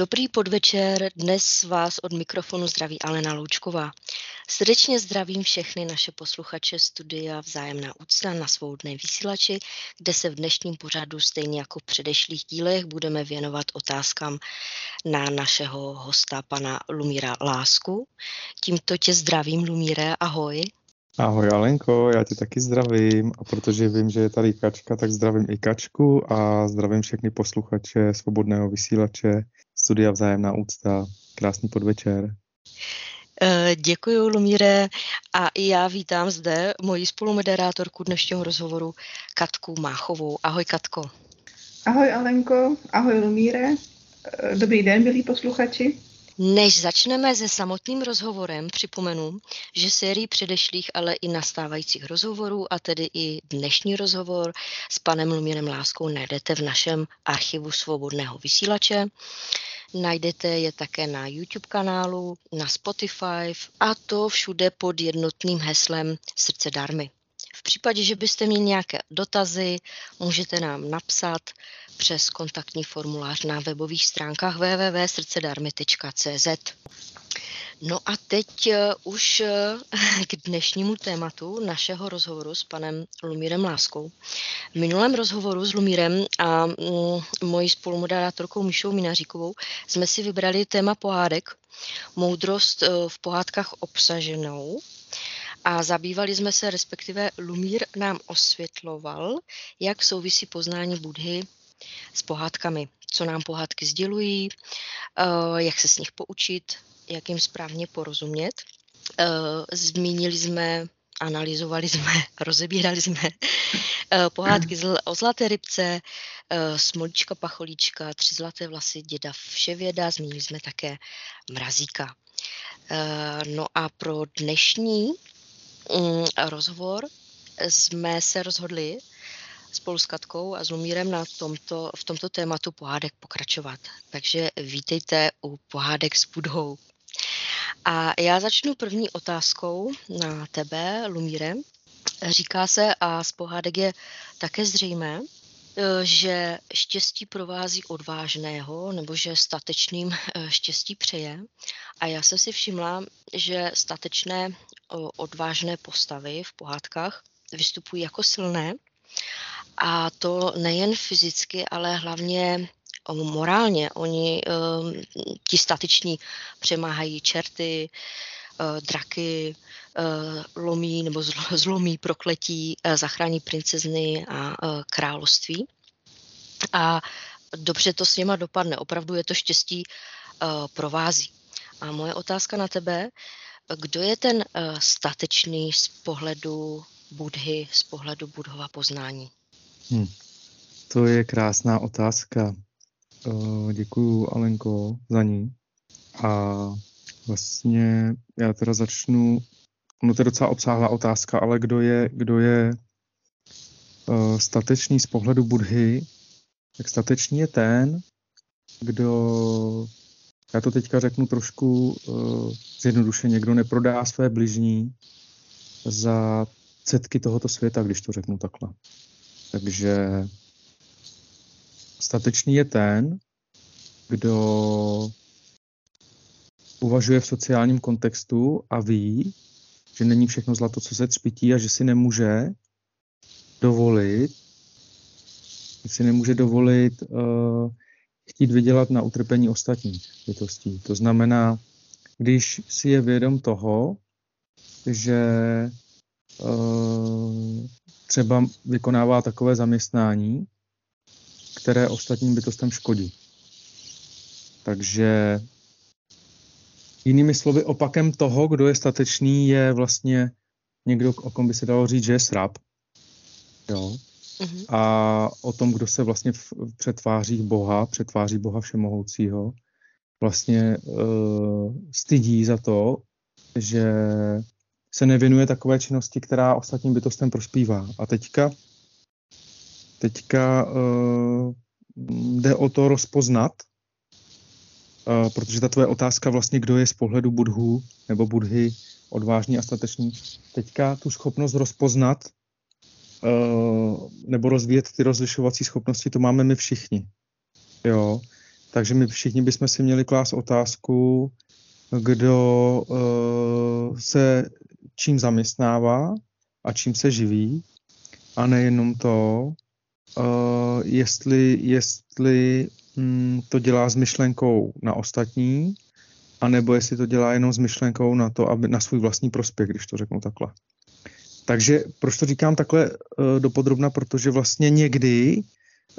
Dobrý podvečer, dnes vás od mikrofonu zdraví Alena Loučková. Srdečně zdravím všechny naše posluchače studia Vzájemná úcta na svobodné vysílači, kde se v dnešním pořadu stejně jako v předešlých dílech budeme věnovat otázkám na našeho hosta, pana Lumíra Lásku. Tímto tě zdravím, Lumíre, ahoj. Ahoj Alenko, já tě taky zdravím a protože vím, že je tady Kačka, tak zdravím i Kačku a zdravím všechny posluchače Svobodného vysílače, studia Vzájemná úcta. Krásný podvečer. Eh, děkuji, Lumíre, a i já vítám zde moji spolumoderátorku dnešního rozhovoru Katku Máchovou. Ahoj, Katko. Ahoj, Alenko. Ahoj, Lumíre. Eh, dobrý den, milí posluchači. Než začneme se samotným rozhovorem, připomenu, že sérii předešlých, ale i nastávajících rozhovorů, a tedy i dnešní rozhovor s panem Lumírem Láskou najdete v našem archivu svobodného vysílače. Najdete je také na YouTube kanálu, na Spotify a to všude pod jednotným heslem Srdce darmy. V případě, že byste měli nějaké dotazy, můžete nám napsat přes kontaktní formulář na webových stránkách www.srdcedarmy.cz. No a teď eh, už eh, k dnešnímu tématu našeho rozhovoru s panem Lumírem Láskou. V minulém rozhovoru s Lumírem a mm, mojí spolumoderátorkou Mišou Minaříkovou jsme si vybrali téma pohádek, moudrost eh, v pohádkách obsaženou. A zabývali jsme se, respektive Lumír nám osvětloval, jak souvisí poznání Budhy s pohádkami, co nám pohádky sdělují, jak se s nich poučit, jak jim správně porozumět. Eh, zmínili jsme, analyzovali jsme, rozebírali jsme eh, pohádky o zlaté rybce, eh, smolíčka, pacholíčka, tři zlaté vlasy, děda vševěda, zmínili jsme také mrazíka. No a pro dnešní mm, rozhovor jsme se rozhodli spolu s Katkou a s Lumírem na tomto, v tomto tématu pohádek pokračovat. Takže vítejte u pohádek s Budhou. A já začnu první otázkou na tebe, Lumíre. Říká se, a z pohádek je také zřejmé, e, že štěstí provází odvážného, nebo že statečným e, štěstí přeje. A já jsem si všimla, že statečné odvážné postavy v pohádkách vystupují jako silné. A to nejen fyzicky, ale hlavně morálně. Oni, ehm, ti stateční, přemáhají čerty, eh, draky, eh, lomí nebo zlomí prokletí, eh, zachrání princezny a království. A dobře to s něma dopadne. Opravdu je to štěstí provází. A moje otázka na tebe, kdo je ten statečný z pohledu Budhy, z pohledu Budhova poznání? Hmm. To je krásná otázka. Uh, děkuju Alenko za ní. A vlastně já teda začnu, no to je docela obsáhlá otázka, ale kdo je, kdo je uh, statečný z pohledu Budhy, tak statečný je ten, kdo, já to teďka řeknu trošku uh, zjednodušeně, kdo neprodá své bližní za cetky tohoto světa, když to řeknu takhle. Takže statečný je ten, kdo uvažuje v sociálním kontextu a ví, že není všechno zlato, co se třpití a že si nemůže dovolit, že si nemůže dovolit uh, chtít vydělat na utrpení ostatních bytostí. To znamená, když si je vědom toho, že uh, třeba vykonává takové zaměstnání, které ostatním bytostem škodí. Takže jinými slovy opakem toho, kdo je statečný, je vlastně někdo, o kom by se dalo říct, že je srab. Jo. Mm-hmm. A o tom, kdo se vlastně v, přetváří Boha, přetváří Boha Všemohoucího, vlastně uh, stydí za to, že se nevěnuje takové činnosti, která ostatním bytostem prospívá. A teďka Teďka uh, jde o to rozpoznat, uh, protože ta tvoje otázka vlastně, kdo je z pohledu budhů nebo budhy odvážný a statečný, teďka tu schopnost rozpoznat uh, nebo rozvíjet ty rozlišovací schopnosti, to máme my všichni. Jo. Takže my všichni bychom si měli klást otázku, kdo uh, se čím zaměstnává a čím se živí. A nejenom to, uh, jestli, jestli um, to dělá s myšlenkou na ostatní, anebo jestli to dělá jenom s myšlenkou na to, aby na svůj vlastní prospěch, když to řeknu takhle. Takže proč to říkám takhle uh, dopodrobna, protože vlastně někdy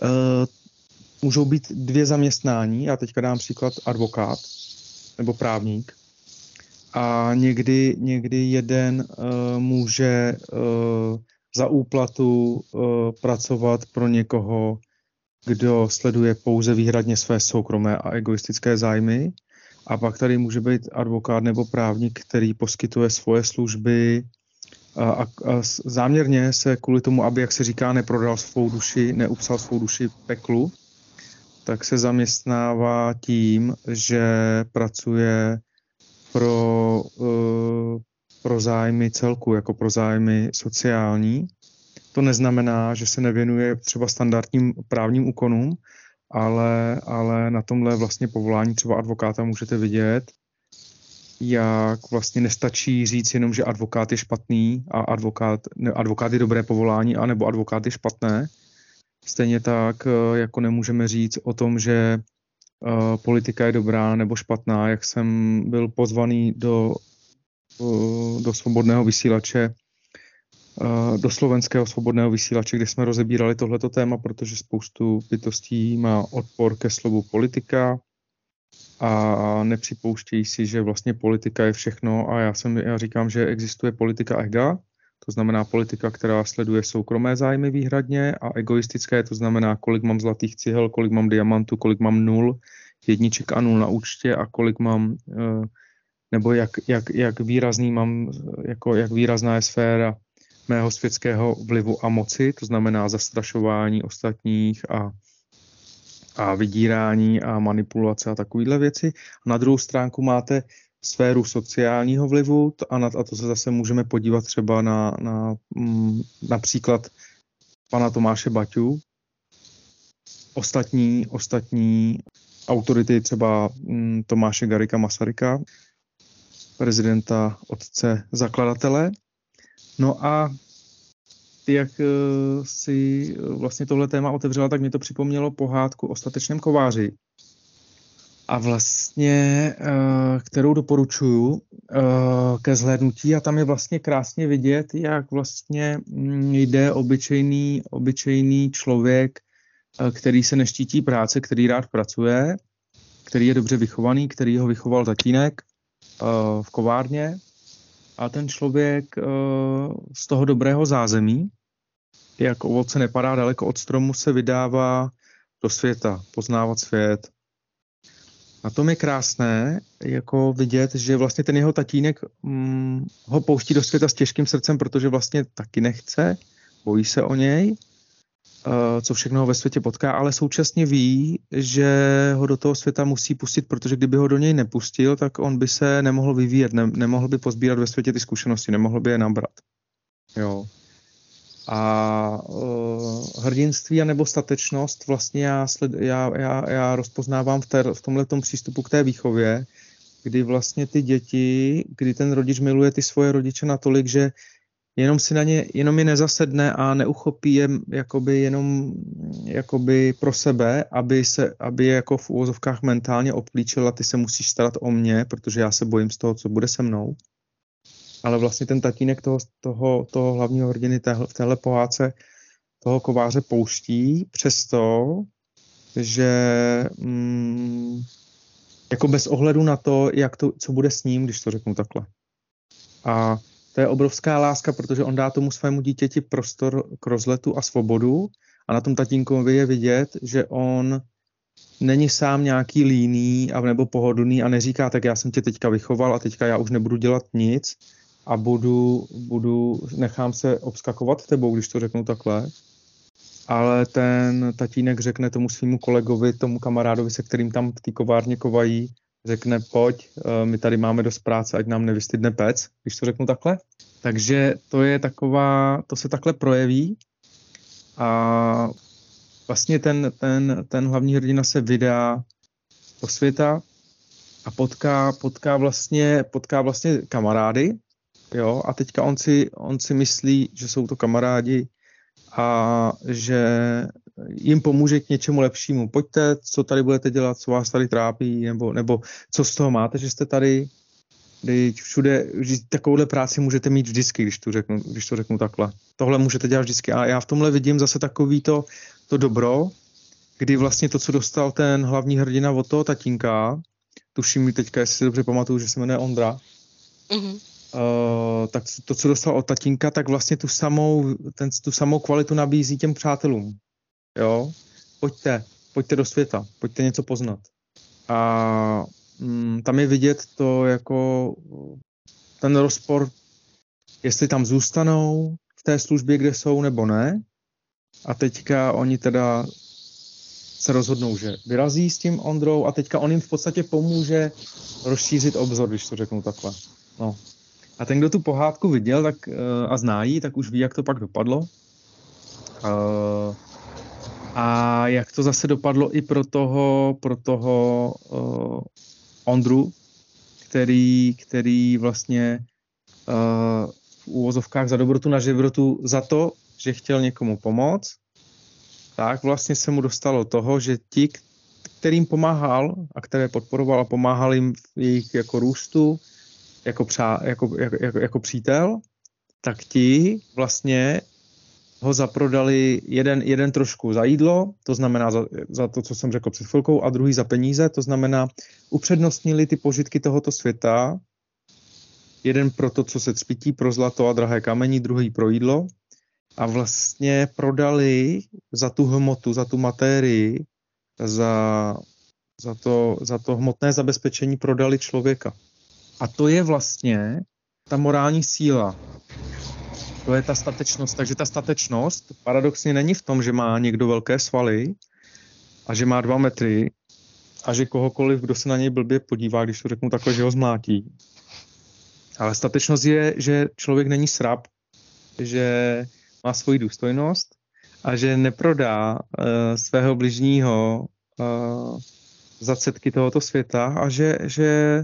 uh, můžou být dvě zaměstnání, já teďka dám příklad advokát nebo právník, a někdy, někdy jeden uh, může uh, za úplatu uh, pracovat pro někoho, kdo sleduje pouze výhradně své soukromé a egoistické zájmy. A pak tady může být advokát nebo právník, který poskytuje svoje služby a, a, a záměrně se kvůli tomu, aby, jak se říká, neprodal svou duši, neupsal svou duši peklu, tak se zaměstnává tím, že pracuje pro, eh, pro zájmy celku, jako pro zájmy sociální. To neznamená, že se nevěnuje třeba standardním právním úkonům, ale, ale na tomhle vlastně povolání třeba advokáta můžete vidět, jak vlastně nestačí říct jenom, že advokát je špatný a advokát, ne, advokát je dobré povolání, anebo advokát je špatné. Stejně tak, eh, jako nemůžeme říct o tom, že uh, politika je dobrá nebo špatná, jak jsem byl pozvaný do, do svobodného vysílače, uh, do slovenského svobodného vysílače, kde jsme rozebírali tohleto téma, protože spoustu bytostí má odpor ke slovu politika a nepřipouštějí si, že vlastně politika je všechno. A já, jsem, já říkám, že existuje politika ega, to znamená politika, která sleduje soukromé zájmy výhradně a egoistické, to znamená, kolik mám zlatých cihel, kolik mám diamantů, kolik mám nul, jedniček a nul na účtě a kolik mám, eh, nebo jak, jak, jak výrazný mám, jako jak výrazná je sféra mého světského vlivu a moci, to znamená zastrašování ostatních a, a vydírání a manipulace a takovéhle věci. A na druhou stránku máte sféru sociálního vlivu a, na, a to se zase můžeme podívat třeba na, na mm, například pana Tomáše Baťu, ostatní, ostatní autority třeba mm, Tomáše Garika Masaryka, prezidenta, otce, zakladatele. No a ty, jak eh, si vlastně tohle téma otevřela, tak mi to připomnělo pohádku o statečném kováři, a vlastně, eh, kterou doporučuju eh, ke zhlédnutí. A tam je vlastně krásně vidět, jak vlastně mm, jde obyčejný, obyčejný člověk, eh, který se neštítí práce, který rád pracuje, který je dobře vychovaný, který ho vychoval tatínek v kovárně a ten člověk z toho dobrého zázemí, jak ovoce nepadá daleko od stromu, se vydává do světa, poznávat svět, na tom je krásné jako vidět, že vlastně ten jeho tatínek hm, ho pouští do světa s těžkým srdcem, protože vlastně taky nechce, bojí se o něj, co všechno ho ve světě potká, ale současně ví, že ho do toho světa musí pustit, protože kdyby ho do něj nepustil, tak on by se nemohl vyvíjet, ne, nemohl by pozbírat ve světě ty zkušenosti, nemohl by je nabrat. Jo. A uh, hrdinství a nebo statečnost vlastně já, sled, já, já, já rozpoznávám v, té, v tomhle přístupu k té výchově, kdy vlastně ty děti, kdy ten rodič miluje ty svoje rodiče natolik, že jenom si na ně, jenom je nezasedne a neuchopí je jakoby jenom jakoby pro sebe, aby, se, aby je jako v úvozovkách mentálně obklíčila, ty se musíš starat o mě, protože já se bojím z toho, co bude se mnou ale vlastně ten tatínek toho, toho, toho hlavního hrdiny téhle, v téhle pohádce toho kováře pouští, přesto, že mm, jako bez ohledu na to, jak to, co bude s ním, když to řeknu takhle. A to je obrovská láska, protože on dá tomu svému dítěti prostor k rozletu a svobodu. A na tom tatínkovi je vidět, že on není sám nějaký líný a nebo pohodlný a neříká, tak já jsem tě teďka vychoval a teďka já už nebudu dělat nic, a budu, budu, nechám se obskakovat tebou, když to řeknu takhle, ale ten tatínek řekne tomu svýmu kolegovi, tomu kamarádovi, se kterým tam v té kovárně kovají, řekne, pojď, eh, my tady máme dost práce, ať nám nevystydne pec, když to řeknu takhle. Takže to je taková, to se takhle projeví a vlastně ten, ten, ten hlavní hrdina se vydá do světa a potká, potká, vlastně, potká vlastně kamarády, jo, a teďka on si, on si myslí, že jsou to kamarádi a že jim pomůže k něčemu lepšímu. Pojďte, co tady budete dělat, co vás tady trápí, nebo, nebo co z toho máte, že jste tady, Teď všude, takovouhle práci můžete mít vždycky, když to, řeknu, když to řeknu takhle. Tohle můžete dělat vždycky. A já v tomhle vidím zase takový to, to dobro, kdy vlastně to, co dostal ten hlavní hrdina od toho tatínka, tuším mi teďka, jestli si dobře pamatuju, že se jmenuje Ondra, mm-hmm. uh, tak to, co dostal od tatínka, tak vlastně tu samou, ten, tu samou kvalitu nabízí těm přátelům. Jo? Pojďte, pojďte do světa, pojďte něco poznat. A mm, tam je vidět to jako ten rozpor, jestli tam zůstanou v té službě, kde jsou, nebo ne. A teďka oni teda se rozhodnou, že vyrazí s tím Ondrou a teďka on jim v podstatě pomůže rozšířit obzor, když to řeknu takhle. No. A ten, kdo tu pohádku viděl tak, uh, a zná ji, tak už ví, jak to pak dopadlo. Uh, a jak to zase dopadlo i pro toho, pro toho uh, Ondru, který, který vlastně uh, v úvozovkách za dobrotu na živrotu za to, že chtěl někomu pomoct, tak vlastně se mu dostalo toho, že ti, kterým pomáhal a které podporoval a pomáhal jim v jejich jako růstu, jako, přá, jako, jako, jako, jako přítel, tak ti vlastně ho zaprodali jeden, jeden trošku za jídlo, to znamená za, za to, co jsem řekl před chvilkou, a druhý za peníze, to znamená upřednostnili ty požitky tohoto světa, jeden pro to, co se cpítí, pro zlato a drahé kamení, druhý pro jídlo. A vlastně prodali za tu hmotu, za tu matérii, za, za, to, za to hmotné zabezpečení prodali člověka. A to je vlastně ta morální síla, to je ta statečnost. Takže ta statečnost paradoxně není v tom, že má někdo velké svaly a že má dva metry a že kohokoliv, kdo se na něj blbě podívá, když to řeknu takhle, že ho zmlátí. Ale statečnost je, že člověk není srab, že má svoji důstojnost a že neprodá uh, svého bližního uh, za cetky tohoto světa a že, že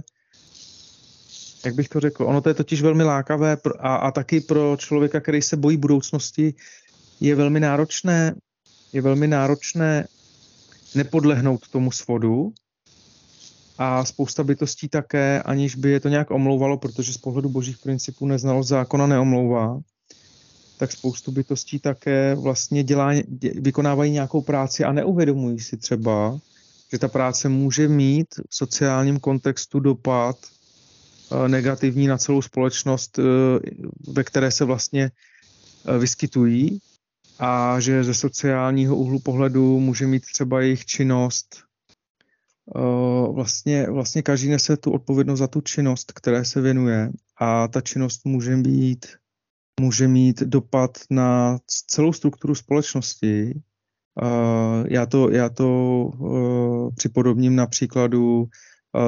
jak bych to řekl, ono to je totiž velmi lákavé a, a taky pro člověka, který se bojí budoucnosti, je velmi náročné, je velmi náročné nepodlehnout tomu svodu a spousta bytostí také, aniž by je to nějak omlouvalo, protože z pohledu božích principů neznalost zákona neomlouvá, tak spoustu bytostí také vlastně dělá, dě, vykonávají nějakou práci a neuvědomují si třeba, že ta práce může mít v sociálním kontextu dopad negativní na celou společnost, eh, ve které se vlastně eh, vyskytují a že ze sociálního úhlu pohledu může mít třeba jejich činnost vlastně, vlastně každý nese tu odpovědnost za tu činnost, které se věnuje a ta činnost může být může mít dopad na celou strukturu společnosti. Já to, já to připodobním na příkladu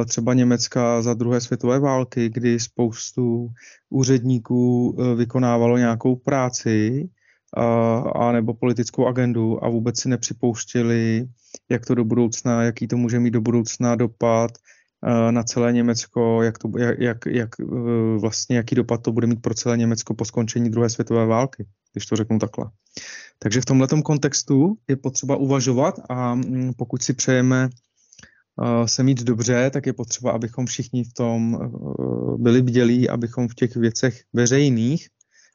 třeba Německa za druhé světové války, kdy spoustu úředníků e, vykonávalo nějakou práci a nebo politickou agendu a vůbec si nepřipouštěli, jak to do budoucna, jaký to může mít do budoucna dopad e, na celé Německo, jak, to, jak, jak, jak e, vlastně jaký dopad to bude mít pro celé Německo po skončení druhé světové války, když to řeknu takhle. Takže v tomto kontextu je potřeba uvažovat a mm, pokud si přejeme se mít dobře, tak je potřeba, abychom všichni v tom eh, byli bdělí, abychom v těch věcech veřejných,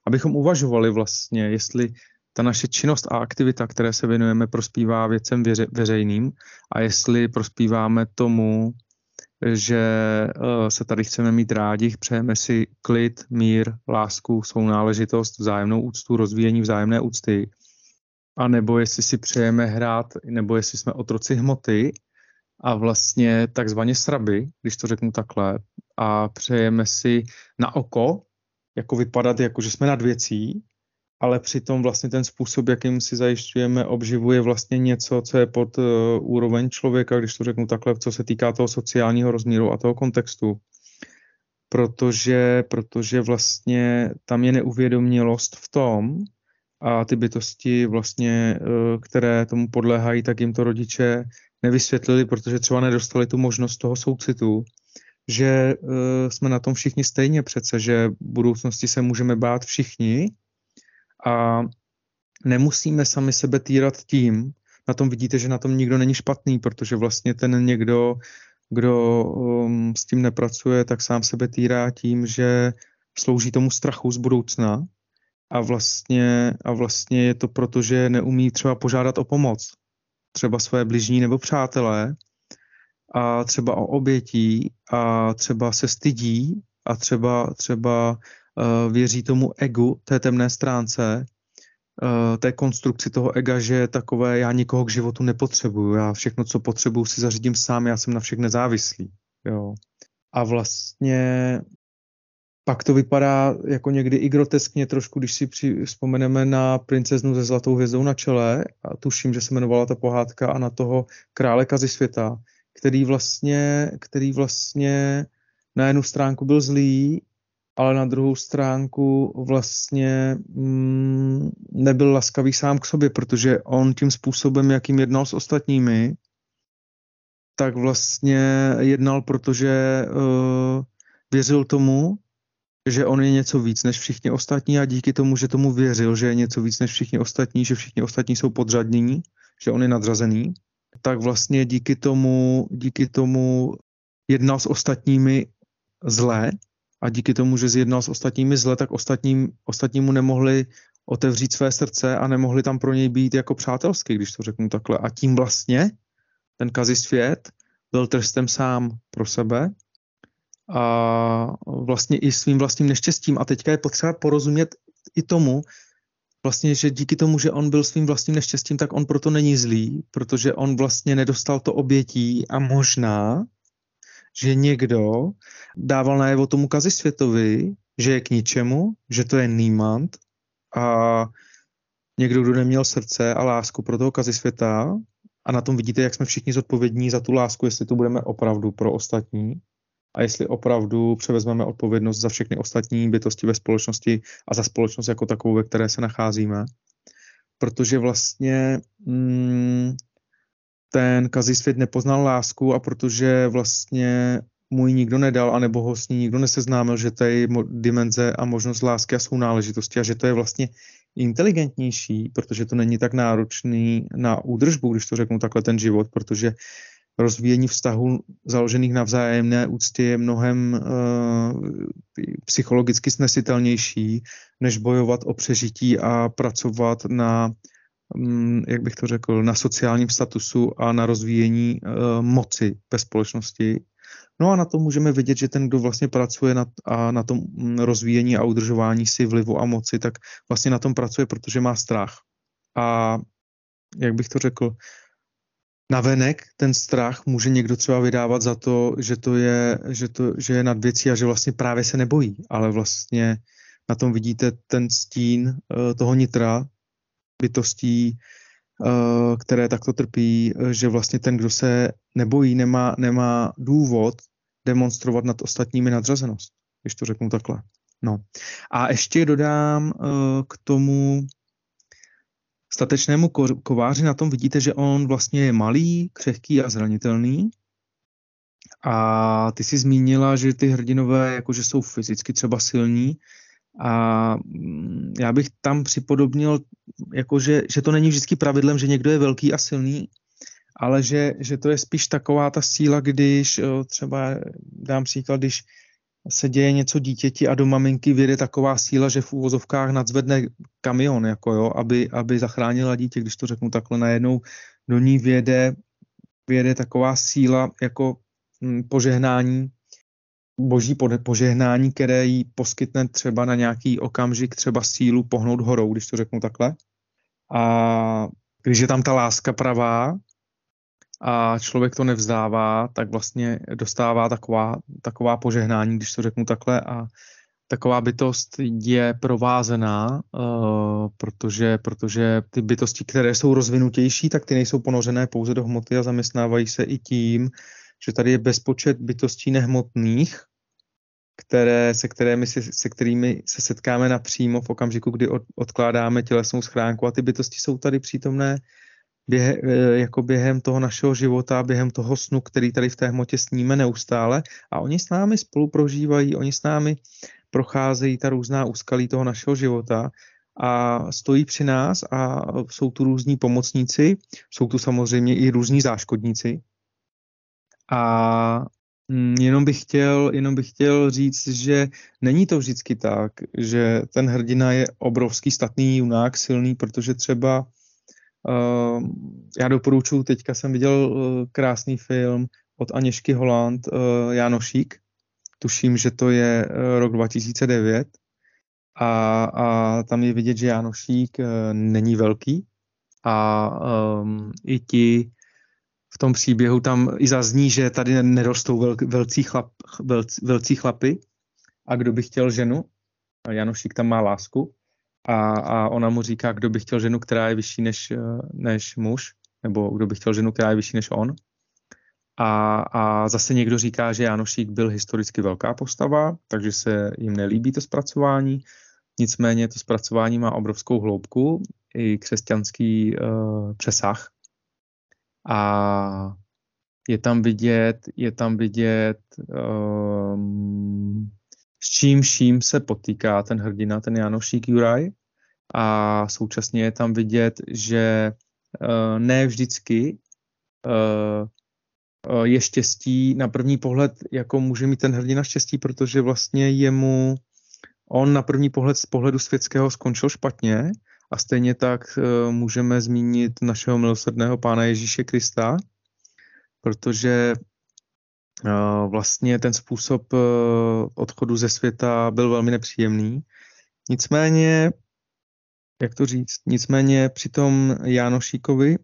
abychom uvažovali vlastně, jestli ta naše činnost a aktivita, které se věnujeme, prospívá věcem věře, veřejným a jestli prospíváme tomu, že eh, se tady chceme mít rádi, přejeme si klid, mír, lásku, svou náležitost, vzájemnou úctu, rozvíjení vzájemné úcty, a nebo jestli si přejeme hrát, nebo jestli jsme otroci hmoty a vlastně takzvaně sraby, když to řeknu takhle, a přejeme si na oko jako vypadat, jako že jsme nad věcí, ale přitom vlastně ten způsob, jakým si zajišťujeme obživu, je vlastně něco, co je pod uh, úroveň člověka, když to řeknu takhle, co se týká toho sociálního rozměru a toho kontextu. Protože, protože vlastně tam je neuvědomělost v tom, a ty bytosti vlastně, uh, které tomu podléhají, tak jim to rodiče nevysvětlili, protože třeba nedostali tu možnost toho soucitu, že uh, jsme na tom všichni stejně přece, že v budoucnosti se můžeme bát všichni a nemusíme sami sebe týrat tím, na tom vidíte, že na tom nikdo není špatný, protože vlastně ten někdo, kdo um, s tím nepracuje, tak sám sebe týrá tím, že slouží tomu strachu z budoucna a vlastně, a vlastně je to proto, že neumí třeba požádat o pomoc. Třeba své bližní nebo přátelé a třeba o obětí a třeba se stydí a třeba, třeba uh, věří tomu egu, té temné stránce, uh, té konstrukci toho ega, že je takové, já nikoho k životu nepotřebuju, já všechno, co potřebuju, si zařídím sám, já jsem na všech nezávislý. Jo. A vlastně pak to vypadá jako někdy i groteskně trošku, když si při, vzpomeneme na princeznu se zlatou hvězdou na čele, a tuším, že se jmenovala ta pohádka, a na toho krále kazy světa, který vlastně, který vlastně na jednu stránku byl zlý, ale na druhou stránku vlastně mm, nebyl laskavý sám k sobě, protože on tím způsobem, jakým jednal s ostatními, tak vlastně jednal, protože uh, věřil tomu, že on je něco víc než všichni ostatní a díky tomu, že tomu věřil, že je něco víc než všichni ostatní, že všichni ostatní jsou podřadní, že on je nadřazený, tak vlastně díky tomu, díky tomu jednal s ostatními zlé a díky tomu, že zjednal s ostatními zle, tak ostatním, ostatnímu nemohli otevřít své srdce a nemohli tam pro něj být jako přátelský, když to řeknu takhle. A tím vlastně ten kazi svět byl trestem sám pro sebe a vlastně i svým vlastním neštěstím. A teďka je potřeba porozumět i tomu, vlastně, že díky tomu, že on byl svým vlastním neštěstím, tak on proto není zlý, protože on vlastně nedostal to obětí a možná, že někdo dával najevo tomu kazi světovi, že je k ničemu, že to je niemand a někdo, kdo neměl srdce a lásku pro toho kazi světa a na tom vidíte, jak jsme všichni zodpovědní za tu lásku, jestli tu budeme opravdu pro ostatní, a jestli opravdu převezmeme odpovědnost za všechny ostatní bytosti ve společnosti a za společnost jako takovou, ve které se nacházíme. Protože vlastně mm, ten kazí svět nepoznal lásku a protože vlastně mu ji nikdo nedal, anebo ho s ní nikdo neseznámil, že to je dimenze a možnost lásky a jsou náležitosti a že to je vlastně inteligentnější, protože to není tak náročný na údržbu, když to řeknu takhle ten život, protože rozvíjení vztahů založených na vzájemné úctě je mnohem uh, psychologicky snesitelnější, než bojovat o přežití a pracovat na, um, jak bych to řekl, na sociálním statusu a na rozvíjení uh, moci ve společnosti. No a na to můžeme vidět, že ten, kdo vlastně pracuje na, a na tom mm, rozvíjení a udržování si vlivu a moci, tak vlastně na tom pracuje, protože má strach. A jak bych to řekl, navenek ten strach může někdo třeba vydávat za to, že to je, že to, že je nad věcí a že vlastně právě se nebojí, ale vlastně na tom vidíte ten stín uh, toho nitra, bytostí, uh, které takto trpí, že vlastně ten, kdo se nebojí, nemá, nemá důvod demonstrovat nad ostatními nadřazenost, když to řeknu takhle. No. A ještě dodám k tomu statečnému kováři na tom vidíte, že on vlastně je malý, křehký a zranitelný. A ty si zmínila, že ty hrdinové jakože jsou fyzicky třeba silní. A mm, já bych tam připodobnil, jakože, že to není vždycky pravidlem, že někdo je velký a silný, ale že, že to je spíš taková ta síla, když třeba dám příklad, když se děje něco dítěti a do maminky vyjde taková síla, že v úvozovkách nadzvedne kamion, jako jo, aby, aby zachránila dítě, když to řeknu takhle najednou, do ní vyjede, vyjede taková síla jako hm, požehnání, boží požehnání, které jí poskytne třeba na nějaký okamžik třeba sílu pohnout horou, když to řeknu takhle. A když je tam ta láska pravá, a člověk to nevzdává, tak vlastně dostává taková, taková požehnání, když to řeknu takhle, a taková bytost je provázená, uh, protože, protože ty bytosti, které jsou rozvinutější, tak ty nejsou ponořené pouze do hmoty a zaměstnávají se i tím, že tady je bezpočet bytostí nehmotných, které, se, kterými se, se kterými se setkáme napřímo v okamžiku, kdy od, odkládáme tělesnou schránku a ty bytosti jsou tady přítomné běhe, eh, jako během toho našeho života, během toho snu, který tady v té hmotě sníme neustále a oni s námi spolu prožívají, oni s námi procházejí ta různá úskalí toho našeho života a stojí při nás a jsou tu různí pomocníci, jsou tu samozřejmě i různí záškodníci. A mm, jenom bych chtěl, jenom bych chtěl říct, že není to vždycky tak, že ten hrdina je obrovský statný junák, silný, protože třeba já doporučuji, teďka jsem viděl uh, krásný film od Aněšky Holand, uh, Janošík, tuším, že to je uh, rok 2009, a, a tam je vidět, že Janošík není velký. A um, i ti v tom příběhu tam i zazní, že tady nerostou vel, velcí, chlap, vel, velcí chlapy. A kdo by chtěl ženu, Janošík tam má lásku a, a ona mu říká, kdo by chtěl ženu, která je vyšší než, než muž, nebo kdo by chtěl ženu, která je vyšší než on. A, a zase někdo říká, že Janošík byl historicky velká postava, takže se jim nelíbí to zpracování. Nicméně to zpracování má obrovskou hloubku, i křesťanský uh, přesah. A je tam vidět, je tam vidět, um, s čím vším se potýká ten hrdina, ten Janošík Juraj. A současně je tam vidět, že uh, ne vždycky uh, je štěstí na první pohled, jako může mít ten hrdina štěstí, protože vlastně jemu On na první pohled z pohledu světského skončil špatně a stejně tak uh, můžeme zmínit našeho milosrdného pána Ježíše Krista, protože vlastně ten způsob uh, odchodu ze světa byl velmi nepříjemný. Nicméně, jak to říct, nicméně při tom Jánošíkovi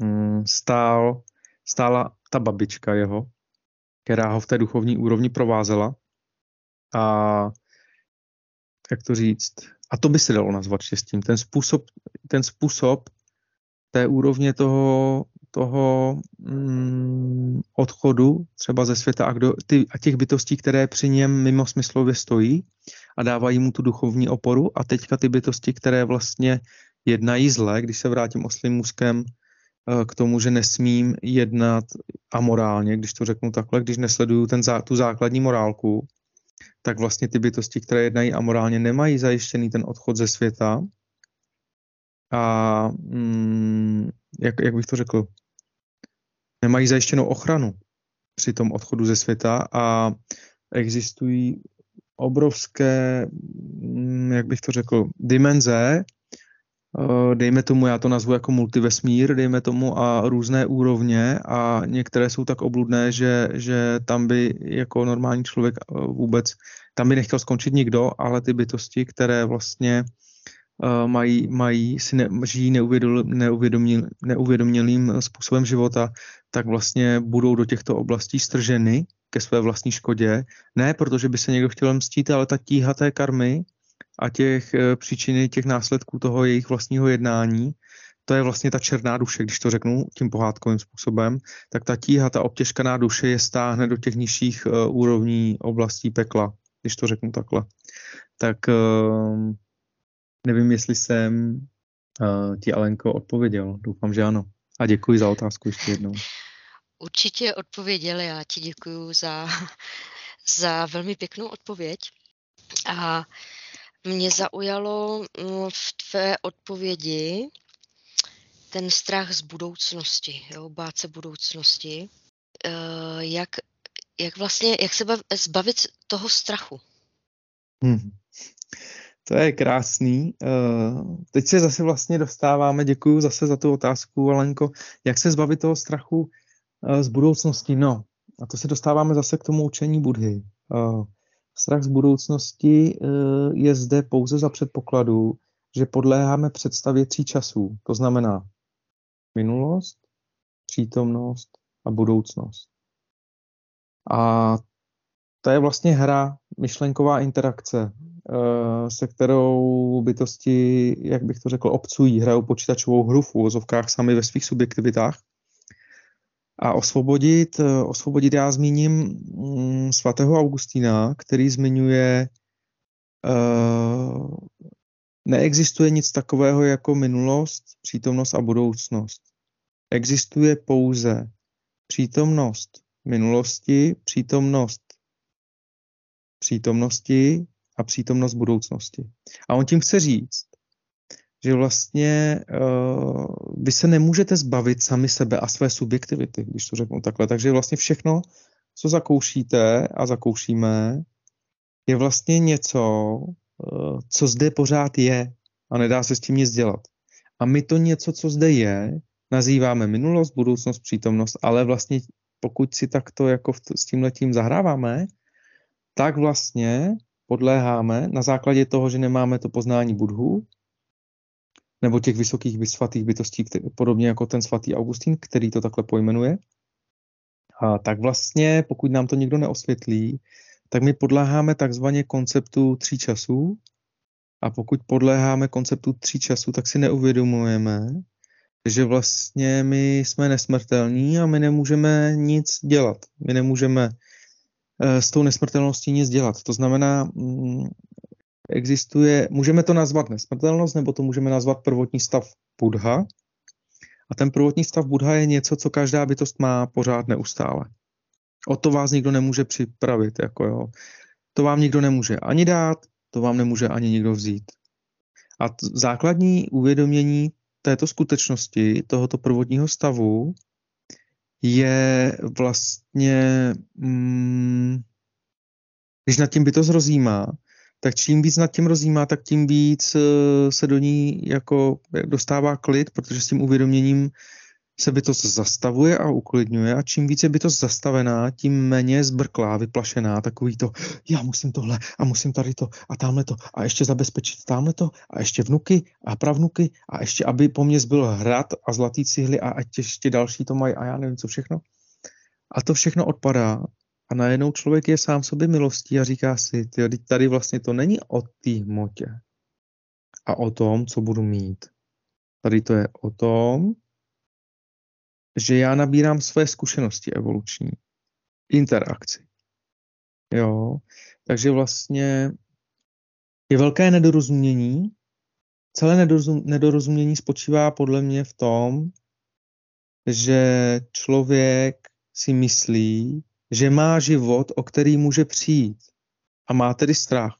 um, stál, stála ta babička jeho, která ho v té duchovní úrovni provázela a jak to říct, a to by se dalo nazvat štěstím. Ten způsob, ten způsob té úrovně toho, toho mm, odchodu třeba ze světa a, kdo, ty, a těch bytostí, které při něm mimo smyslově stojí a dávají mu tu duchovní oporu a teďka ty bytosti, které vlastně jednají zle, když se vrátím oslým můzkem eh, k tomu, že nesmím jednat amorálně, když to řeknu takhle, když nesleduju ten, tu základní morálku, tak vlastně ty bytosti, které jednají amorálně, nemají zajištěný ten odchod ze světa. A mm, jak, jak bych to řekl, nemají zajištěnou ochranu při tom odchodu ze světa a existují obrovské, mm, jak bych to řekl, dimenze, Eh, dejme tomu, já to nazvu jako multivesmír, dejme tomu a různé úrovně a některé jsou tak obludné, že, že tam by jako normální člověk eh, vůbec, tam by nechtěl skončit nikdo, ale ty bytosti, které vlastně mají, mají si ne, žijí neuvědomil, neuvědomělým způsobem života, tak vlastně budou do těchto oblastí strženy ke své vlastní škodě. Ne protože by se někdo chtěl mstít, ale ta tíha té karmy, a těch eh, příčiny, těch následků toho jejich vlastního jednání, to je vlastně ta černá duše, když to řeknu tím pohádkovým způsobem, tak ta tíha, ta obtěžkaná duše je stáhne do těch nižších úrovní oblastí pekla, když to řeknu takhle. Tak uh, nevím, jestli jsem uh, ti Alenko odpověděl. Doufám, že ano. A děkuji za otázku ještě jednou. Určitě odpověděl, já ti děkuji za, za velmi pěknou odpověď. A mě zaujalo mm, v tvé odpovědi ten strach z budoucnosti, jo, bát se budoucnosti. Eh, jak, jak vlastně, jak se zbavit toho strachu? Hmm. To je krásný. Eh, teď se zase vlastně dostáváme, děkuji zase za tu otázku, Alenko, jak se zbavit toho strachu eh, z budoucnosti? No, a to se dostáváme zase k tomu učení Budhy. Strach z budoucnosti eh, je zde pouze za předpokladu, že podléháme představě tří časů. To znamená minulost, přítomnost a budoucnost. A to je vlastně hra, myšlenková interakce, eh, se kterou bytosti, jak bych to řekl, obcují, hrajou počítačovou hru v úvozovkách sami ve svých subjektivitách a osvobodit, eh, osvobodit já zmíním mm, svatého Augustína, který zmiňuje, uh, neexistuje nic takového jako minulost, přítomnost a budoucnost. existuje pouze přítomnost minulosti, přítomnost přítomnosti a přítomnost budoucnosti. A on tím chce říct, že vlastně uh, vy se nemůžete zbavit sami sebe a své subjektivity, když to řeknu takhle. Takže vlastně všechno, co zakoušíte a zakoušíme, je vlastně něco, uh, co zde pořád je a nedá se s tím nic dělat. A my to něco, co zde je, nazýváme minulost, budoucnost, přítomnost, ale vlastně pokud si takto jako s tím letím zahráváme, tak vlastně podléháme na základě toho, že nemáme to poznání budhu, nebo těch vysokých svatých bytostí, který, podobně jako ten svatý Augustín, který to takhle pojmenuje. A tak vlastně, pokud nám to někdo neosvětlí, tak my podléháme takzvaně konceptu tří časů. A pokud podléháme konceptu tří časů, tak si neuvědomujeme, že vlastně my jsme nesmrtelní a my nemůžeme nic dělat. My nemůžeme s tou nesmrtelností nic dělat. To znamená, mm, existuje, můžeme to nazvat nesmrtelnost, nebo to můžeme nazvat prvotní stav Budha. A ten prvotní stav Budha je něco, co každá bytost má pořád neustále. O to vás nikdo nemůže připravit. Jako jo. To vám nikdo nemůže ani dát, to vám nemůže ani nikdo vzít. A t- základní uvědomění této skutečnosti, tohoto prvotního stavu, je vlastně, mm, když nad tím bytost rozjímá, tak čím víc nad tím rozjímá, tak tím víc eh, se do ní jako dostává klid, protože s tím uvědoměním se bytost zastavuje a uklidňuje a čím více je bytost zastavená, tím méně zbrklá, vyplašená, takový to, já musím tohle a musím tady to a tamhle to a ještě zabezpečit tamhle to a ještě vnuky a pravnuky a ještě, aby po mně zbyl hrad a zlatý cihly a ať ještě další to mají a já nevím co všechno. A to všechno odpadá a najednou člověk je sám sobě milostí a říká si, ty, tady vlastně to není o té hmotě a o tom, co budu mít. Tady to je o tom, že já nabírám své zkušenosti evoluční, interakci. Jo, takže vlastně je velké nedorozumění. Celé nedorozum, nedorozumění spočívá podle mě v tom, že člověk si myslí, že má život, o který může přijít a má tedy strach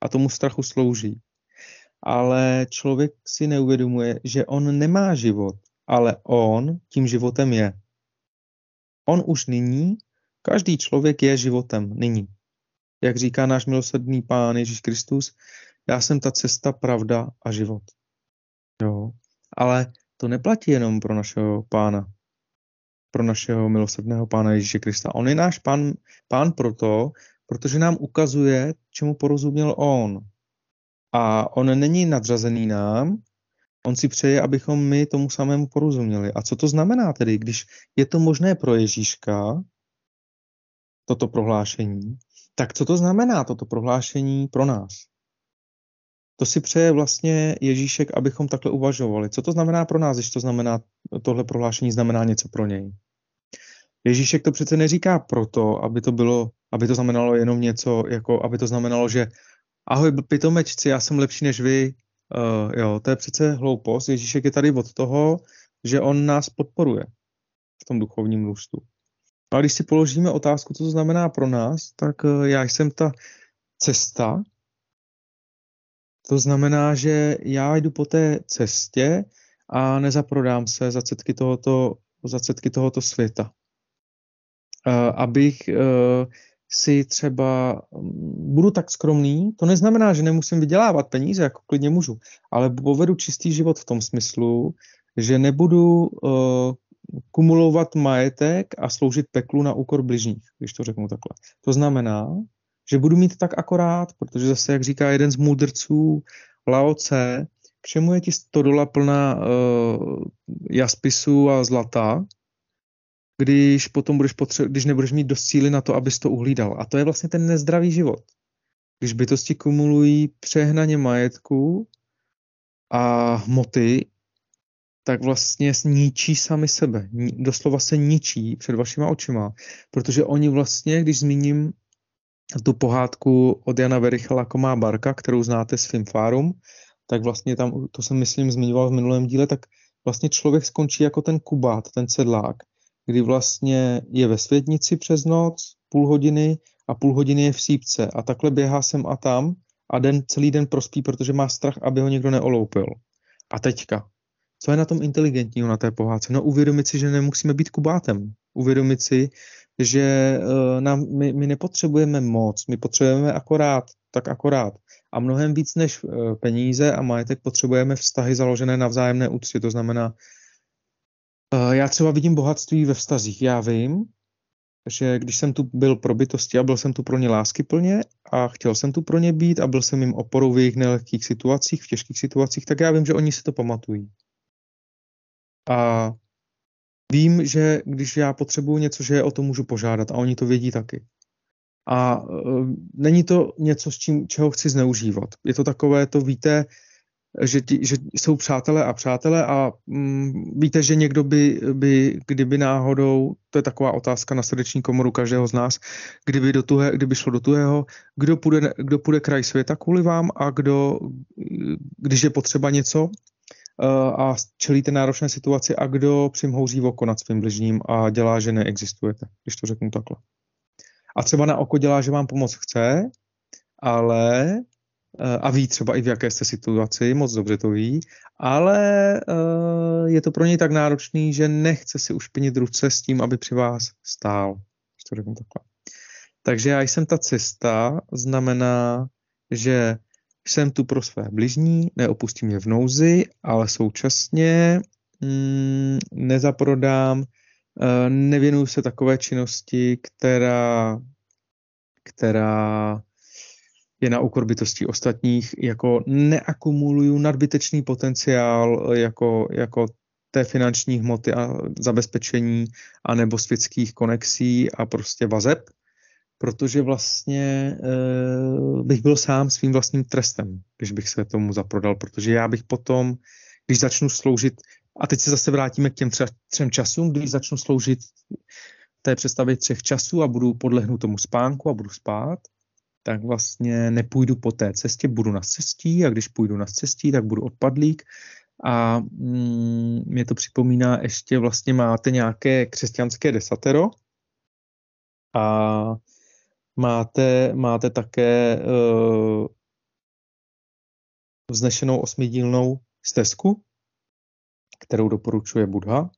a tomu strachu slouží. Ale člověk si neuvědomuje, že on nemá život, ale on tím životem je. On už nyní, každý člověk je životem nyní. Jak říká náš milosrdný pán Ježíš Kristus, já jsem ta cesta, pravda a život. Jo. Ale to neplatí jenom pro našeho pána, pro našeho milosrdného pána Ježíše Krista. On je náš pán, pán proto, protože nám ukazuje, čemu porozuměl on. A on není nadřazený nám, On si přeje, abychom my tomu samému porozuměli. A co to znamená tedy, když je to možné pro Ježíška, toto prohlášení, tak co to znamená toto prohlášení pro nás? To si přeje vlastně Ježíšek, abychom takhle uvažovali. Co to znamená pro nás, když to znamená, tohle prohlášení znamená něco pro něj? Ježíšek to přece neříká proto, aby to bylo, aby to znamenalo jenom něco, jako aby to znamenalo, že ahoj pitomečci, já jsem lepší než vy, Uh, jo, to je přece hloupost. Ježíšek je tady od toho, že on nás podporuje v tom duchovním růstu. A když si položíme otázku, co to znamená pro nás, tak uh, já jsem ta cesta. To znamená, že já jdu po té cestě a nezaprodám se za cetky tohoto, za cetky tohoto světa. Uh, abych uh, si třeba mm, budu tak skromný, to neznamená, že nemusím vydělávat peníze, jako klidně můžu, ale povedu čistý život v tom smyslu, že nebudu uh, kumulovat majetek a sloužit peklu na úkor bližních, když to řeknu takhle. To znamená, že budu mít tak akorát, protože zase, jak říká jeden z můdrců Lao Tse, k čemu je ti stodola plná uh, jaspisů a zlata, když potom budeš potře- když nebudeš mít dost síly na to, abys to uhlídal. A to je vlastně ten nezdravý život. Když bytosti kumulují přehnaně majetku a hmoty, tak vlastně sníčí sami sebe. Doslova se ničí před vašima očima, protože oni vlastně, když zmíním tu pohádku od Jana Verichala Komá barka, kterou znáte s Filmfárum, tak vlastně tam, to jsem myslím zmiňoval v minulém díle, tak vlastně člověk skončí jako ten kubát, ten sedlák, kdy vlastně je ve světnici přes noc, půl hodiny a půl hodiny je v sípce a takhle běhá sem a tam a den, celý den prospí, protože má strach, aby ho někdo neoloupil. A teďka, co je na tom inteligentního na té pohádce? No uvědomit si, že nemusíme být kubátem. Uvědomit si, že uh, nám, my, my nepotřebujeme moc, my potřebujeme akorát, tak akorát. A mnohem víc než uh, peníze a majetek potřebujeme vztahy založené na vzájemné úctě. To znamená, já třeba vidím bohatství ve vztazích. Já vím, že když jsem tu byl pro bytosti a byl jsem tu pro ně lásky plně a chtěl jsem tu pro ně být a byl jsem jim oporou v jejich nelehkých situacích, v těžkých situacích, tak já vím, že oni si to pamatují. A vím, že když já potřebuju něco, že je o to můžu požádat a oni to vědí taky. A uh, není to něco, s čím, čeho chci zneužívat. Je to takové, to víte, že, ti, že jsou přátelé a přátelé a mm, víte, že někdo by, by, kdyby náhodou, to je taková otázka na srdeční komoru každého z nás, kdyby, do tuhe, kdyby šlo do tuhého, kdo půjde, kdo půjde kraj světa kvůli vám a kdo, když je potřeba něco, uh, a čelíte náročné situaci a kdo přimhouří oko nad svým bližním a dělá, že neexistujete, když to řeknu takhle. A třeba na oko dělá, že vám pomoc chce, ale Eh, a ví třeba i v jaké jste situaci, moc dobře to ví, ale uh, je to pro něj tak náročný, že nechce si ušpinit ruce s tím, aby při vás stál. To řeknu takhle. Takže já jsem ta cesta, znamená, že jsem tu pro své bližní, neopustím je v nouzi, ale současně mm, nezaprodám, uh, nevěnuju se takové činnosti, která, která je na úkor bytostí ostatních, jako neakumuluju nadbytečný potenciál jako, jako té finanční hmoty a zabezpečení anebo světských konexí a prostě vazeb, protože vlastně e, bych byl sám svým vlastním trestem, když bych se tomu zaprodal, protože já bych potom, když začnu sloužit, a teď se zase vrátíme k těm třeba třem časům, když začnu sloužit té představě třech časů a budu podlehnout tomu spánku a budu spát, tak vlastně nepůjdu po té cestě, budu na cestí a když půjdu na cestí, tak budu odpadlík a mm, mě to připomíná, ještě vlastně máte nějaké křesťanské desatero a máte, máte také uh, vznešenou osmidílnou stezku, kterou doporučuje Buddha,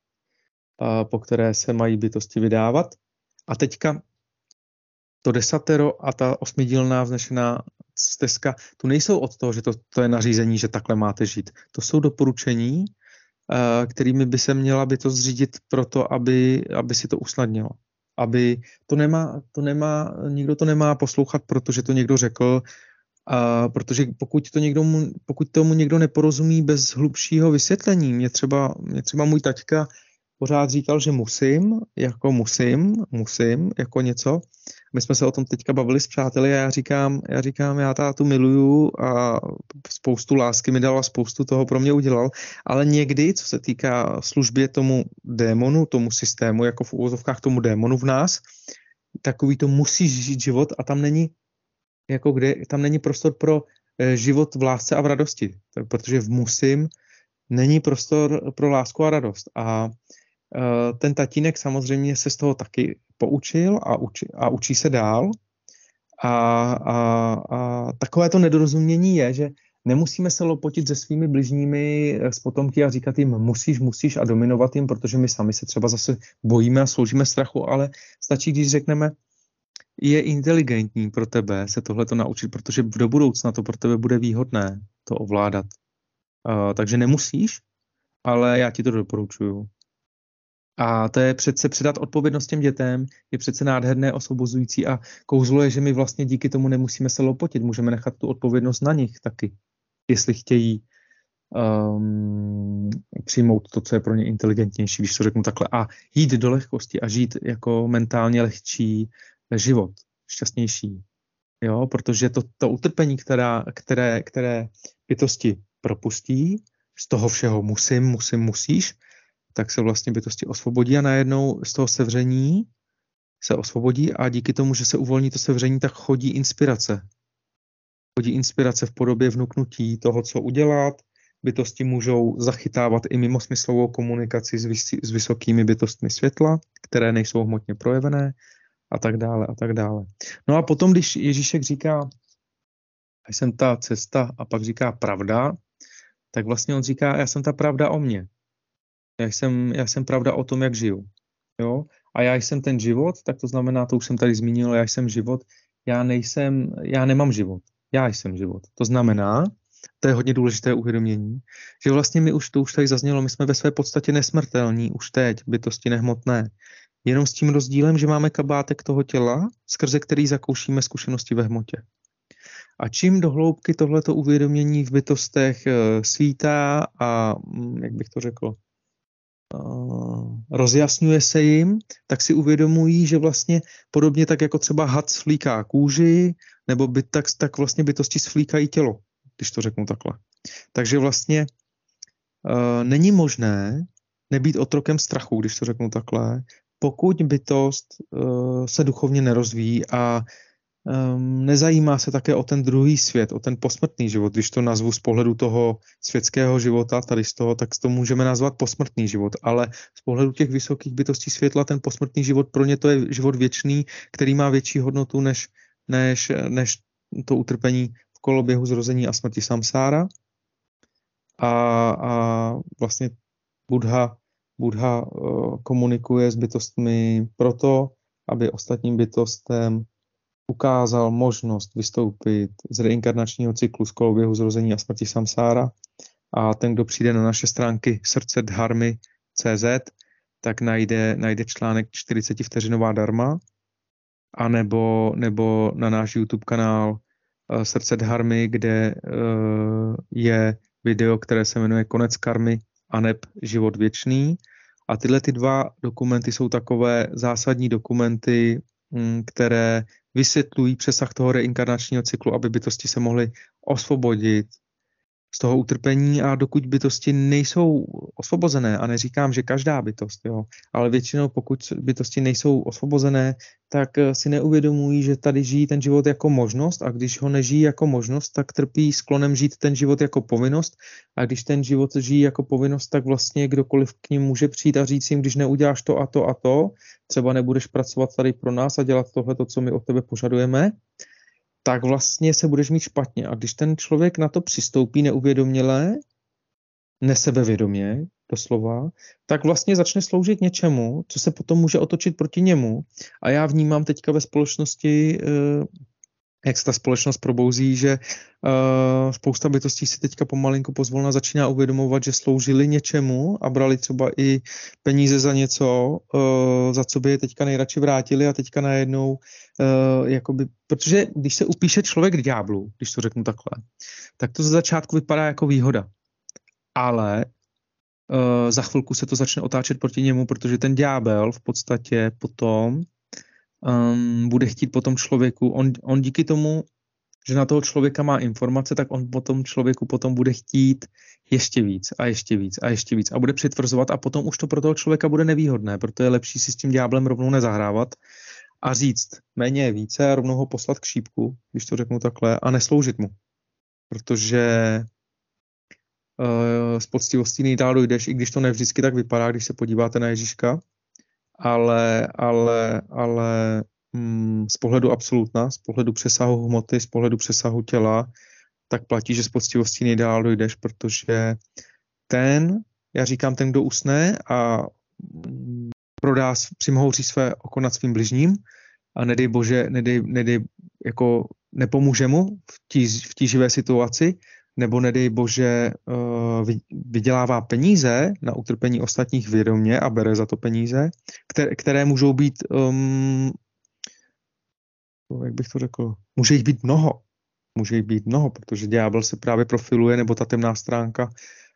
a po které se mají bytosti vydávat. A teďka to desatero a ta osmidílná vznešená stezka, tu nejsou od toho, že to, to je nařízení, že takhle máte žít. To jsou doporučení, uh, kterými by se měla by to zřídit proto, aby, aby si to usnadnilo. Aby to nemá, to nemá, nikdo to nemá poslouchat, protože to někdo řekl, a protože pokud, to někdo, pokud tomu někdo neporozumí bez hlubšího vysvětlení, mě třeba, mě třeba můj taťka pořád říkal, že musím, jako musím, musím, jako něco. My jsme se o tom teďka bavili s přáteli a já říkám, já říkám, já tátu miluju a spoustu lásky mi dal a spoustu toho pro mě udělal, ale někdy, co se týká službě tomu démonu, tomu systému, jako v úvozovkách tomu démonu v nás, takový to musíš žít život a tam není, jako kde, tam není prostor pro eh, život v lásce a v radosti, protože v musím není prostor pro lásku a radost. A ten tatínek samozřejmě se z toho taky poučil a učí, a učí se dál. A, a, a takové to nedorozumění je, že nemusíme se lopotit se svými bližními eh, s potomky a říkat jim musíš, musíš a dominovat jim, protože my sami se třeba zase bojíme a sloužíme strachu, ale stačí, když řekneme, je inteligentní pro tebe se tohle to naučit, protože do budoucna to pro tebe bude výhodné to ovládat. Uh, takže nemusíš, ale já ti to doporučuju. A to je přece předat odpovědnost těm dětem, je přece nádherné, osvobozující a kouzlo je, že my vlastně díky tomu nemusíme se lopotit, můžeme nechat tu odpovědnost na nich taky, jestli chtějí um, přijmout to, co je pro ně inteligentnější, když to řeknu takhle, a jít do lehkosti a žít jako mentálně lehčí život, šťastnější. Jo, protože to, to utrpení, která, které, které bytosti propustí, z toho všeho musím, musím, musíš, tak se vlastně bytosti osvobodí a najednou z toho sevření se osvobodí a díky tomu, že se uvolní to sevření, tak chodí inspirace. Chodí inspirace v podobě vnuknutí toho, co udělat, bytosti můžou zachytávat i mimosmyslovou komunikaci s, vys- s vysokými bytostmi světla, které nejsou hmotně projevené a tak dále a tak dále. No a potom, když Ježíšek říká, jsem ta cesta a pak říká pravda, tak vlastně on říká, já jsem ta pravda o mně. Já jsem, já jsem pravda o tom, jak žiju. Jo? A já jsem ten život, tak to znamená, to už jsem tady zmínil, já jsem život, já nejsem, já nemám život. Já jsem život. To znamená, to je hodně důležité uvědomění, že vlastně my už, to už tady zaznělo, my jsme ve své podstatě nesmrtelní už teď, bytosti nehmotné. Jenom s tím rozdílem, že máme kabátek toho těla, skrze který zakoušíme zkušenosti ve hmotě. A čím do hloubky tohleto uvědomění v bytostech eh, svítá a, mm, jak bych to řekl, rozjasňuje se jim, tak si uvědomují, že vlastně podobně tak jako třeba had svlíká kůži, nebo by, tak, tak vlastně bytosti svlíkají tělo, když to řeknu takhle. Takže vlastně uh, není možné nebýt otrokem strachu, když to řeknu takhle, pokud bytost uh, se duchovně nerozvíjí a um, nezajímá se také o ten druhý svět, o ten posmrtný život, když to nazvu z pohledu toho světského života, tady z toho, tak to můžeme nazvat posmrtný život, ale z pohledu těch vysokých bytostí světla, ten posmrtný život pro ně to je život věčný, který má větší hodnotu než, než, než to utrpení v koloběhu zrození a smrti samsára. A, a vlastně Buddha, Buddha uh, komunikuje s bytostmi proto, aby ostatním bytostem ukázal možnost vystoupit z reinkarnačního cyklu z koloběhu zrození a smrti samsára a ten, kdo přijde na naše stránky srdce dharmy CZ, tak najde, najde článek 40 vteřinová darma, a nebo, na náš YouTube kanál uh, Srdce dharmy, kde uh, je video, které se jmenuje Konec karmy a neb život věčný. A tyhle ty dva dokumenty jsou takové zásadní dokumenty, které vysvětlují přesah toho reinkarnačního cyklu, aby bytosti se mohly osvobodit z toho utrpení a dokud bytosti nejsou osvobozené, a neříkám, že každá bytost, jo, ale většinou pokud bytosti nejsou osvobozené, tak eh, si neuvědomují, že tady žijí ten život jako možnost a když ho nežijí jako možnost, tak trpí sklonem žít ten život jako povinnost a když ten život žijí jako povinnost, tak vlastně kdokoliv k ním může přijít a říct jim, když neuděláš to a to a to, třeba nebudeš pracovat tady pro nás a dělat tohle, to, co my od tebe požadujeme, tak vlastně se budeš mít špatně. A když ten člověk na to přistoupí neuvědoměle, nesebevědomě, doslova, tak vlastně začne sloužit něčemu, co se potom může otočit proti němu. A já vnímám teďka ve společnosti, eh, jak se ta společnost probouzí, že uh, spousta bytostí si teďka pomalinku pozvolna začíná uvědomovat, že sloužili něčemu a brali třeba i peníze za něco, uh, za co by je teďka nejradši vrátili a teďka najednou, uh, jakoby, protože když se upíše člověk k ďáblu, když to řeknu takhle, tak to ze začátku vypadá jako výhoda. Ale uh, za chvilku se to začne otáčet proti němu, protože ten ďábel v podstatě potom um, bude chtít potom člověku, on, on díky tomu, že na toho člověka má informace, tak on potom člověku potom bude chtít ještě víc a ještě víc a ještě víc a bude přitvrzovat a potom už to pro toho člověka bude nevýhodné, proto je lepší si s tím ďáblem rovnou nezahrávat a říct méně je více a rovnou ho poslat k šípku, když to řeknu takhle, a nesloužit mu. Protože uh, s poctivostí nejdál dojdeš, i když to nevždycky tak vypadá, když se podíváte na Ježíška, ale, ale, ale mm, z pohledu absolutna, z pohledu přesahu hmoty, z pohledu přesahu těla, tak platí, že s poctivostí nejdál dojdeš, protože ten, já říkám ten, kdo usne a mm, prodá, přimhouří své oko nad svým bližním a nedej bože, nedej, nedej, jako nepomůže mu v, tí, v tíživé situaci, nebo nedej bože uh, vydělává peníze na utrpení ostatních vědomě a bere za to peníze, které, které můžou být, um, jak bych to řekl, může jich být mnoho. Může jich být mnoho, protože ďábel se právě profiluje, nebo ta temná stránka Eh,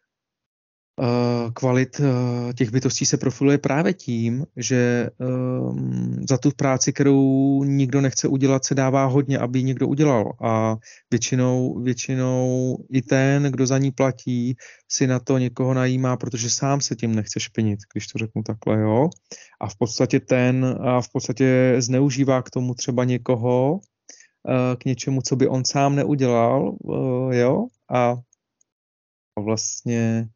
kvalit eh, těch bytostí se profiluje právě tím, že ehm, za tu práci, kterou nikdo nechce udělat, se dává hodně, aby ji někdo udělal. A většinou, většinou i ten, kdo za ní platí, si na to někoho najímá, protože sám se tím nechce špinit, když to řeknu takhle, jo. A v podstatě ten a v podstatě zneužívá k tomu třeba někoho, eh, k něčemu, co by on sám neudělal, jo. A vlastně,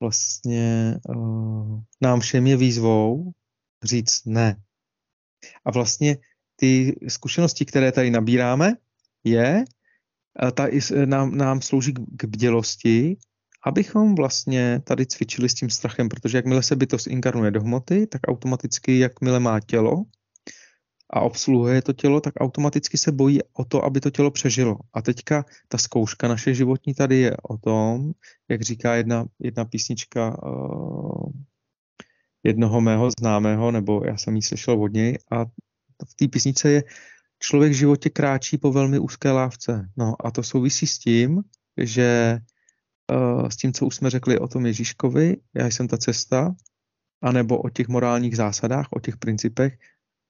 vlastně uh, nám všem je výzvou říct ne. A vlastně ty zkušenosti, které tady nabíráme, je, ta nám, nám slouží k bdělosti, abychom vlastně tady cvičili s tím strachem, protože jakmile se bytost inkarnuje do hmoty, tak automaticky, jakmile má tělo a obsluhuje to tělo, tak automaticky se bojí o to, aby to tělo přežilo. A teďka ta zkouška naše životní tady je o tom, jak říká jedna, jedna písnička uh, jednoho mého známého, nebo já jsem ji slyšel od něj, a v té písnice je člověk v životě kráčí po velmi úzké lávce. No a to souvisí s tím, že uh, s tím, co už jsme řekli o tom Ježíškovi, já jsem ta cesta, anebo o těch morálních zásadách, o těch principech,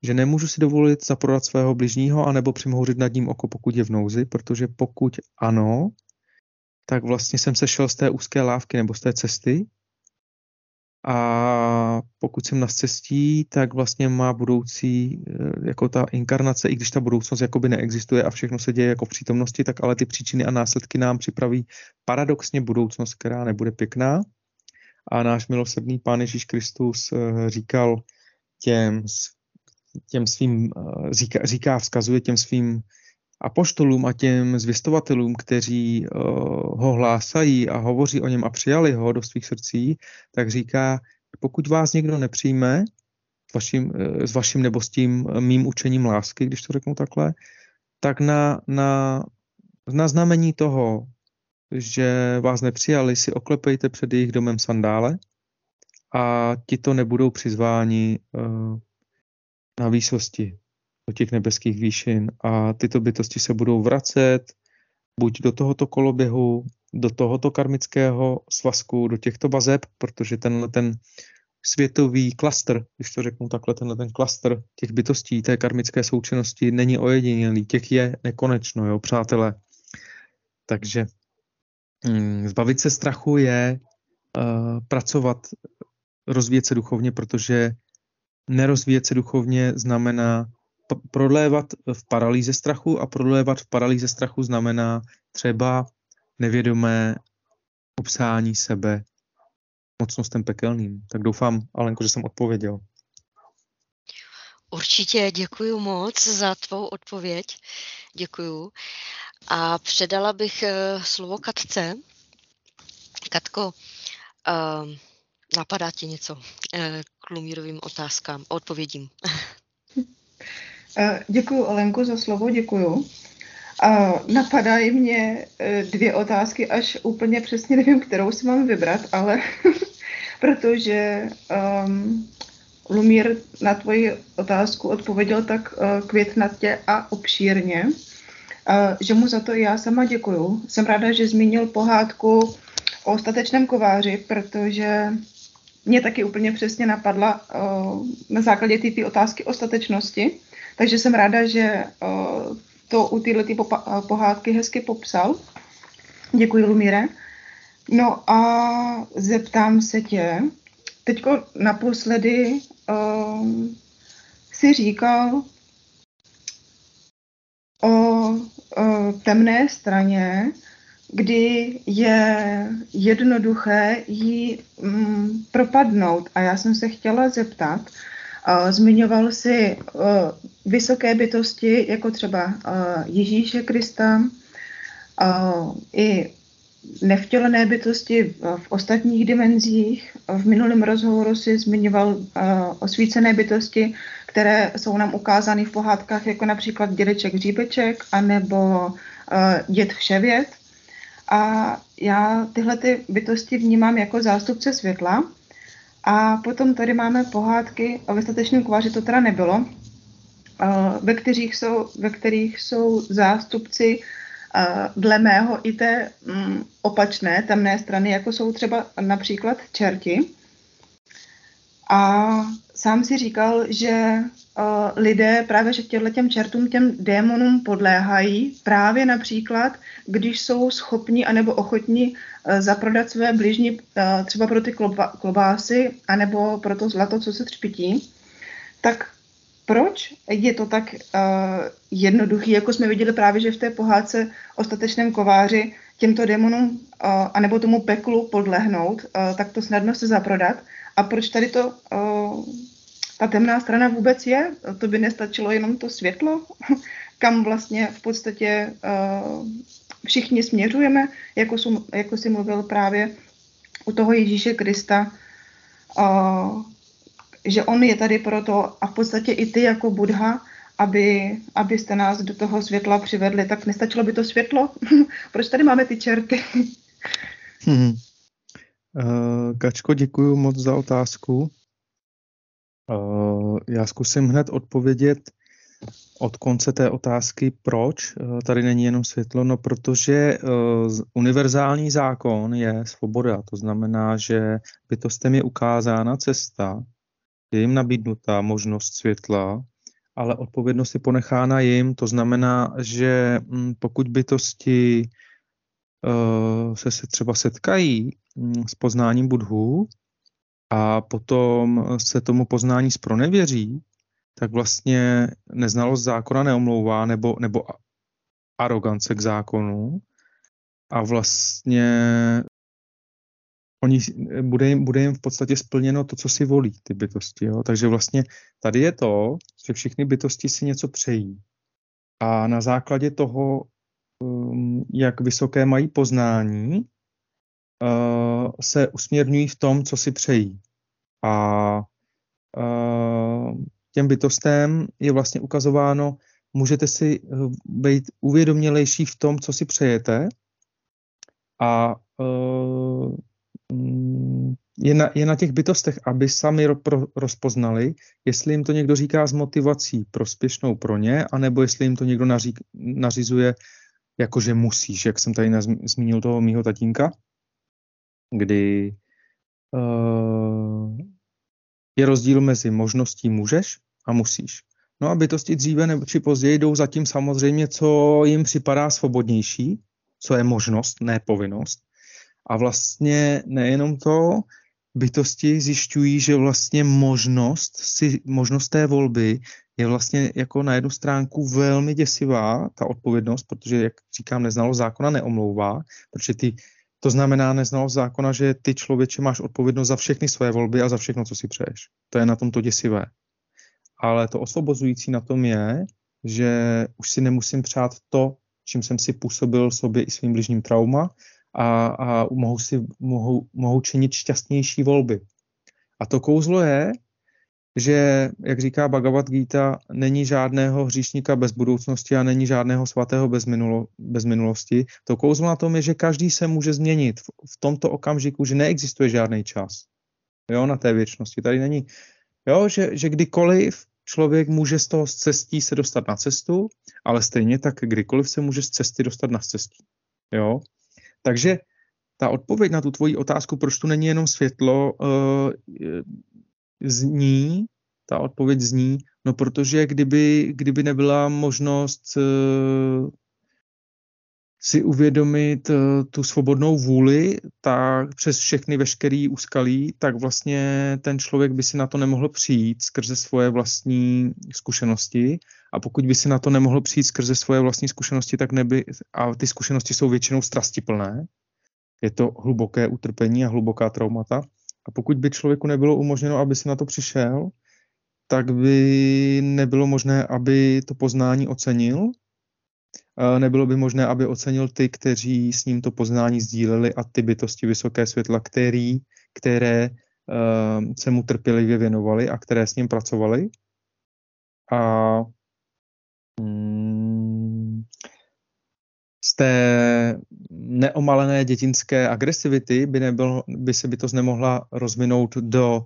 že nemůžu si dovolit zaprodat svého bližního, anebo přimhouřit nad ním oko, pokud je v nouzi, protože pokud ano, tak vlastně jsem sešel z té úzké lávky nebo z té cesty a pokud jsem na cestí, tak vlastně má budoucí, eh, jako ta inkarnace, i když ta budoucnost jakoby neexistuje a všechno se děje jako v přítomnosti, tak ale ty příčiny a následky nám připraví paradoxně budoucnost, která nebude pěkná. A náš milosrdný Pán Ježíš Kristus eh, říkal těm, těm svým, eh, říká, říká, vzkazuje těm svým apoštolům a těm zvěstovatelům, kteří uh, ho hlásají a hovoří o něm a přijali ho do svých srdcí, tak říká, pokud vás někdo nepřijme s vaším, uh, s vaším nebo s tím mým učením lásky, když to řeknu takhle, tak na, na, na znamení toho, že vás nepřijali, si oklepejte před jejich domem sandále a ti to nebudou přizváni uh, na výsosti do těch nebeských výšin a tyto bytosti se budou vracet buď do tohoto koloběhu, do tohoto karmického svazku, do těchto bazeb, protože tenhle ten světový klaster, když to řeknu takhle, tenhle ten klaster těch bytostí té karmické součinnosti není ojedinělý, těch je nekonečno, jo, přátelé. Takže hm, zbavit se strachu je uh, pracovat, rozvíjet se duchovně, protože nerozvíjet se duchovně znamená prodlévat v paralýze strachu a prodlévat v paralýze strachu znamená třeba nevědomé obsání sebe mocnostem pekelným. Tak doufám, Alenko, že jsem odpověděl. Určitě děkuji moc za tvou odpověď. Děkuji. A předala bych uh, slovo Katce. Katko, uh, napadá ti něco k Lumírovým otázkám, odpovědím? Děkuji Olenku za slovo, děkuji. A napadají mě e, dvě otázky, až úplně přesně nevím, kterou si mám vybrat, ale protože um, Lumír na tvoji otázku odpověděl tak uh, květnatě a obšírně, uh, že mu za to i já sama děkuju. Jsem ráda, že zmínil pohádku o ostatečném kováři, protože mě taky úplně přesně napadla uh, na základě té otázky o statečnosti. Takže jsem ráda, že uh, to u této pohádky hezky popsal. Děkuji, Lumíre. No a zeptám se tě, teďko naposledy uh, si říkal o uh, temné straně, kdy je jednoduché jí um, propadnout. A já jsem se chtěla zeptat, Zmiňoval si vysoké bytosti, jako třeba Ježíše Krista, i nevtělené bytosti v ostatních dimenzích. V minulém rozhovoru si zmiňoval osvícené bytosti, které jsou nám ukázány v pohádkách, jako například Dědeček Říbeček anebo Děd Vševěd. A já tyhle ty bytosti vnímám jako zástupce světla, a potom tady máme pohádky o vystatečném kováři, to teda nebylo, ve kterých jsou, ve kterých jsou zástupci dle mého i té mm, opačné, temné strany, jako jsou třeba například čerti. A sám si říkal, že lidé právě že těmhle těm čertům, těm démonům podléhají právě například, když jsou schopni anebo ochotní Eh, zaprodat své bližní eh, třeba pro ty klobásy anebo pro to zlato, co se třpití, tak proč je to tak uh, jednoduchý, jako jsme viděli právě, že v té pohádce o statečném kováři těmto démonům anebo tomu peklu podlehnout, tak to snadno se zaprodat. A proč tady to, ta temná strana vůbec je? To by nestačilo jenom to světlo, kam vlastně v podstatě všichni směřujeme, jako, jsou, jako si mluvil právě u toho Ježíše Krista, že on je tady proto a v podstatě i ty jako Budha, aby, abyste nás do toho světla přivedli, tak nestačilo by to světlo? Proč tady máme ty čerty? hmm. Uh, Kačko, děkuji moc za otázku. Uh, já zkusím hned odpovědět od konce té otázky, proč uh, tady není jenom světlo. No, protože uh, univerzální zákon je svoboda. To znamená, že bytostem je ukázána cesta, je jim nabídnutá možnost světla, ale odpovědnost je ponechána jim. To znamená, že mm, pokud bytosti se, se třeba setkají mm, s poznáním budhu a potom se tomu poznání spronevěří, tak vlastně neznalost zákona neomlouvá nebo, nebo arogance k zákonu a vlastně oni, bude, jim, bude jim v podstatě splněno to, co si volí ty bytosti. Jo? Takže vlastně tady je to, že všechny bytosti si něco přejí. A na základě toho, um, jak vysoké mají poznání, uh, se usměrňují v tom, co si přejí. A uh, těm bytostem je vlastně ukazováno, můžete si uh, být uvědomělejší v tom, co si přejete a Mm, je na, je na těch bytostech, aby sami ro, pro, rozpoznali, jestli jim to někdo říká s motivací prospěšnou pro ně, anebo jestli jim to někdo naří, nařizuje, jakože musíš, jak jsem tady nazm, zmínil toho mýho tatínka, kdy uh, je rozdíl mezi možností můžeš a musíš. No a bytosti dříve nebo či později jdou zatím samozřejmě, co jim připadá svobodnější, co je možnost, ne povinnost. A vlastně nejenom to, bytosti zjišťují, že vlastně možnost, si, možnost té volby je vlastně jako na jednu stránku velmi děsivá, ta odpovědnost, protože, jak říkám, neznalo zákona neomlouvá, protože ty, to znamená neznalost zákona, že ty člověče máš odpovědnost za všechny své volby a za všechno, co si přeješ. To je na tom to děsivé. Ale to osvobozující na tom je, že už si nemusím přát to, čím jsem si působil sobě i svým bližním trauma, a, a mohou, si, mohou, mohou činit šťastnější volby. A to kouzlo je, že, jak říká Bhagavad Gita, není žádného hříšníka bez budoucnosti a není žádného svatého bez, minulo, bez minulosti. To kouzlo na tom je, že každý se může změnit v, v tomto okamžiku, že neexistuje žádný čas jo, na té věčnosti. Tady není, jo, že, že kdykoliv člověk může z toho z cestí se dostat na cestu, ale stejně tak kdykoliv se může z cesty dostat na cestí. Jo? Takže ta odpověď na tu tvoji otázku, proč tu není jenom světlo, uh, zní, ta odpověď zní, no protože kdyby, kdyby nebyla možnost uh, si uvědomit uh, tu svobodnou vůli, tak přes všechny veškerý úskalí, tak vlastně ten člověk by si na to nemohl přijít skrze svoje vlastní zkušenosti a pokud by si na to nemohl přijít skrze svoje vlastní zkušenosti, tak neby, a ty zkušenosti jsou většinou strastiplné, je to hluboké utrpení a hluboká traumata. A pokud by člověku nebylo umožněno, aby si na to přišel, tak by nebylo možné, aby to poznání ocenil. Nebylo by možné, aby ocenil ty, kteří s ním to poznání sdíleli a ty bytosti vysoké světla, který, které uh, se mu trpělivě věnovali a které s ním pracovali. A z té neomalené dětinské agresivity by, nebyl, by se bytost nemohla rozvinout do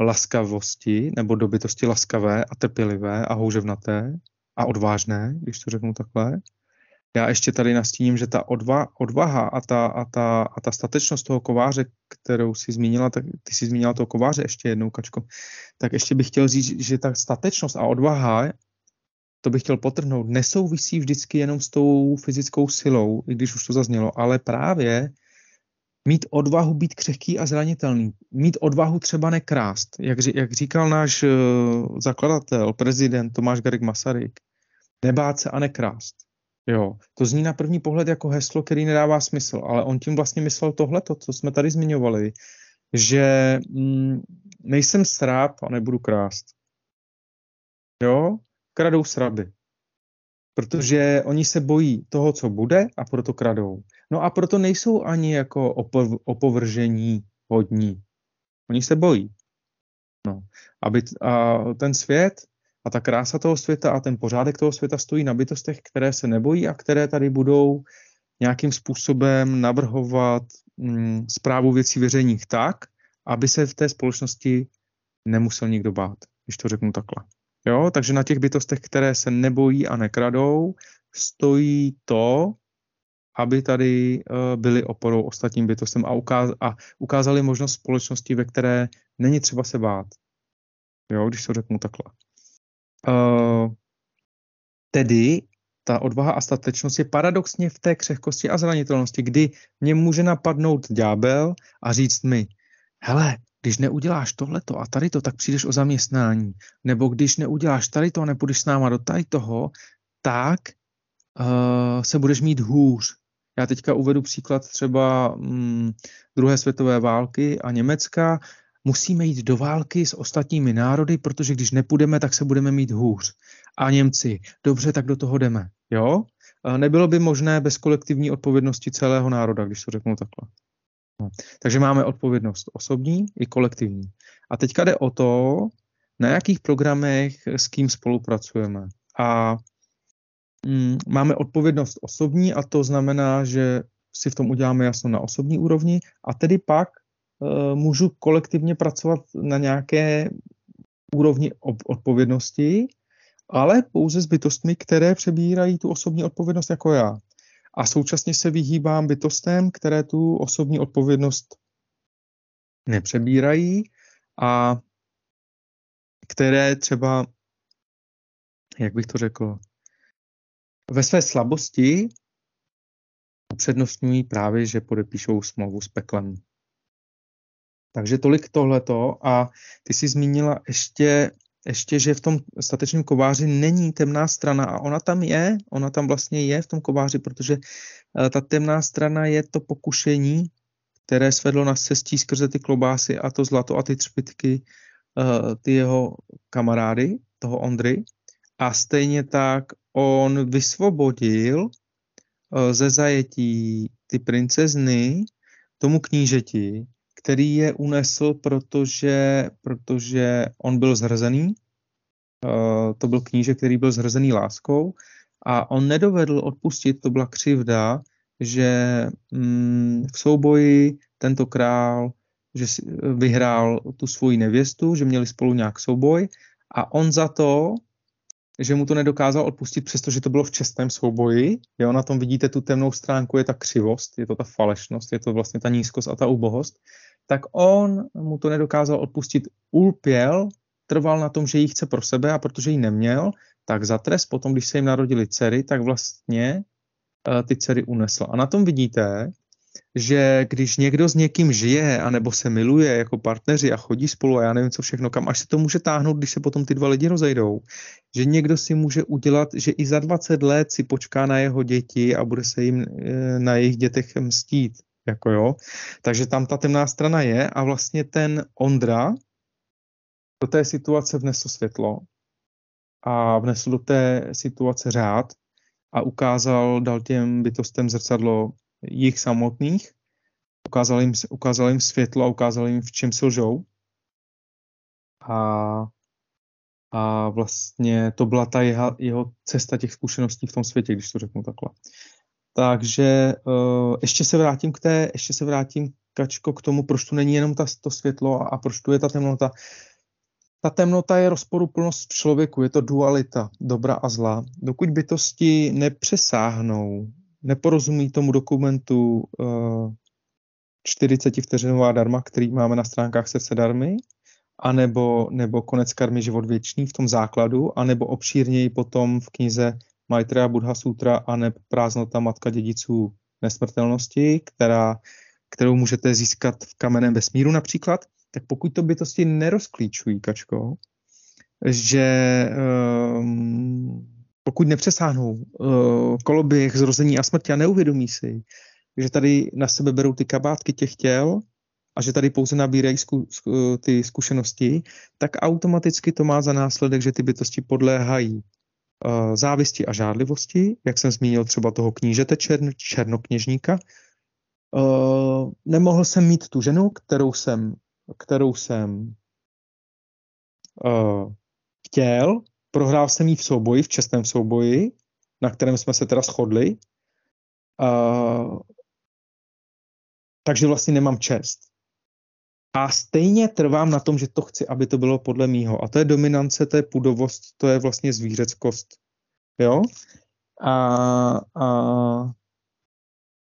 laskavosti nebo do bytosti laskavé a trpělivé a houževnaté a odvážné, když to řeknu takhle. Já ještě tady nastíním, že ta odva, odvaha a ta, a, ta, a ta statečnost toho kováře, kterou si zmínila, tak ty si zmínila toho kováře ještě jednou, Kačko, tak ještě bych chtěl říct, že ta statečnost a odvaha to bych chtěl potrhnout, nesouvisí vždycky jenom s tou fyzickou silou, i když už to zaznělo, ale právě mít odvahu být křehký a zranitelný, mít odvahu třeba nekrást, jak, jak říkal náš uh, zakladatel, prezident Tomáš Garik Masaryk, nebát se a nekrást. Jo, to zní na první pohled jako heslo, který nedává smysl, ale on tím vlastně myslel tohleto, co jsme tady zmiňovali, že mm, nejsem sráb a nebudu krást. Jo, kradou sraby. Protože oni se bojí toho, co bude a proto kradou. No a proto nejsou ani jako opov, opovržení hodní. Oni se bojí. No. Aby, a ten svět a ta krása toho světa a ten pořádek toho světa stojí na bytostech, které se nebojí a které tady budou nějakým způsobem navrhovat mm, zprávu věcí veřejných tak, aby se v té společnosti nemusel nikdo bát, když to řeknu takhle. Jo, takže na těch bytostech, které se nebojí a nekradou, stojí to, aby tady uh, byly oporou ostatním bytostem a, ukáz- a ukázali možnost společnosti, ve které není třeba se bát. Jo, když to řeknu takhle. Uh, tedy ta odvaha a statečnost je paradoxně v té křehkosti a zranitelnosti, kdy mě může napadnout ďábel a říct mi, hele, když neuděláš tohleto a tady to, tak přijdeš o zaměstnání. Nebo když neuděláš tady to a nepůjdeš s náma do tady toho, tak uh, se budeš mít hůř. Já teďka uvedu příklad třeba um, druhé světové války a Německa. Musíme jít do války s ostatními národy, protože když nepůjdeme, tak se budeme mít hůř. A Němci, dobře, tak do toho jdeme. Jo? Uh, nebylo by možné bez kolektivní odpovědnosti celého národa, když to řeknu takhle. No. Takže máme odpovědnost osobní i kolektivní. A teďka jde o to, na jakých programech s kým spolupracujeme. A mm, máme odpovědnost osobní a to znamená, že si v tom uděláme jasno na osobní úrovni a tedy pak e, můžu kolektivně pracovat na nějaké úrovni odpovědnosti, ale pouze s bytostmi, které přebírají tu osobní odpovědnost jako já a současně se vyhýbám bytostem, které tu osobní odpovědnost nepřebírají a které třeba, jak bych to řekl, ve své slabosti upřednostňují právě, že podepíšou smlouvu s peklem. Takže tolik tohleto a ty jsi zmínila ještě ještě, že v tom statečném kováři není temná strana a ona tam je, ona tam vlastně je v tom kováři, protože eh, ta temná strana je to pokušení, které svedlo na cestí skrze ty klobásy a to zlato a ty třpitky, eh, ty jeho kamarády, toho Ondry. A stejně tak on vysvobodil eh, ze zajetí ty princezny tomu knížeti, který je unesl, protože, protože on byl zhrzený. Uh, to byl kníže, který byl zhrzený láskou a on nedovedl odpustit, to byla křivda, že mm, v souboji tento král že si, vyhrál tu svoji nevěstu, že měli spolu nějak souboj a on za to, že mu to nedokázal odpustit, přestože to bylo v čestném souboji. Jo, na tom vidíte tu temnou stránku, je ta křivost, je to ta falešnost, je to vlastně ta nízkost a ta ubohost tak on mu to nedokázal odpustit, ulpěl, trval na tom, že ji chce pro sebe a protože ji neměl, tak za trest potom, když se jim narodili dcery, tak vlastně uh, ty dcery unesl. A na tom vidíte, že když někdo s někým žije, anebo se miluje jako partneři a chodí spolu a já nevím co všechno, kam až se to může táhnout, když se potom ty dva lidi rozejdou, že někdo si může udělat, že i za 20 let si počká na jeho děti a bude se jim eh, na jejich dětech mstít. Jako jo. Takže tam ta temná strana je a vlastně ten Ondra do té situace vnesl světlo a vnesl do té situace řád a ukázal, dal těm bytostem zrcadlo jich samotných, ukázal jim, ukázal jim světlo a ukázal jim, v čem se lžou. A, a vlastně to byla ta jeho, jeho cesta těch zkušeností v tom světě, když to řeknu takhle. Takže uh, ještě se vrátím k té, ještě se vrátím, Kačko, k tomu, proč tu není jenom ta, to světlo a, a proč tu je ta temnota. Ta temnota je rozporuplnost v člověku, je to dualita dobra a zla. Dokud bytosti nepřesáhnou, neporozumí tomu dokumentu uh, 40 vteřinová darma, který máme na stránkách srdce darmy, anebo, nebo konec karmy život věčný v tom základu, anebo obšírněji potom v knize Maitreya Buddha Sutra a ne prázdnota matka dědiců nesmrtelnosti, která, kterou můžete získat v kameném vesmíru například, tak pokud to bytosti nerozklíčují, kačko, že um, pokud nepřesáhnou uh, koloběh zrození a smrti a neuvědomí si, že tady na sebe berou ty kabátky těch těl a že tady pouze nabírají zku, zku, ty zkušenosti, tak automaticky to má za následek, že ty bytosti podléhají závisti a žádlivosti, jak jsem zmínil třeba toho knížete čern, černokněžníka. Uh, nemohl jsem mít tu ženu, kterou jsem, kterou jsem uh, chtěl, prohrál jsem jí v souboji, v čestném souboji, na kterém jsme se teda shodli, takže vlastně nemám čest. A stejně trvám na tom, že to chci, aby to bylo podle mýho. A to je dominance, to je pudovost, to je vlastně zvířeckost. Jo? A, a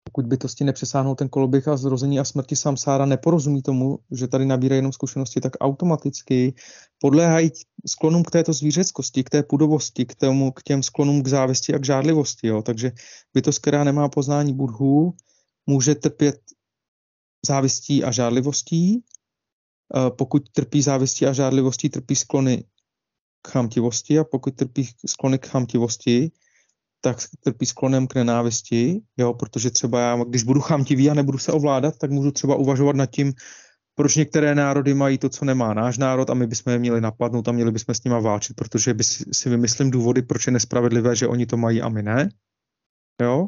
pokud bytosti nepřesáhnou ten koloběh a zrození a smrti samsára neporozumí tomu, že tady nabírají jenom zkušenosti, tak automaticky podléhají sklonům k této zvířeckosti, k té pudovosti, k, tomu, k těm sklonům k závisti a k žádlivosti. Jo? Takže bytost, která nemá poznání budhů, může trpět závistí a žádlivostí. Pokud trpí závistí a žádlivostí, trpí sklony k chamtivosti a pokud trpí sklony k chamtivosti, tak trpí sklonem k nenávisti, jo, protože třeba já, když budu chamtivý a nebudu se ovládat, tak můžu třeba uvažovat nad tím, proč některé národy mají to, co nemá náš národ a my bychom je měli napadnout a měli bychom s nima válčit, protože by si, vymyslím důvody, proč je nespravedlivé, že oni to mají a my ne. Jo?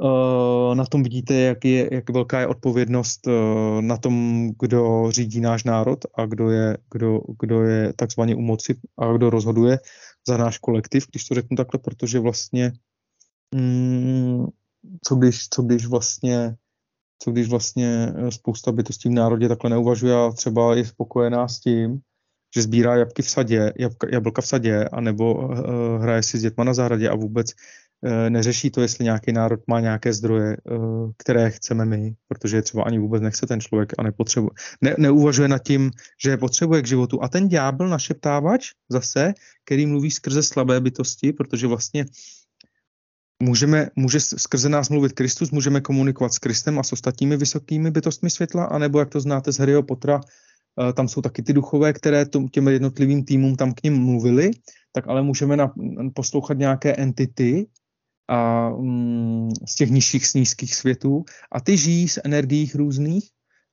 Eh, na tom vidíte, jak, je, jak velká je odpovědnost eh, na tom, kdo řídí náš národ a kdo je, kdo, kdo je takzvaně u moci a kdo rozhoduje za náš kolektiv, když to řeknu takhle, protože vlastně mm, co, když, co když vlastně co když vlastně spousta bytostí v národě takhle neuvažuje a třeba je spokojená s tím, že sbírá jabky v sadě, jabka, jablka v sadě, anebo uh, hraje si s dětma na zahradě a vůbec neřeší to, jestli nějaký národ má nějaké zdroje, uh, které chceme my, protože je třeba ani vůbec nechce ten člověk a nepotřebuje. Ne, neuvažuje nad tím, že je potřebuje k životu. A ten ďábel, našeptávač, zase, který mluví skrze slabé bytosti, protože vlastně Můžeme, může skrze nás mluvit Kristus, můžeme komunikovat s Kristem a s ostatními vysokými bytostmi světla, anebo jak to znáte z Harryho Pottera, Eh, tam jsou taky ty duchové, které těm jednotlivým týmům tam k ním mluvili, tak ale můžeme na, poslouchat nějaké entity a, mm, z těch nižších, z nízkých světů. A ty žijí z energií různých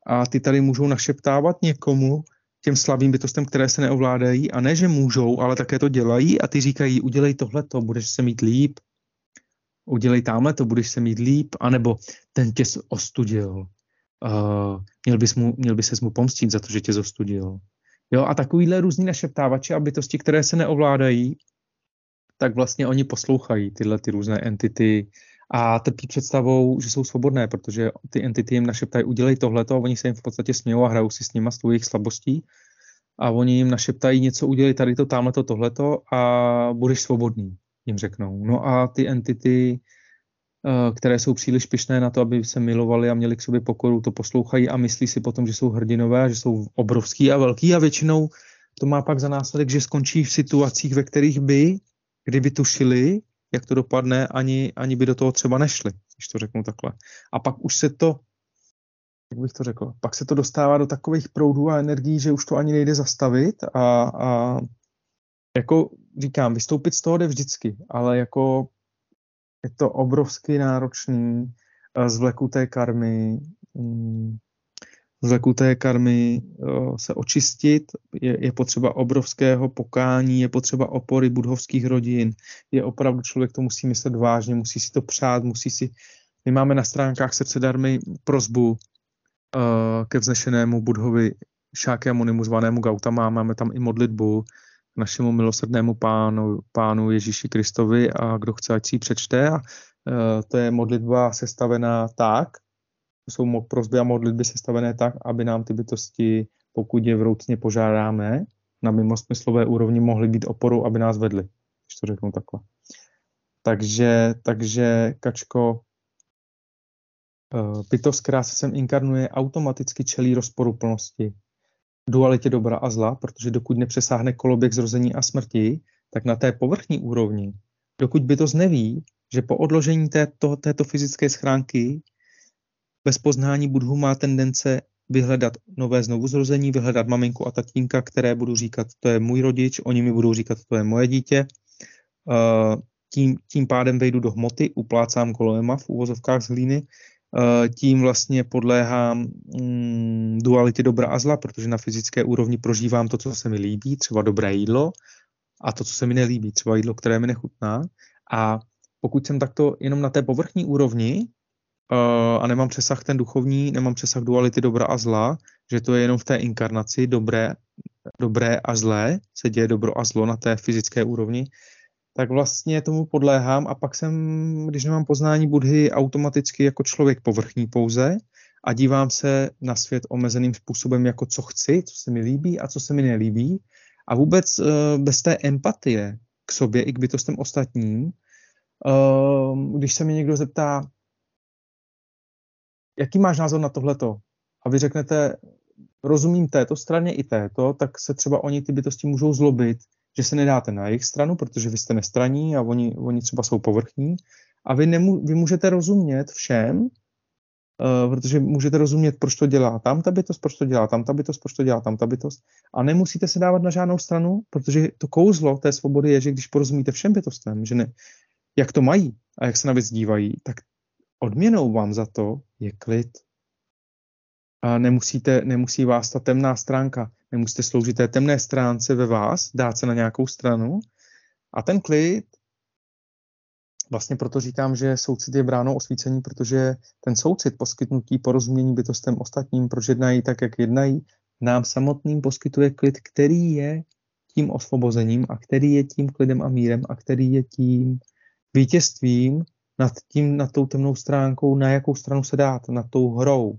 a ty tady můžou našeptávat někomu, těm slabým bytostem, které se neovládají. A ne, že můžou, ale také to dělají a ty říkají, udělej tohleto, budeš se mít líp, udělej tamhle to, budeš se mít líp, anebo ten tě ostudil, uh, měl, bys mu, měl by se mu pomstit za to, že tě zostudil. Jo, a takovýhle různý našeptávači a bytosti, které se neovládají, tak vlastně oni poslouchají tyhle ty různé entity a trpí představou, že jsou svobodné, protože ty entity jim našeptají, udělej tohleto a oni se jim v podstatě smějou a hrajou si s nima s jejich slabostí a oni jim našeptají něco, udělej tady to, tamhle to, tohleto a budeš svobodný, jim řeknou. No a ty entity Eh, které jsou příliš pišné na to, aby se milovali a měli k sobě pokoru, to poslouchají a myslí si potom, že jsou hrdinové, že jsou obrovský a velký a většinou to má pak za následek, že skončí v situacích, ve kterých by, kdyby tušili, jak to dopadne, ani, ani by do toho třeba nešli, když to řeknu takhle. A pak už se to, jak bych to řekl, pak se to dostává do takových proudů a energií, že už to ani nejde zastavit a, a jako říkám, vystoupit z toho jde vždycky, ale jako je to obrovsky náročný eh, z vlekuté karmy, mm, z vlekuté karmy eh, se očistit, je, je potřeba obrovského pokání, je potřeba opory budhovských rodin, je opravdu člověk to musí myslet vážně, musí si to přát, musí si, my máme na stránkách srdce darmy prozbu uh, ke vznešenému budhovi Šákyamonimu zvanému Gautama, máme tam i modlitbu, našemu milosrdnému pánu, pánu Ježíši Kristovi a kdo chce, ať si ji přečte. A e, to je modlitba sestavená tak, jsou prozby a modlitby sestavené tak, aby nám ty bytosti, pokud je vroucně požádáme, na mimosmyslové úrovni mohly být oporou, aby nás vedly, když to řeknu takhle. Takže, takže Kačko, e, bytost, která se sem inkarnuje, automaticky čelí rozporu plnosti dualitě dobra a zla, protože dokud nepřesáhne koloběh zrození a smrti, tak na té povrchní úrovni, dokud by to zneví, že po odložení této, této fyzické schránky bez poznání budhu má tendence vyhledat nové znovuzrození, vyhledat maminku a tatínka, které budu říkat, to je můj rodič, oni mi budou říkat, to je moje dítě tím, tím pádem vejdu do hmoty, uplácám kolema v úvozovkách z hlíny, tím vlastně podléhám mm, dualitě dobra a zla, protože na fyzické úrovni prožívám to, co se mi líbí, třeba dobré jídlo, a to, co se mi nelíbí, třeba jídlo, které mi nechutná. A pokud jsem takto jenom na té povrchní úrovni uh, a nemám přesah ten duchovní, nemám přesah duality dobra a zla, že to je jenom v té inkarnaci dobré, dobré a zlé, se děje dobro a zlo na té fyzické úrovni, tak vlastně tomu podléhám a pak jsem, když nemám poznání Budhy, automaticky jako člověk povrchní pouze a dívám se na svět omezeným způsobem jako co chci, co se mi líbí a co se mi nelíbí. A vůbec uh, bez té empatie k sobě i k bytostem ostatním, uh, když se mi někdo zeptá, jaký máš názor na tohleto? A vy řeknete, rozumím této straně i této, tak se třeba oni ty bytosti můžou zlobit, že se nedáte na jejich stranu, protože vy jste nestraní a oni, oni třeba jsou povrchní. A vy, nemů, vy můžete rozumět všem, uh, protože můžete rozumět, proč to dělá tam ta bytost, proč to dělá tam ta bytost, proč to dělá tam ta bytost. A nemusíte se dávat na žádnou stranu, protože to kouzlo té svobody je, že když porozumíte všem bytostem, že ne, jak to mají a jak se na věc dívají, tak odměnou vám za to je klid. A nemusíte, nemusí vás ta temná stránka, nemusíte sloužit té temné stránce ve vás, dát se na nějakou stranu. A ten klid, vlastně proto říkám, že soucit je bránou osvícení, protože ten soucit poskytnutí porozumění bytostem ostatním, proč jednají tak, jak jednají, nám samotným poskytuje klid, který je tím osvobozením a který je tím klidem a mírem a který je tím vítězstvím nad tím, nad tou temnou stránkou, na jakou stranu se dát, nad tou hrou.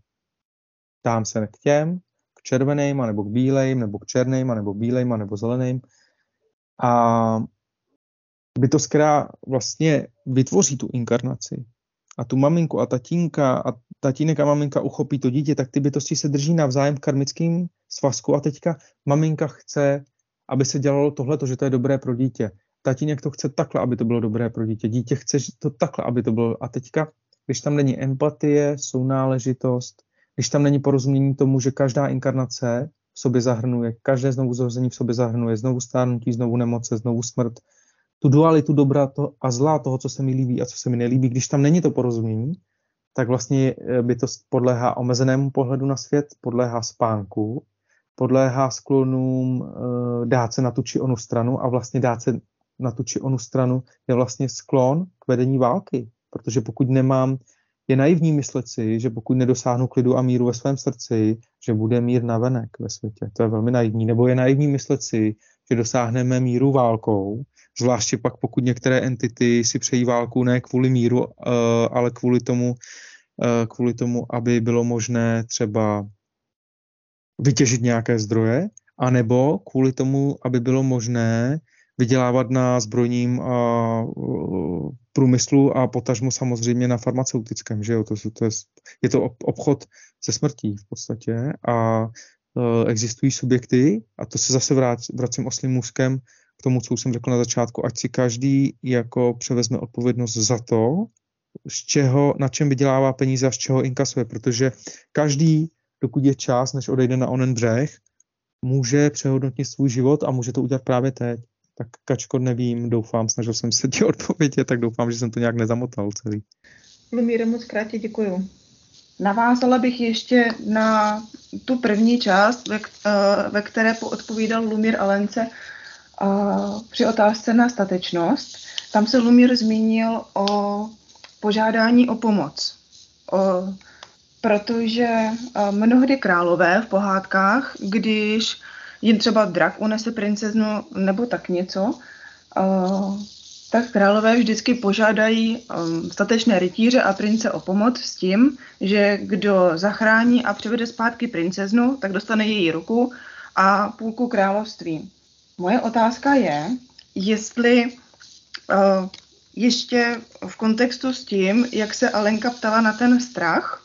Dám se k těm, k červeným, nebo k bílejm, nebo k černým, nebo bílejm, nebo zeleným. A bytost, která vlastně vytvoří tu inkarnaci a tu maminku a tatínka a tatínek a maminka uchopí to dítě, tak ty bytosti se drží navzájem v karmickém svazku a teďka maminka chce, aby se dělalo tohle, že to je dobré pro dítě tatínek to chce takhle, aby to bylo dobré pro dítě, dítě chce to takhle, aby to bylo. A teďka, když tam není empatie, sounáležitost, když tam není porozumění tomu, že každá inkarnace v sobě zahrnuje, každé znovu zrození v sobě zahrnuje, znovu stárnutí, znovu nemoce, znovu smrt, tu dualitu dobra to a zla toho, co se mi líbí a co se mi nelíbí, když tam není to porozumění, tak vlastně eh, by to podléhá omezenému pohledu na svět, podléhá spánku, podléhá sklonům e, dát se na tu či onu stranu a vlastně dát se na tu či onu stranu je vlastně sklon k vedení války. Protože pokud nemám, je naivní myslet si, že pokud nedosáhnu klidu a míru ve svém srdci, že bude mír navenek ve světě. To je velmi naivní. Nebo je naivní myslet si, že dosáhneme míru válkou, zvláště pak pokud některé entity si přejí válku ne kvůli míru, eh, ale kvůli tomu, eh, kvůli tomu, aby bylo možné třeba vytěžit nějaké zdroje, anebo kvůli tomu, aby bylo možné vydělávat na zbrojním a, průmyslu a potažmo samozřejmě na farmaceutickém, že jo, to, to je, je to obchod se smrtí v podstatě a e, existují subjekty, a to se zase vrát, vracím oslým můzkem k tomu, co už jsem řekl na začátku, ať si každý jako převezme odpovědnost za to, z čeho, na čem vydělává peníze a z čeho inkasuje, protože každý, dokud je čas, než odejde na onen břeh, může přehodnotit svůj život a může to udělat právě teď. Tak Kačko, nevím, doufám, snažil jsem se ti odpovědět, tak doufám, že jsem to nějak nezamotal celý. Lumíre, moc krátě děkuju. Navázala bych ještě na tu první část, ve, eh, ve které odpovídal Lumír Alence uh, při otázce na statečnost. Tam se Lumír zmínil o požádání o pomoc. O, protože uh, mnohdy králové v pohádkách, když jim třeba drak unese princeznu nebo tak něco, tak králové vždycky požádají um, statečné rytíře a prince o pomoc s tím, že kdo zachrání a přivede zpátky princeznu, tak dostane její ruku a půlku království. Moje otázka je, jestli uh, ještě v kontextu s tím, jak se Alenka ptala na ten strach,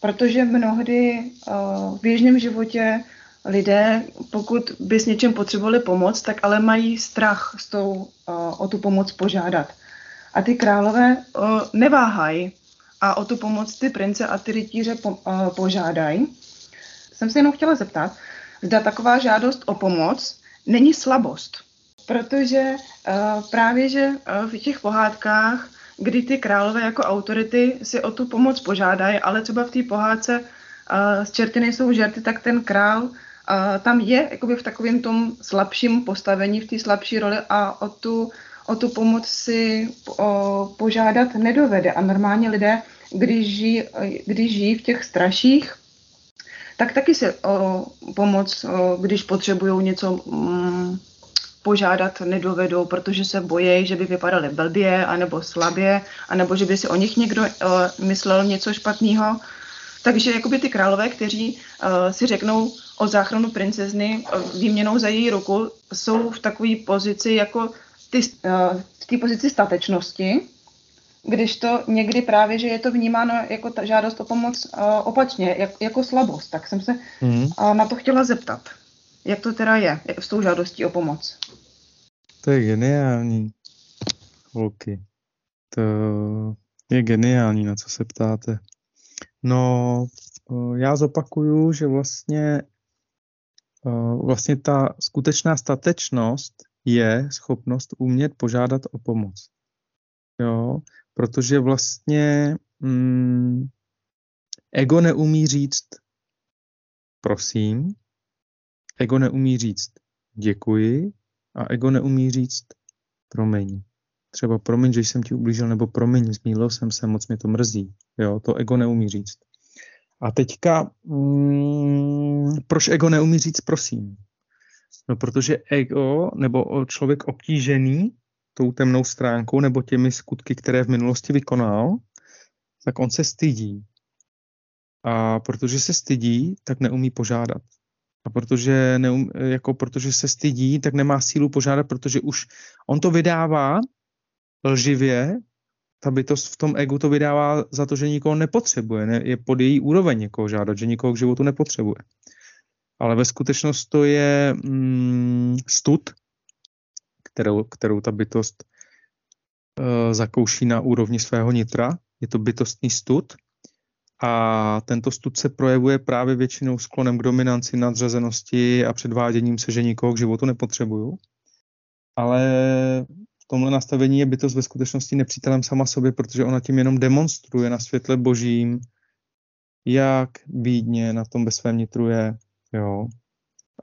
protože mnohdy uh, v běžném životě lidé, pokud by s něčem potřebovali pomoc, tak ale mají strach s tou, uh, o tu pomoc požádat. A ty králové uh, neváhají a o tu pomoc ty prince a ty rytíře po, požádají. Jsem se jenom chtěla zeptat, zda taková žádost o pomoc není slabost. protože uh, právě, že uh, v těch pohádkách, kdy ty králové jako autority si o tu pomoc požádají, ale třeba v té pohádce uh, z čerty nejsou žerty, tak ten král uh, tam je jakoby v takovém tom slabším postavení, v té slabší roli a o tu, o tu pomoc si o, požádat nedovede. A normálně lidé, když žijí, když žijí v těch straších, tak taky se o pomoc, o, když potřebují něco mm, požádat nedovedou, protože se bojí, že by vypadali blbě, anebo slabě, anebo že by si o nich někdo o, myslel něco špatného. Takže jakoby ty králové, kteří uh, si řeknou o záchranu princezny uh, výměnou za její ruku, jsou v takové pozici jako ty, uh, v té pozici statečnosti, když to někdy právě, že je to vnímáno jako ta žádost o pomoc uh, opačně, jak, jako slabost. Tak jsem se mm. uh, na to chtěla zeptat. Jak to teda je s tou žádostí o pomoc? To je geniální. Holky. To je geniální, na co se ptáte. No, já zopakuju, že vlastně, vlastně ta skutečná statečnost je schopnost umět požádat o pomoc. Jo, protože vlastně mm, ego neumí říct prosím, ego neumí říct děkuji a ego neumí říct promiň. Třeba promiň, že jsem ti ublížil, nebo promiň, zmílil jsem se, moc mě to mrzí. Jo, to ego neumí říct. A teďka, mm, proč ego neumí říct prosím? No, protože ego, nebo člověk obtížený tou temnou stránkou, nebo těmi skutky, které v minulosti vykonal, tak on se stydí. A protože se stydí, tak neumí požádat. A protože, neum, jako protože se stydí, tak nemá sílu požádat, protože už on to vydává lživě, ta bytost v tom egu to vydává za to, že nikoho nepotřebuje, ne, je pod její úroveň někoho žádat, že nikoho k životu nepotřebuje. Ale ve skutečnosti to je mm, stud, kterou, kterou ta bytost uh, zakouší na úrovni svého nitra. Je to bytostný stud a tento stud se projevuje právě většinou sklonem k dominanci, nadřazenosti a předváděním se, že nikoho k životu nepotřebuju. Ale tomhle nastavení je bytost ve skutečnosti nepřítelem sama sobě, protože ona tím jenom demonstruje na světle božím, jak bídně na tom ve svém nitru je. Jo.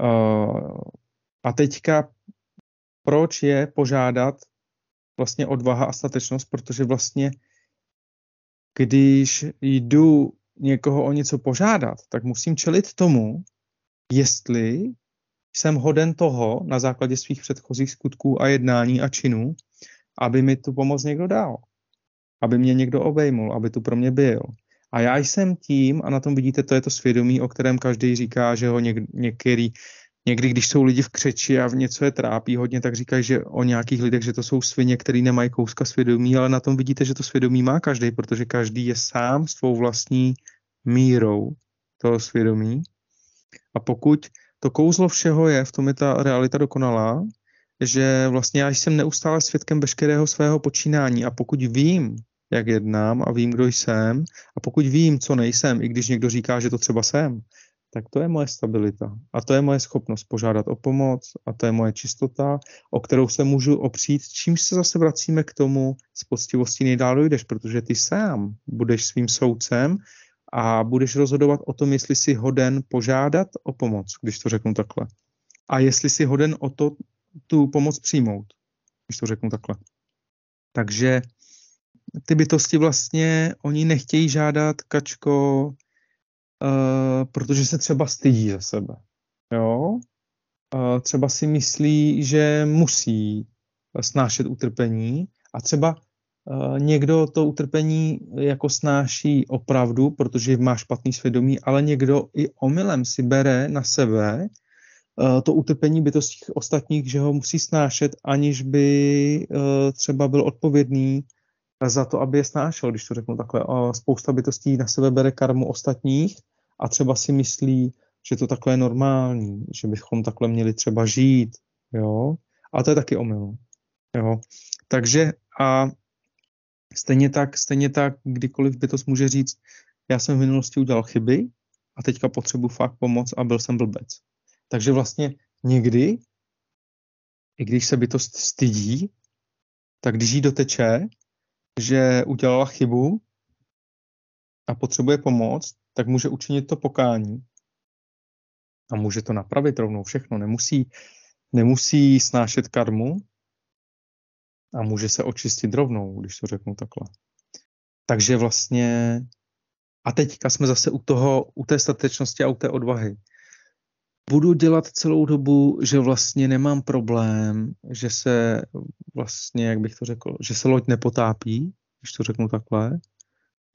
Uh, a teďka, proč je požádat vlastně odvaha a statečnost, protože vlastně když jdu někoho o něco požádat, tak musím čelit tomu, jestli jsem hoden toho na základě svých předchozích skutků a jednání a činů, aby mi tu pomoc někdo dal. Aby mě někdo obejmul, aby tu pro mě byl. A já jsem tím, a na tom vidíte, to je to svědomí, o kterém každý říká, že ho něk, některý, někdy, když jsou lidi v křeči a v něco je trápí hodně, tak říkají, že o nějakých lidech, že to jsou svině, který nemají kouska svědomí, ale na tom vidíte, že to svědomí má každý, protože každý je sám svou vlastní mírou toho svědomí. A pokud to kouzlo všeho je, v tom je ta realita dokonalá, že vlastně já jsem neustále svědkem veškerého svého počínání a pokud vím, jak jednám a vím, kdo jsem a pokud vím, co nejsem, i když někdo říká, že to třeba jsem, tak to je moje stabilita a to je moje schopnost požádat o pomoc a to je moje čistota, o kterou se můžu opřít, čímž se zase vracíme k tomu, s poctivostí nejdál dojdeš, protože ty sám budeš svým soudcem a budeš rozhodovat o tom, jestli jsi hoden požádat o pomoc, když to řeknu takhle. A jestli jsi hoden o to tu pomoc přijmout, když to řeknu takhle. Takže ty bytosti vlastně, oni nechtějí žádat kačko, uh, protože se třeba stydí za sebe. Jo? Uh, třeba si myslí, že musí snášet utrpení a třeba Eh, někdo to utrpení jako snáší opravdu, protože má špatný svědomí, ale někdo i omylem si bere na sebe eh, to utrpení bytostí ostatních, že ho musí snášet, aniž by eh, třeba byl odpovědný za to, aby je snášel, když to řeknu takhle. Spousta bytostí na sebe bere karmu ostatních a třeba si myslí, že to takhle je normální, že bychom takhle měli třeba žít, jo. A to je taky omyl, jo. Takže a Stejně tak, stejně tak, kdykoliv bytost může říct, já jsem v minulosti udělal chyby a teďka potřebuji fakt pomoc a byl jsem blbec. Takže vlastně někdy i když se bytost stydí, tak když jí doteče, že udělala chybu a potřebuje pomoc, tak může učinit to pokání. A může to napravit rovnou všechno. Nemusí, nemusí snášet karmu a může se očistit rovnou, když to řeknu takhle. Takže vlastně a teďka jsme zase u toho, u té statečnosti a u té odvahy. Budu dělat celou dobu, že vlastně nemám problém, že se vlastně, jak bych to řekl, že se loď nepotápí, když to řeknu takhle,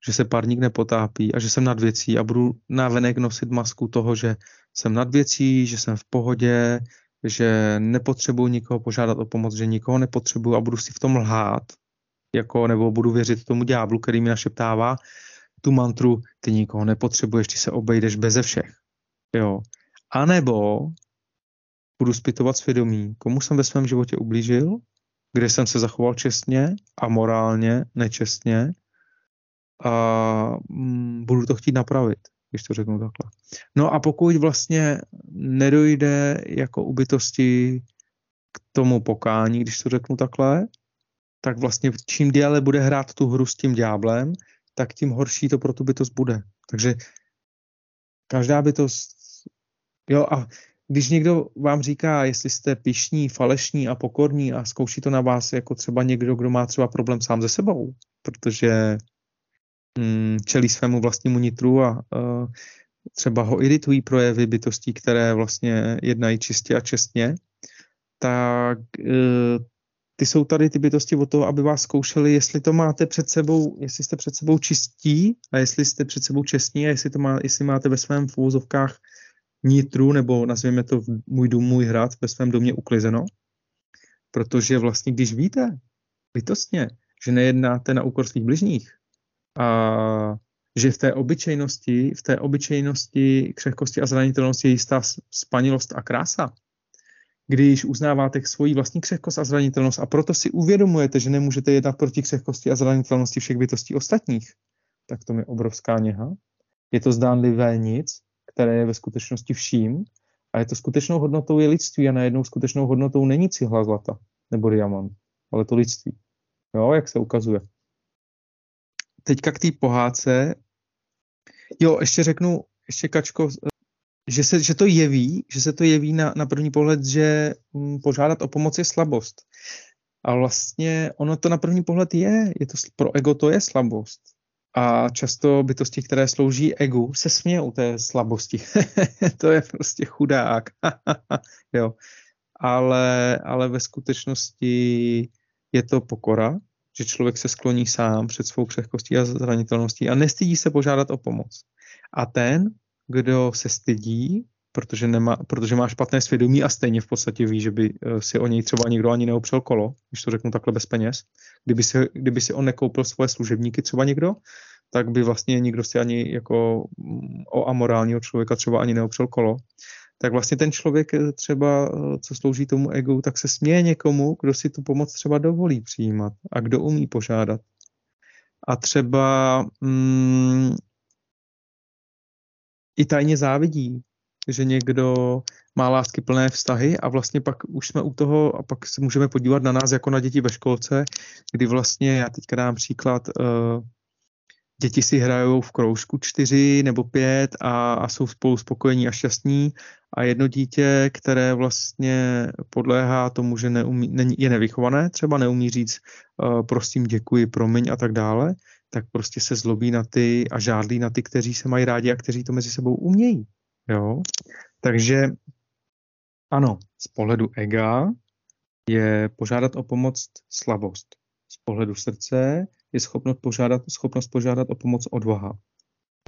že se parník nepotápí a že jsem nad věcí a budu návenek nosit masku toho, že jsem nad věcí, že jsem v pohodě, že nepotřebuji nikoho požádat o pomoc, že nikoho nepotřebuji a budu si v tom lhát, jako, nebo budu věřit tomu ďáblu, který mi našeptává tu mantru, ty nikoho nepotřebuješ, ty se obejdeš beze všech. Jo. A nebo budu zpytovat svědomí, komu jsem ve svém životě ublížil, kde jsem se zachoval čestně a morálně, nečestně a mm, budu to chtít napravit, když to řeknu takhle. No a pokud vlastně nedojde jako ubytosti k tomu pokání, když to řeknu takhle, tak vlastně čím déle bude hrát tu hru s tím dňáblem, tak tím horší to pro tu bytost bude. Takže každá bytost, jo a když někdo vám říká, jestli jste pišní, falešní a pokorní a zkouší to na vás jako třeba někdo, kdo má třeba problém sám ze sebou, protože mm, čelí svému vlastnímu nitru a uh, třeba ho iritují projevy bytostí, které vlastně jednají čistě a čestně, tak uh, ty jsou tady ty bytosti o toho, aby vás zkoušeli, jestli to máte před sebou, jestli jste před sebou čistí a jestli jste před sebou čestní a jestli, to má, jestli máte ve svém v nitru, nebo nazvěme to můj dům, můj hrad, ve svém domě uklizeno. Protože vlastně, když víte bytostně, že nejednáte na úkor svých bližních a že v té obyčejnosti, v té obyčejnosti, křehkosti a zranitelnosti je jistá spanilost a krása, když uznáváte svoji vlastní křehkost a zranitelnost a proto si uvědomujete, že nemůžete jednat proti křehkosti a zranitelnosti všech bytostí ostatních, tak to je obrovská něha. Je to zdánlivé nic, které je ve skutečnosti vším a je to skutečnou hodnotou je lidství a najednou skutečnou hodnotou není cihla zlata nebo diamant, ale to lidství. Jo, jak se ukazuje. Teďka k té pohádce. Jo, ještě řeknu, ještě Kačko, že se, že to jeví, že se to jeví na, na první pohled, že m, mm, požádat o pomoc je slabost. A vlastně ono to na první pohled je, je to, pro ego to je slabost. A často bytosti, které slouží egu, se smějí u té slabosti. to je prostě chudák. jo. Ale, ale ve skutečnosti je to pokora, že člověk se skloní sám před svou křehkostí a zranitelností a nestydí se požádat o pomoc. A ten, kdo se stydí, protože, nemá, protože má špatné svědomí a stejně v podstatě ví, že by eh, si o něj třeba někdo ani neopřel kolo, když to řeknu takhle bez peněz. Kdyby si, kdyby si on nekoupil svoje služebníky třeba někdo, tak by vlastně nikdo si ani jako mm, o amorálního člověka třeba ani neopřel kolo. Tak vlastně ten člověk eh, třeba, eh, co slouží tomu egu, tak se směje někomu, kdo si tu pomoc třeba dovolí přijímat a kdo umí požádat. A třeba mm, i tajně závidí, že někdo má lásky plné vztahy a vlastně pak už jsme u toho a pak se můžeme podívat na nás jako na děti ve školce, kdy vlastně, já teďka dám příklad, uh, děti si hrajou v kroužku čtyři nebo pět a, a jsou spolu spokojení a šťastní a jedno dítě, které vlastně podléhá tomu, že neumí, je nevychované, třeba neumí říct uh, prosím, děkuji, promiň a tak dále, tak prostě se zlobí na ty a žádlí na ty, kteří se mají rádi a kteří to mezi sebou umějí. Jo? Takže ano, z pohledu ega je požádat o pomoc slabost. Z pohledu srdce je schopnost požádat, schopnost požádat o pomoc odvaha.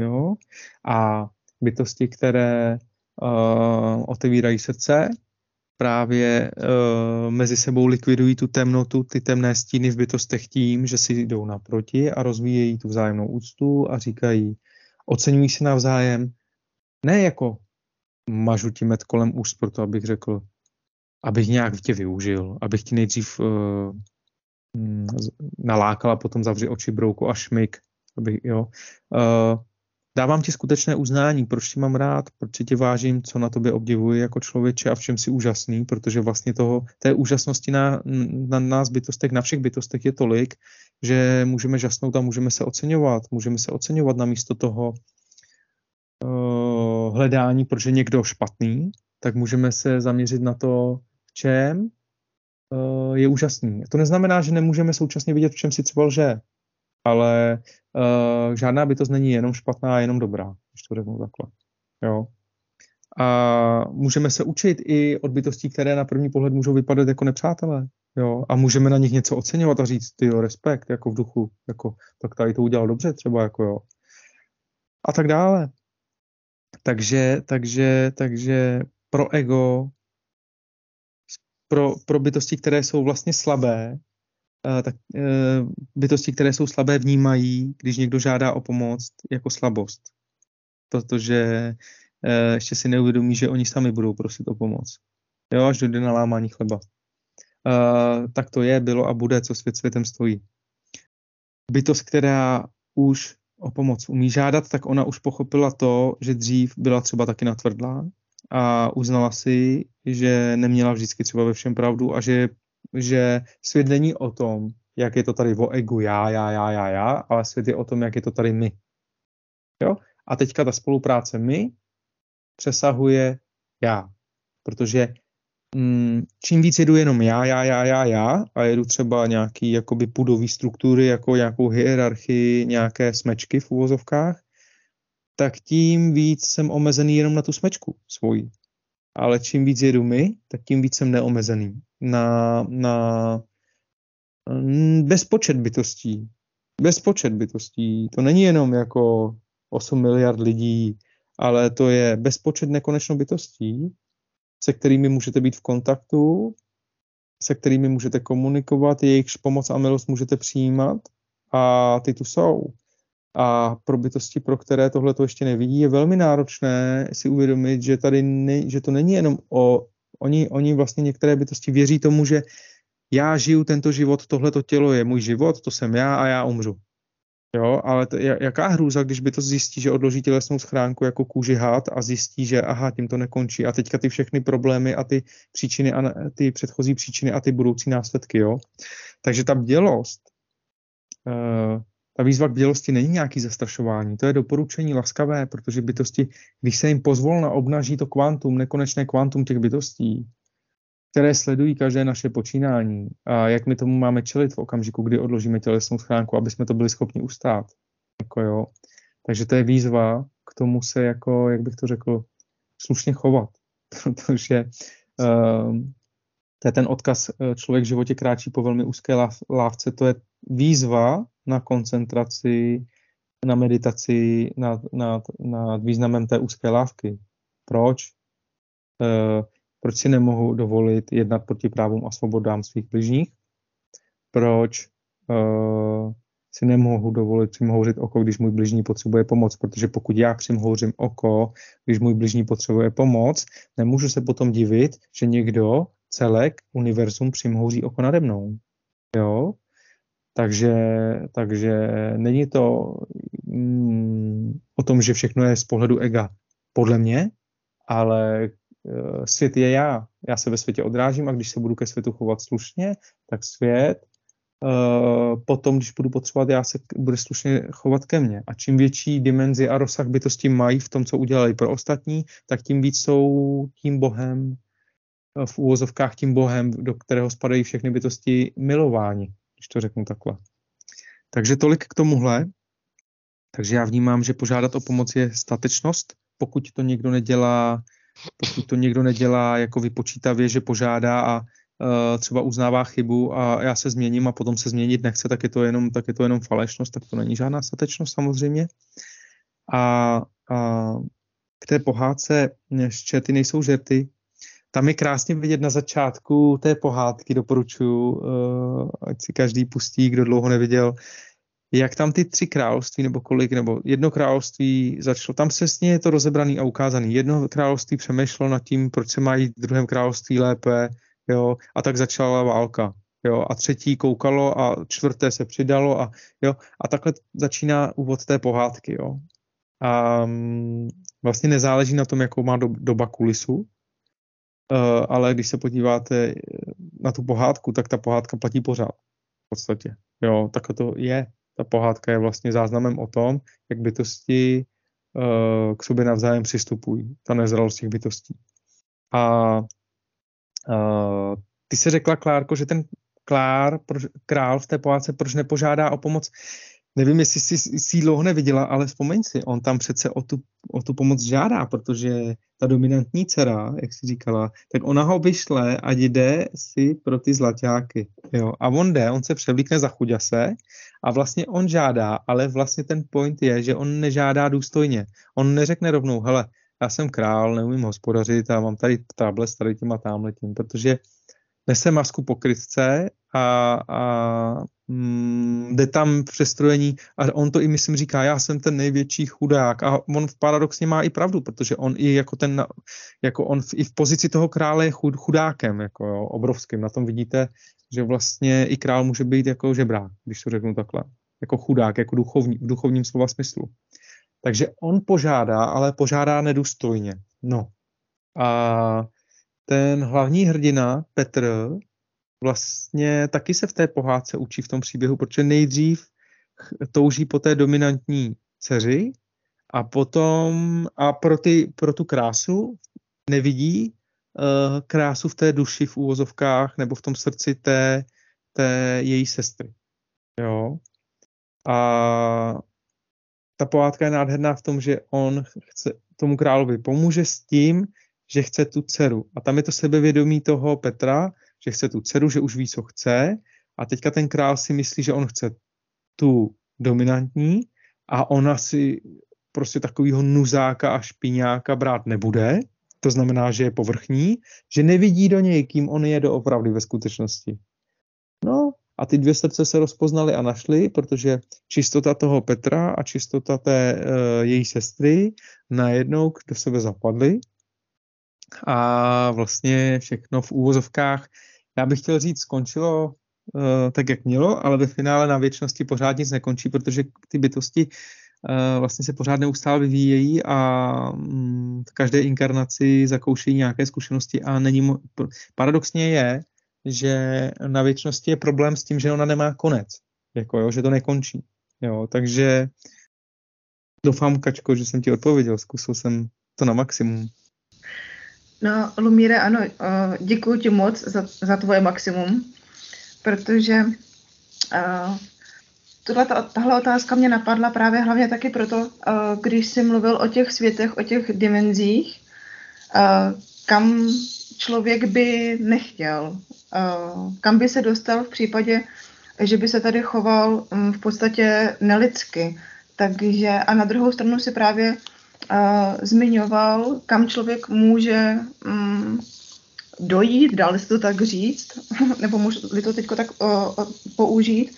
Jo? A bytosti, které uh, otevírají srdce, právě uh, mezi sebou likvidují tu temnotu, ty temné stíny v bytostech tím, že si jdou naproti a rozvíjejí tu vzájemnou úctu a říkají, oceňují se navzájem, ne jako mažu ti med kolem úst, proto abych řekl, abych nějak tě využil, abych ti nejdřív uh, nalákal a potom zavři oči, brouku a šmyk, aby, jo. Uh, dávám ti skutečné uznání, proč tě mám rád, proč tě vážím, co na tobě obdivuji jako člověče a v čem jsi úžasný, protože vlastně toho, té úžasnosti na, na nás bytostech, na všech bytostech je tolik, že můžeme žasnout a můžeme se oceňovat. Můžeme se oceňovat na místo toho hledání, proč je někdo špatný, tak můžeme se zaměřit na to, v čem uh, je úžasný. To neznamená, že nemůžeme současně vidět, v čem si třeba lže, ale uh, žádná bytost není jenom špatná, jenom dobrá, když to řeknu takhle. Jo. A můžeme se učit i od bytostí, které na první pohled můžou vypadat jako nepřátelé. Jo, a můžeme na nich něco oceňovat a říct, ty jo, respekt, jako v duchu, jako, tak tady to udělal dobře třeba, jako jo. A tak dále. Takže, takže, takže pro ego, pro, pro bytosti, které jsou vlastně slabé, eh, tak eh, bytosti, které jsou slabé, vnímají, když někdo žádá o pomoc, jako slabost. Protože eh, ještě si neuvědomí, že oni sami budou prosit o pomoc. Jo, až dojde na lámání chleba. Tak to je, bylo a bude, co svět světem stojí. Bytost, která už o pomoc umí žádat, tak ona už pochopila to, že dřív byla třeba taky natvrdlá, a uznala si, že neměla vždycky třeba ve všem pravdu a že, že svět není o tom, jak je to tady o egu já, já, já, já, já, ale svět je o tom, jak je to tady my. Jo? A teďka ta spolupráce my přesahuje já. Protože čím víc jedu jenom já, já, já, já, já a jedu třeba nějaký jakoby pudový struktury, jako nějakou hierarchii, nějaké smečky v úvozovkách, tak tím víc jsem omezený jenom na tu smečku svoji. Ale čím víc jedu my, tak tím víc jsem neomezený na, na mm, bezpočet bytostí. Bezpočet bytostí. To není jenom jako 8 miliard lidí, ale to je bezpočet nekonečno bytostí, se kterými můžete být v kontaktu, se kterými můžete komunikovat, jejichž pomoc a milost můžete přijímat a ty tu jsou. A pro bytosti, pro které tohle to ještě nevidí, je velmi náročné si uvědomit, že tady ne, že to není jenom o, oni, oni vlastně některé bytosti věří tomu, že já žiju tento život, tohleto tělo je můj život, to jsem já a já umřu. Jo, ale to, jaká hrůza, když by to zjistí, že odloží tělesnou schránku jako kůži had a zjistí, že aha, tím to nekončí a teďka ty všechny problémy a ty příčiny a ty předchozí příčiny a ty budoucí následky, jo. Takže ta bdělost, uh, ta výzva k bdělosti není nějaký zastrašování, to je doporučení laskavé, protože bytosti, když se jim pozvolna obnaží to kvantum, nekonečné kvantum těch bytostí, které sledují každé naše počínání a jak my tomu máme čelit v okamžiku, kdy odložíme tělesnou schránku, aby jsme to byli schopni ustát. Jako jo. Takže to je výzva k tomu se jako, jak bych to řekl, slušně chovat, protože uh, to je ten odkaz, eh, člověk v životě kráčí po velmi úzké lávce, to je výzva na koncentraci, na meditaci nad, nad, nad významem té úzké lávky. Proč? E, proč si nemohu dovolit jednat proti právům a svobodám svých bližních? Proč e, si nemohu dovolit přimhouřit oko, když můj bližní potřebuje pomoc, protože pokud já přimhouřím oko, když můj bližní potřebuje pomoc, nemůžu se potom divit, že někdo, celek, univerzum přimhouří oko nade mnou. Jo? Takže, takže není to mm, o tom, že všechno je z pohledu ega. Podle mě, ale uh, svět je já. Já se ve světě odrážím a když se budu ke světu chovat slušně, tak svět uh, potom, když budu potřebovat, já se bude slušně chovat ke mně. A čím větší dimenzi a rozsah bytosti mají v tom, co udělali pro ostatní, tak tím víc jsou tím bohem, v úvozovkách tím bohem, do kterého spadají všechny bytosti milováni když to řeknu takhle. Takže tolik k tomuhle. Takže já vnímám, že požádat o pomoc je statečnost, pokud to někdo nedělá, pokud to někdo nedělá jako vypočítavě, že požádá a uh, třeba uznává chybu a já se změním a potom se změnit nechce, tak je to jenom, tak je to jenom falešnost, tak to není žádná statečnost samozřejmě. A, a k té pohádce ščety nejsou žerty, tam je krásně vidět na začátku té pohádky, doporučuji, uh, ať si každý pustí, kdo dlouho neviděl, jak tam ty tři království, nebo kolik, nebo jedno království začalo, tam přesně je to rozebraný a ukázaný. Jedno království přemýšlelo nad tím, proč se mají v druhém království lépe, jo, a tak začala válka. Jo, a třetí koukalo a čtvrté se přidalo a, jo, a takhle začíná úvod té pohádky. Jo. a mm, vlastně nezáleží na tom, jakou má do, doba kulisu, uh, ale když se podíváte na tu pohádku, tak ta pohádka platí pořád v podstatě. Jo, tak to je. Ta pohádka je vlastně záznamem o tom, jak bytosti uh, k sobě navzájem přistupují, ta nezralost těch bytostí. A uh, ty se řekla, Klárko, že ten Klár, proč, král v té pohádce, proč nepožádá o pomoc nevím, jestli jsi, jsi dlouho neviděla, ale vzpomeň si, on tam přece o tu, o tu pomoc žádá, protože ta dominantní dcera, jak jsi říkala, tak ona ho vyšle a jde si pro ty zlaťáky. Jo? A on jde, on se převlíkne za chuďase a vlastně on žádá, ale vlastně ten point je, že on nežádá důstojně. On neřekne rovnou, hele, já jsem král, neumím hospodařit a mám tady trable s tady tím a tamhletím, protože nese masku pokrytce a, a mm, jde tam přestrojení a on to i myslím říká, já jsem ten největší chudák a on v paradoxně má i pravdu, protože on i jako ten, jako on v, i v pozici toho krále je chud, chudákem, jako jo, obrovským. Na tom vidíte, že vlastně i král může být jako žebrák, když to řeknu takhle. Jako chudák, jako duchovní, v duchovním slova smyslu. Takže on požádá, ale požádá nedůstojně. No. A ten hlavní hrdina, Petr, vlastně taky se v té pohádce učí v tom příběhu, protože nejdřív touží po té dominantní dceři a potom a pro, ty, pro tu krásu nevidí uh, krásu v té duši v úvozovkách nebo v tom srdci té, té její sestry. Jo. A ta pohádka je nádherná v tom, že on chce, tomu královi pomůže s tím, že chce tu dceru. A tam je to sebevědomí toho Petra, že chce tu dceru, že už ví, co chce. A teďka ten král si myslí, že on chce tu dominantní a ona si prostě takovýho nuzáka a špiňáka brát nebude, to znamená, že je povrchní, že nevidí do něj, kým on je doopravdy ve skutečnosti. No a ty dvě srdce se rozpoznaly a našly, protože čistota toho Petra a čistota té e, její sestry najednou do sebe zapadly. A vlastně všechno v úvozovkách já bych chtěl říct, skončilo uh, tak, jak mělo, ale ve finále na věčnosti pořád nic nekončí, protože ty bytosti uh, vlastně se pořád neustále vyvíjejí a um, v každé inkarnaci zakoušejí nějaké zkušenosti a není mo- paradoxně je, že na věčnosti je problém s tím, že ona nemá konec, jako jo, že to nekončí. Jo, takže doufám, Kačko, že jsem ti odpověděl, zkusil jsem to na maximum. No, Lumíre, ano, děkuji ti moc za, za tvoje maximum, protože uh, tohle, tahle otázka mě napadla právě hlavně taky proto, uh, když jsi mluvil o těch světech, o těch dimenzích, uh, kam člověk by nechtěl, uh, kam by se dostal v případě, že by se tady choval um, v podstatě nelidsky. Takže a na druhou stranu si právě uh, zmiňoval, kam člověk může um, dojít, dá se to tak říct, nebo můžu to teď tak uh, použít,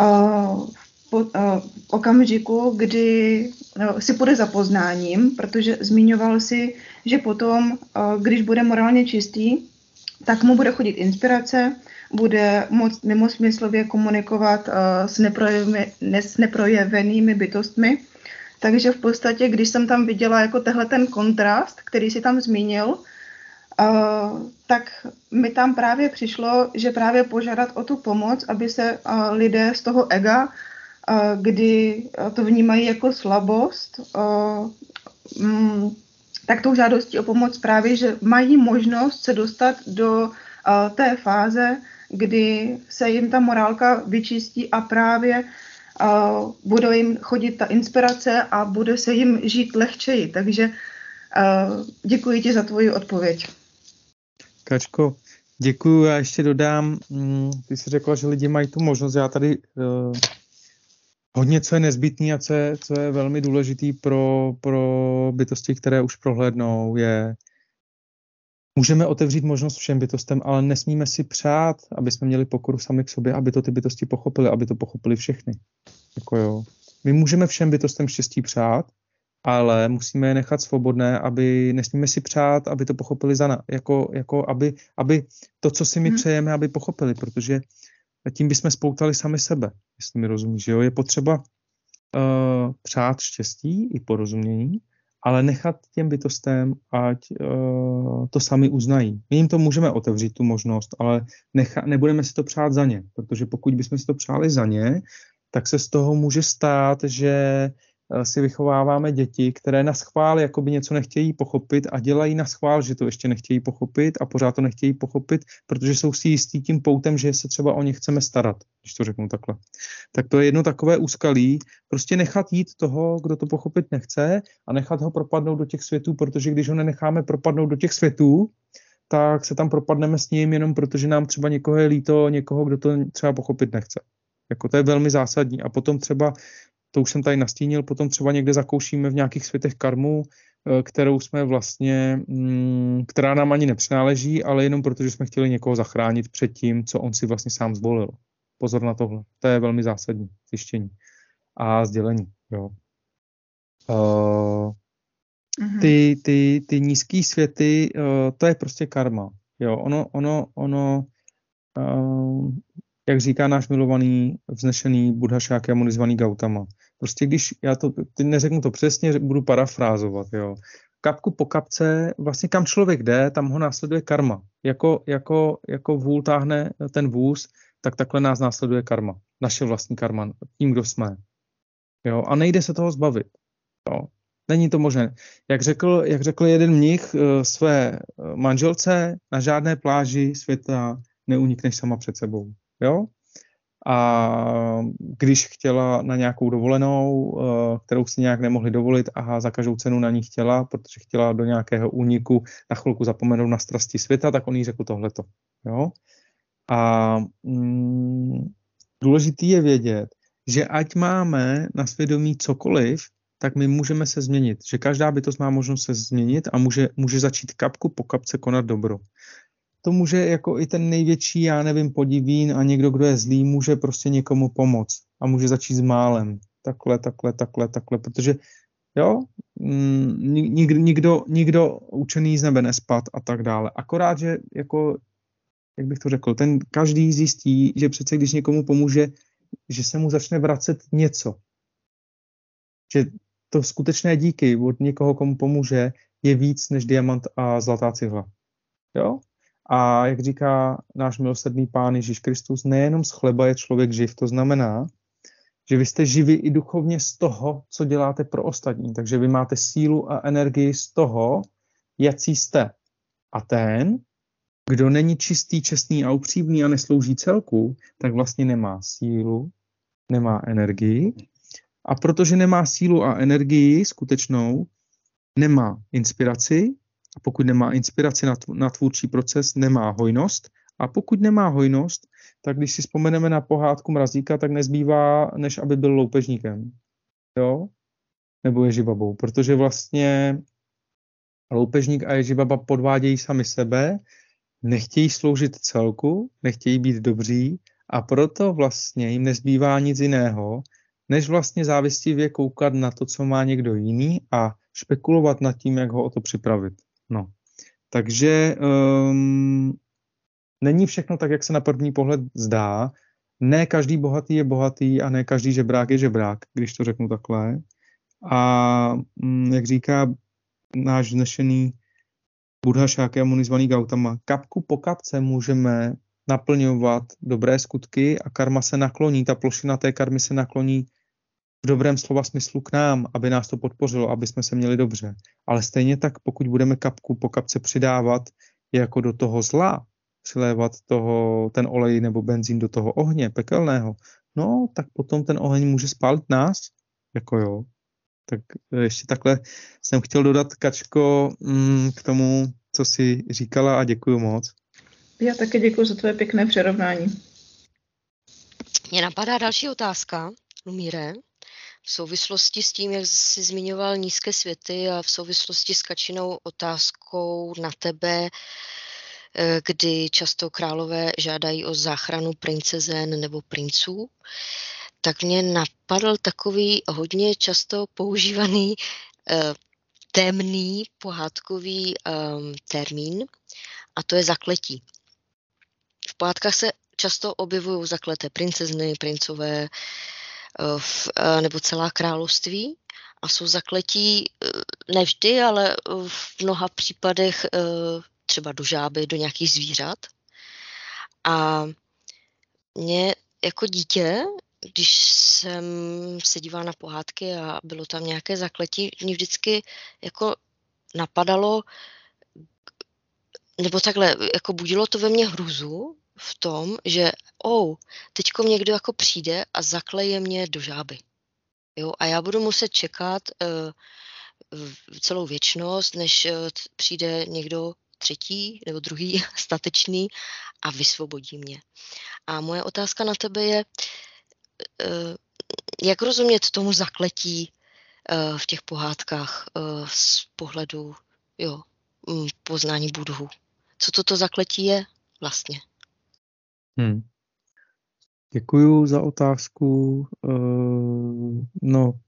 uh, po, uh, okamžiku, kdy uh, si půjde za poznáním, protože zmiňoval si, že potom, uh, když bude morálně čistý, tak mu bude chodit inspirace, bude moc mimosmyslově komunikovat uh, s, s neprojevenými bytostmi takže v podstatě, když jsem tam viděla jako tehle ten kontrast, který si tam zmínil, uh, tak mi tam právě přišlo, že právě požádat o tu pomoc, aby se uh, lidé z toho ega, uh, kdy to vnímají jako slabost, uh, um, tak tou žádostí o pomoc právě, že mají možnost se dostat do uh, té fáze, kdy se jim ta morálka vyčistí a právě uh, bude jim chodit ta inspirace a bude se jim žít lehčeji. Takže děkuji ti za tvoji odpověď. Kačko, děkuji. Já ještě dodám, mm, ty jsi řekla, že lidi mají tu možnost. Já tady uh, hodně, co je nezbytný a co je, co je velmi důležitý pro, pro bytosti, které už prohlédnou, je Můžeme otevřít možnost všem bytostem, ale nesmíme si přát, aby jsme měli pokoru sami k sobě, aby to ty bytosti pochopili, aby to pochopili všechny. Jako jo. My můžeme všem bytostem štěstí přát, ale musíme je nechat svobodné, aby nesmíme si přát, aby to pochopili za na, jako, jako aby, aby to, co si my hmm. přejeme, aby pochopili, protože tím bychom spoutali sami sebe, jestli mi rozumíš. Jo? Je potřeba uh, přát štěstí i porozumění, ale nechat těm bytostem, ať uh, to sami uznají. My jim to můžeme otevřít, tu možnost, ale necha, nebudeme si to přát za ně, protože pokud bychom si to přáli za ně, tak se z toho může stát, že si vychováváme děti, které na schvál jakoby něco nechtějí pochopit a dělají na schvál, že to ještě nechtějí pochopit a pořád to nechtějí pochopit, protože jsou si jistí tím poutem, že se třeba o ně chceme starat, když to řeknu takhle. Tak to je jedno takové úskalí, prostě nechat jít toho, kdo to pochopit nechce a nechat ho propadnout do těch světů, protože když ho nenecháme propadnout do těch světů, tak se tam propadneme s ním jenom protože nám třeba někoho je líto, někoho, kdo to třeba pochopit nechce. Jako to je velmi zásadní. A potom třeba to už jsem tady nastínil, potom třeba někde zakoušíme v nějakých světech karmu, eh, kterou jsme vlastně, mm, která nám ani nepřináleží, ale jenom protože jsme chtěli někoho zachránit před tím, co on si vlastně sám zvolil. Pozor na tohle. To je velmi zásadní zjištění a sdělení. Jo. Uh, ty, ty, ty nízké světy, uh, to je prostě karma. Jo, ono, ono, ono uh, jak říká náš milovaný, vznešený Buddha Shakyamuni zvaný Gautama. Prostě když, já to, teď neřeknu to přesně, budu parafrázovat, jo. Kapku po kapce, vlastně kam člověk jde, tam ho následuje karma. Jako, jako, jako vůl táhne ten vůz, tak takhle nás následuje karma. Naše vlastní karma, tím, kdo jsme. Jo, a nejde se toho zbavit. Jo. Není to možné. Jak řekl, jak řekl jeden mnich eh, své eh, manželce, na žádné pláži světa neunikneš sama před sebou. Jo? A když chtěla na nějakou dovolenou, eh, kterou si nějak nemohli dovolit a za každou cenu na ní chtěla, protože chtěla do nějakého úniku na chvilku zapomenout na strasti světa, tak on jí řekl tohleto. Jo? A mm, důležitý je vědět, že ať máme na svědomí cokoliv, tak my můžeme se změnit. Že každá bytost má možnost se změnit a může, může začít kapku po kapce konat dobro to může jako i ten největší, já nevím, podivín a někdo, kdo je zlý, může prostě někomu pomoct a může začít s málem. Takhle, takhle, takhle, takhle, protože jo, mm, nikdo, nikdo, nikdo učený z nebe nespat a tak dále. Akorát, že jako, jak bych to řekl, ten každý zjistí, že přece když někomu pomůže, že se mu začne vracet něco. Že to skutečné díky od někoho, komu pomůže, je víc než diamant a zlatá cihla. Jo? A jak říká náš milosrdný pán Ježíš Kristus, nejenom z chleba je člověk živ, to znamená, že vy jste živi i duchovně z toho, co děláte pro ostatní. Takže vy máte sílu a energii z toho, jaký jste. A ten, kdo není čistý, čestný a upřímný a neslouží celku, tak vlastně nemá sílu, nemá energii. A protože nemá sílu a energii skutečnou, nemá inspiraci a pokud nemá inspiraci na, na tvůrčí proces, nemá hojnost. A pokud nemá hojnost, tak když si vzpomeneme na pohádku mrazíka, tak nezbývá, než aby byl loupežníkem. Jo? Nebo ježibabou. Protože vlastně loupežník a ježibaba podvádějí sami sebe, nechtějí sloužit celku, nechtějí být dobří a proto vlastně jim nezbývá nic jiného, než vlastně závistivě koukat na to, co má někdo jiný a špekulovat nad tím, jak ho o to připravit. No. Takže um, není všechno tak, jak se na první pohled zdá. Ne každý bohatý je bohatý a ne každý žebrák je žebrák, když to řeknu takhle. A um, jak říká náš znešený Buddha Shakyamuni zvaný Gautama, kapku po kapce můžeme naplňovat dobré skutky a karma se nakloní, ta plošina té karmy se nakloní v dobrém slova smyslu k nám, aby nás to podpořilo, aby jsme se měli dobře. Ale stejně tak, pokud budeme kapku po kapce přidávat jako do toho zla, přilévat toho, ten olej nebo benzín do toho ohně pekelného, no, tak potom ten oheň může spálit nás, jako jo. Tak ještě takhle jsem chtěl dodat, Kačko, mm, k tomu, co jsi říkala a děkuji moc. Já také děkuji za tvoje pěkné přerovnání. Mě napadá další otázka, Lumíre v souvislosti s tím, jak jsi zmiňoval nízké světy a v souvislosti s Kačinou otázkou na tebe, eh, kdy často králové žádají o záchranu princezen nebo princů, tak mě napadl takový hodně často používaný eh, temný pohádkový um, termín a to je zakletí. V pohádkách se často objevují zakleté princezny, princové, v, nebo celá království a jsou zakletí nevždy, ale v mnoha případech třeba do žáby, do nějakých zvířat. A mě jako dítě, když jsem se dívala na pohádky a bylo tam nějaké zakletí, mě vždycky jako napadalo, nebo takhle, jako budilo to ve mně hruzu v tom, že oh, teďko někdo jako přijde a zakleje mě do žáby. Jo, a já budu muset čekat uh, celou věčnost, než uh, přijde někdo třetí nebo druhý statečný a vysvobodí mě. A moje otázka na tebe je, uh, jak rozumět tomu zakletí uh, v těch pohádkách uh, z pohledu jo, mm, poznání budhu? Co toto zakletí je vlastně? Hmm. Děkuju za otázku. Uh, no,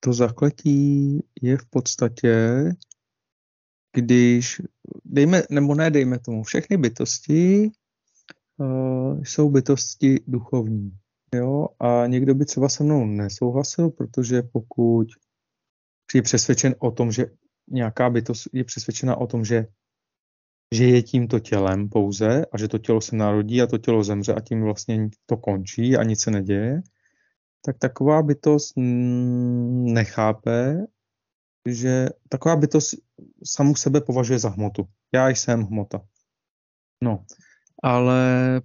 to zakletí je v podstatě, když, dejme, nebo ne dejme tomu, všechny bytosti uh, jsou bytosti duchovní. Jo? A někdo by třeba se mnou nesouhlasil, protože pokud je přesvědčen o tom, že nějaká bytost je přesvědčena o tom, že že je tímto tělem pouze a že to tělo se narodí a to tělo zemře a tím vlastně to končí a nic se neděje, tak taková bytost nechápe, že taková bytost samu sebe považuje za hmotu. Já jsem hmota. No, ale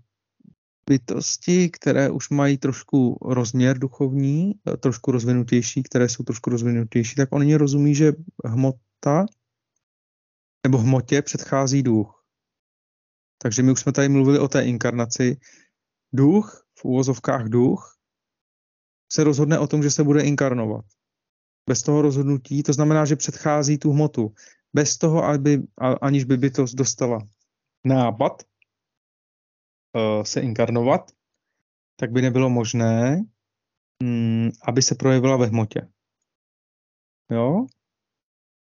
bytosti, které už mají trošku rozměr duchovní, trošku rozvinutější, které jsou trošku rozvinutější, tak oni rozumí, že hmota nebo hmotě předchází duch. Takže my už jsme tady mluvili o té inkarnaci. Duch, v úvozovkách duch, se rozhodne o tom, že se bude inkarnovat. Bez toho rozhodnutí, to znamená, že předchází tu hmotu. Bez toho, aby, aniž by bytost dostala nápad uh, se inkarnovat, tak by nebylo možné, um, aby se projevila ve hmotě. Jo?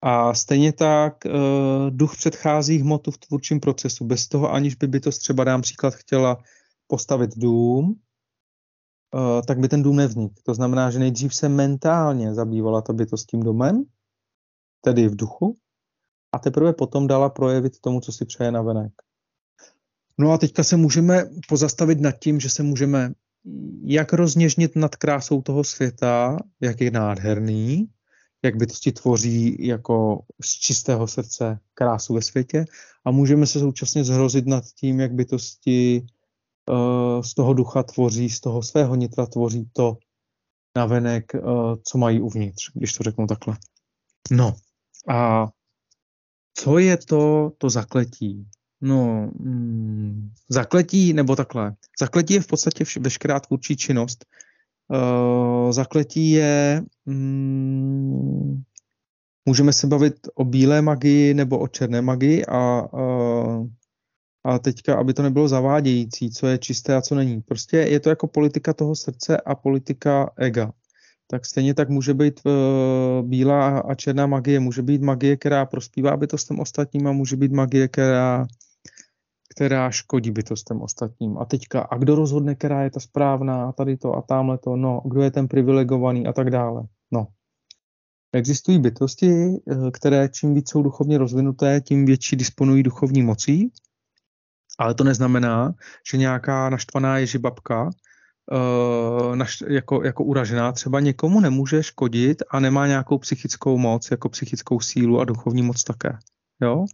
A stejně tak uh, duch předchází hmotu v tvůrčím procesu. Bez toho, aniž by bytost třeba, dám příklad, chtěla postavit dům, uh, tak by ten dům nevznikl. To znamená, že nejdřív se mentálně zabývala ta bytost tím domem, tedy v duchu, a teprve potom dala projevit tomu, co si přeje na venek. No a teďka se můžeme pozastavit nad tím, že se můžeme jak rozněžnit nad krásou toho světa, jak je nádherný, jak bytosti tvoří jako z čistého srdce krásu ve světě a můžeme se současně zhrozit nad tím, jak bytosti uh, z toho ducha tvoří, z toho svého nitra tvoří to navenek, uh, co mají uvnitř, když to řeknu takhle. No a co je to, to zakletí? No, mm, zakletí, nebo takhle. Zakletí je v podstatě vš- veškerá tvůrčí činnost, zakletí je, um, můžeme se bavit o bílé magii nebo o černé magii a, uh, a teďka, aby to nebylo zavádějící, co je čisté a co není. Prostě je to jako politika toho srdce a politika ega. Tak stejně tak může být uh, bílá a černá magie. Může být magie, která prospívá bytostem ostatním a může být magie, která která škodí bytostem ostatním. A teďka, a kdo rozhodne, která je ta správná, a tady to, a tamhle to, no, kdo je ten privilegovaný a tak dále. No. Existují bytosti, eh, které čím víc jsou duchovně rozvinuté, tím větší disponují duchovní mocí, ale to neznamená, že nějaká naštvaná ježibabka uh, naš, jako, jako uražená třeba někomu nemůže škodit a nemá nějakou psychickou moc, jako psychickou sílu a duchovní moc také. Jo?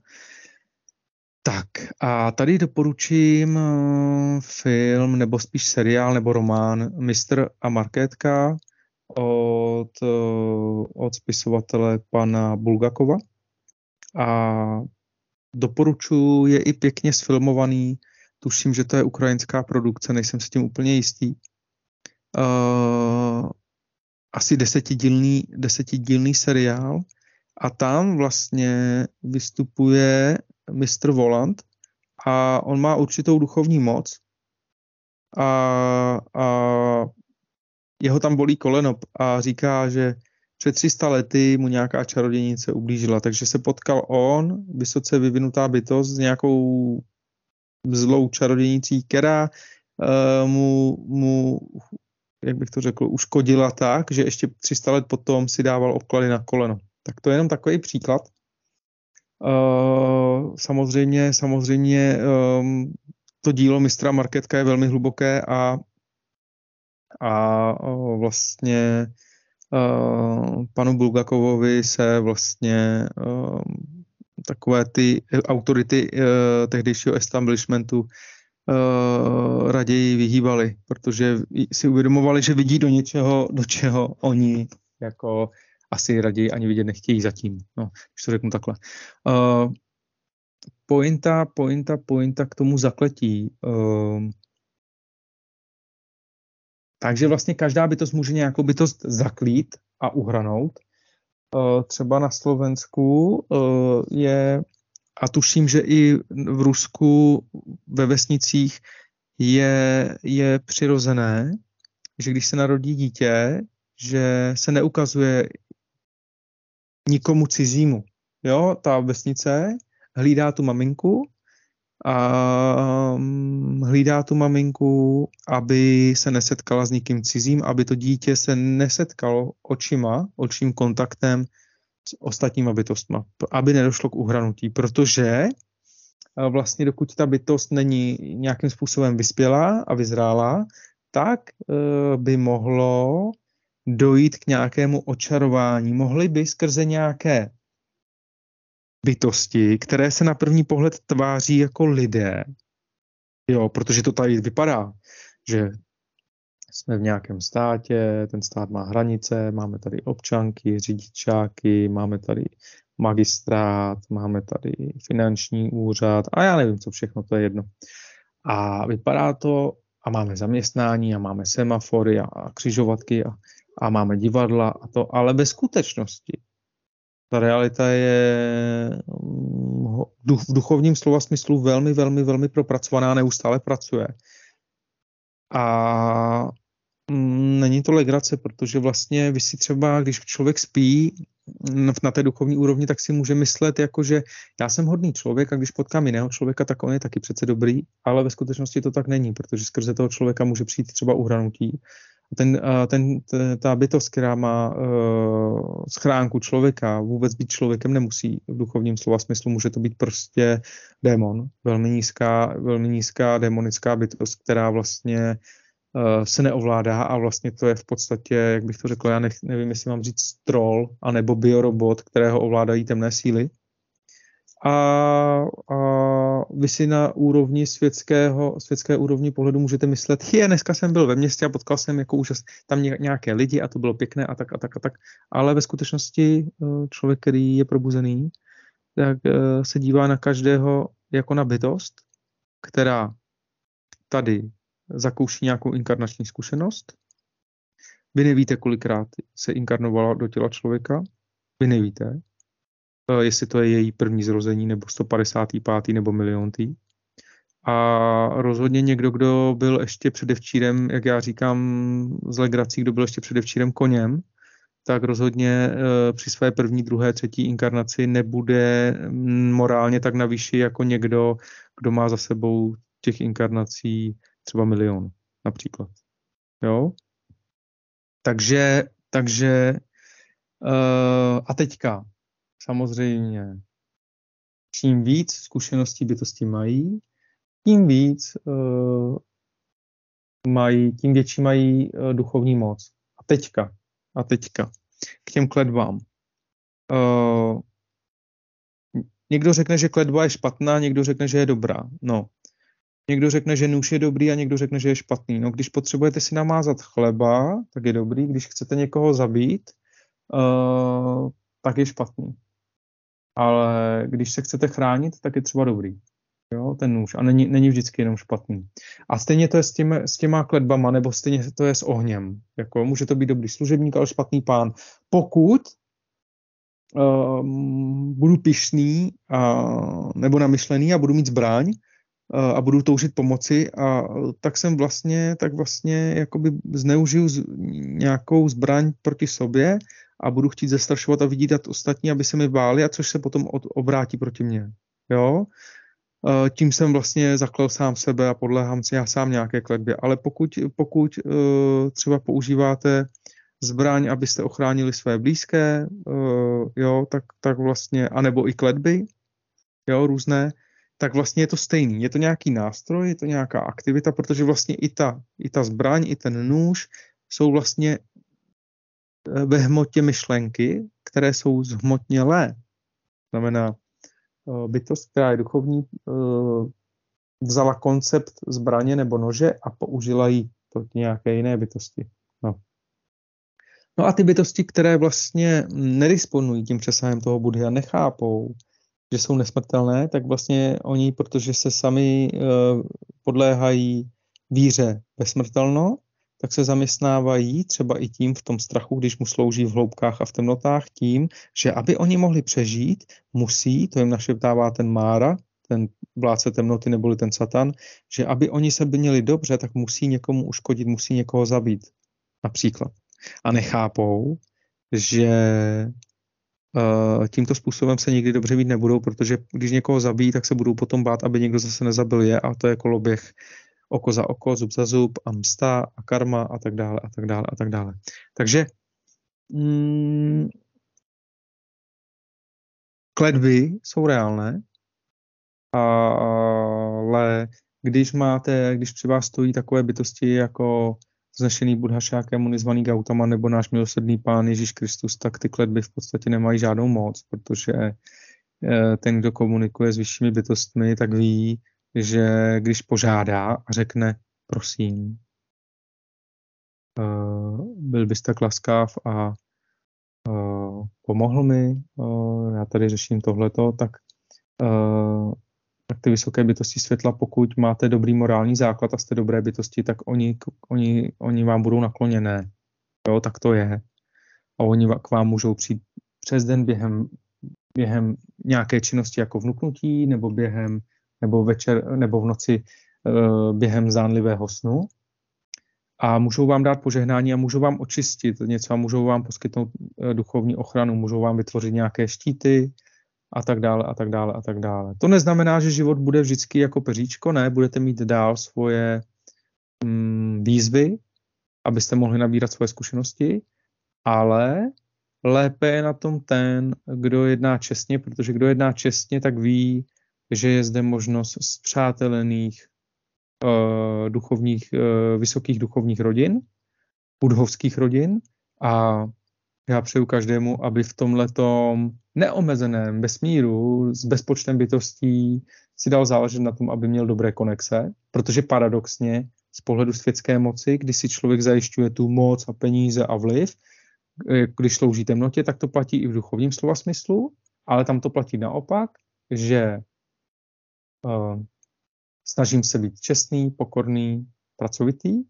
Tak a tady doporučím eh, film, nebo spíš seriál, nebo román Mistr a Markétka od, eh, od spisovatele pana Bulgakova. A doporučuji, je i pěkně sfilmovaný, tuším, že to je ukrajinská produkce, nejsem si tím úplně jistý. Uh, asi desetidílný, desetidílný seriál a tam vlastně vystupuje mistr Volant a on má určitou duchovní moc a, a jeho tam bolí koleno a říká, že před 300 lety mu nějaká čarodějnice ublížila, takže se potkal on, vysoce vyvinutá bytost s nějakou zlou čarodějnicí, která uh, mu, mu jak bych to řekl, uškodila tak, že ještě 300 let potom si dával obklady na koleno. Tak to je jenom takový příklad. Uh, samozřejmě, samozřejmě um, to dílo mistra Marketka je velmi hluboké a, a uh, vlastně uh, panu Bulgakovovi se vlastně uh, takové ty autority tehdejšího establishmentu raději vyhýbali, protože si uvědomovali, že vidí do něčeho, do čeho oni jako asi raději ani vidět nechtějí zatím, no, když to řeknu takhle. Uh, pointa, pointa, pointa k tomu zakletí. Uh, takže vlastně každá bytost může nějakou bytost zaklít a uhranout. Uh, třeba na Slovensku uh, je, a tuším, že i v Rusku ve vesnicích je, je přirozené, že když se narodí dítě, že se neukazuje nikomu cizímu. Jo, ta vesnice hlídá tu maminku a mm, hlídá tu maminku, aby se nesetkala s nikým cizím, aby to dítě se nesetkalo očima, očím kontaktem s ostatníma bytostma, aby nedošlo k uhranutí, protože vlastně dokud ta bytost není nějakým způsobem vyspělá a vyzrála, tak e, by mohlo dojít k nějakému očarování. Mohly by skrze nějaké bytosti, které se na první pohled tváří jako lidé, jo, protože to tady vypadá, že jsme v nějakém státě, ten stát má hranice, máme tady občanky, řidičáky, máme tady magistrát, máme tady finanční úřad a já nevím, co všechno, to je jedno. A vypadá to, a máme zaměstnání, a máme semafory a, a křižovatky a, a máme divadla a to, ale ve skutečnosti ta realita je mm, v duchovním slova smyslu velmi, velmi, velmi propracovaná, neustále pracuje. A mm, není to legrace, protože vlastně vy si třeba, když člověk spí na té duchovní úrovni, tak si může myslet, jako že já jsem hodný člověk a když potkám jiného člověka, tak on je taky přece dobrý, ale ve skutečnosti to tak není, protože skrze toho člověka může přijít třeba uhranutí ten, ten, ta bytost, která má uh, schránku člověka, vůbec být člověkem nemusí v duchovním slova smyslu, může to být prostě démon, velmi nízká, velmi nízká demonická bytost, která vlastně uh, se neovládá a vlastně to je v podstatě, jak bych to řekl, já nevím, jestli mám říct troll, anebo biorobot, kterého ovládají temné síly a, a vy si na úrovni světského, světské úrovni pohledu můžete myslet, je, dneska jsem byl ve městě a potkal jsem jako úžas, tam nějaké lidi a to bylo pěkné a tak a tak a tak, ale ve skutečnosti eh, člověk, který je probuzený, tak eh, se dívá na každého jako na bytost, která tady zakouší nějakou inkarnační zkušenost. Vy nevíte, kolikrát se inkarnovala do těla člověka, vy nevíte, jestli to je její první zrození, nebo 155. nebo miliontý. A rozhodně někdo, kdo byl ještě předevčírem, jak já říkám z legrací, kdo byl ještě předevčírem koněm, tak rozhodně e, při své první, druhé, třetí inkarnaci nebude mm, morálně tak na výši jako někdo, kdo má za sebou těch inkarnací třeba milion například. Jo? Takže, takže e, a teďka, samozřejmě čím víc zkušeností bytosti mají, tím víc uh, mají, tím větší mají uh, duchovní moc. A teďka, a teďka, k těm kledbám. Uh, někdo řekne, že kledba je špatná, někdo řekne, že je dobrá. No, někdo řekne, že nůž je dobrý a někdo řekne, že je špatný. No, když potřebujete si namázat chleba, tak je dobrý. Když chcete někoho zabít, uh, tak je špatný ale když se chcete chránit, tak je třeba dobrý. Jo, ten nůž. A není, není vždycky jenom špatný. A stejně to je s, tím, s těma kledbama, nebo stejně to je s ohněm. Jako, může to být dobrý služebník, ale špatný pán. Pokud um, budu pišný a, nebo namyšlený a budu mít zbraň a, a budu toužit pomoci, a, tak jsem vlastně, tak vlastně jakoby zneužiju z, nějakou zbraň proti sobě a budu chtít zastrašovat a vydírat ostatní, aby se mi báli a což se potom od, obrátí proti mně. Jo? uh, tím jsem vlastně zaklel sám sebe a podléhám si já sám nějaké kletbě. Ale pokud, pokud uh, třeba používáte zbraň, abyste ochránili své blízké, uh, jo, tak, tak vlastně, anebo i kletby, jo, různé, tak vlastně je to stejný. Je to nějaký nástroj, je to nějaká aktivita, protože vlastně i ta, i ta zbraň, i ten nůž jsou vlastně ve hmotě myšlenky, které jsou zhmotnělé. Znamená, eh, bytost, která je duchovní, eh, vzala koncept zbraně nebo nože a použila ji proti nějaké jiné bytosti. No. no a ty bytosti, které vlastně nedisponují tím přesahem toho Budhy a nechápou, že jsou nesmrtelné, tak vlastně oni, protože se sami podléhají víře ve smrtelno, tak se zaměstnávají třeba i tím v tom strachu, když mu slouží v hloubkách a v temnotách, tím, že aby oni mohli přežít, musí, to jim našeptává ten Mára, ten vládce temnoty neboli ten Satan, že aby oni se měli dobře, tak musí někomu uškodit, musí někoho zabít. Například. A nechápou, že tímto způsobem se nikdy dobře mít nebudou, protože když někoho zabíjí, tak se budou potom bát, aby někdo zase nezabil je a to je koloběh oko za oko, zub za zub a msta a karma a tak dále a tak dále a tak dále. Takže mm, kledby jsou reálné, ale když máte, když při vás stojí takové bytosti jako vznešený Buddha Šákému nezvaný Gautama nebo náš milosrdný pán Ježíš Kristus, tak ty kletby v podstatě nemají žádnou moc, protože eh, ten, kdo komunikuje s vyššími bytostmi, tak ví, že když požádá a řekne, prosím, eh, byl bys tak laskav a eh, pomohl mi, já tady řeším tohleto, tak tak ty vysoké bytosti světla, pokud máte dobrý morální základ a jste dobré bytosti, tak oni, oni, oni vám budou nakloněné. Jo, tak to je. A oni k vám můžou přijít přes den během, během nějaké činnosti jako vnuknutí, nebo během, nebo večer, nebo v noci eh, během zánlivého snu. A můžou vám dát požehnání a můžou vám očistit něco a můžou vám poskytnout eh, duchovní ochranu, můžou vám vytvořit nějaké štíty, a tak dále a tak dále a tak dále. To neznamená, že život bude vždycky jako peříčko, ne, budete mít dál svoje mm, výzvy, abyste mohli nabírat svoje zkušenosti, ale lépe je na tom ten, kdo jedná čestně, protože kdo jedná čestně, tak ví, že je zde možnost zpřátelených uh, duchovních, uh, vysokých duchovních rodin, budhovských rodin a já přeju každému, aby v tomhletom neomezeném vesmíru s bezpočtem bytostí si dal záležet na tom, aby měl dobré konexe, protože paradoxně z pohledu světské moci, když si člověk zajišťuje tu moc a peníze a vliv, eh, když slouží temnotě, tak to platí i v duchovním slova smyslu, ale tam to platí naopak, že snažím se být čestný, pokorný, pracovitý.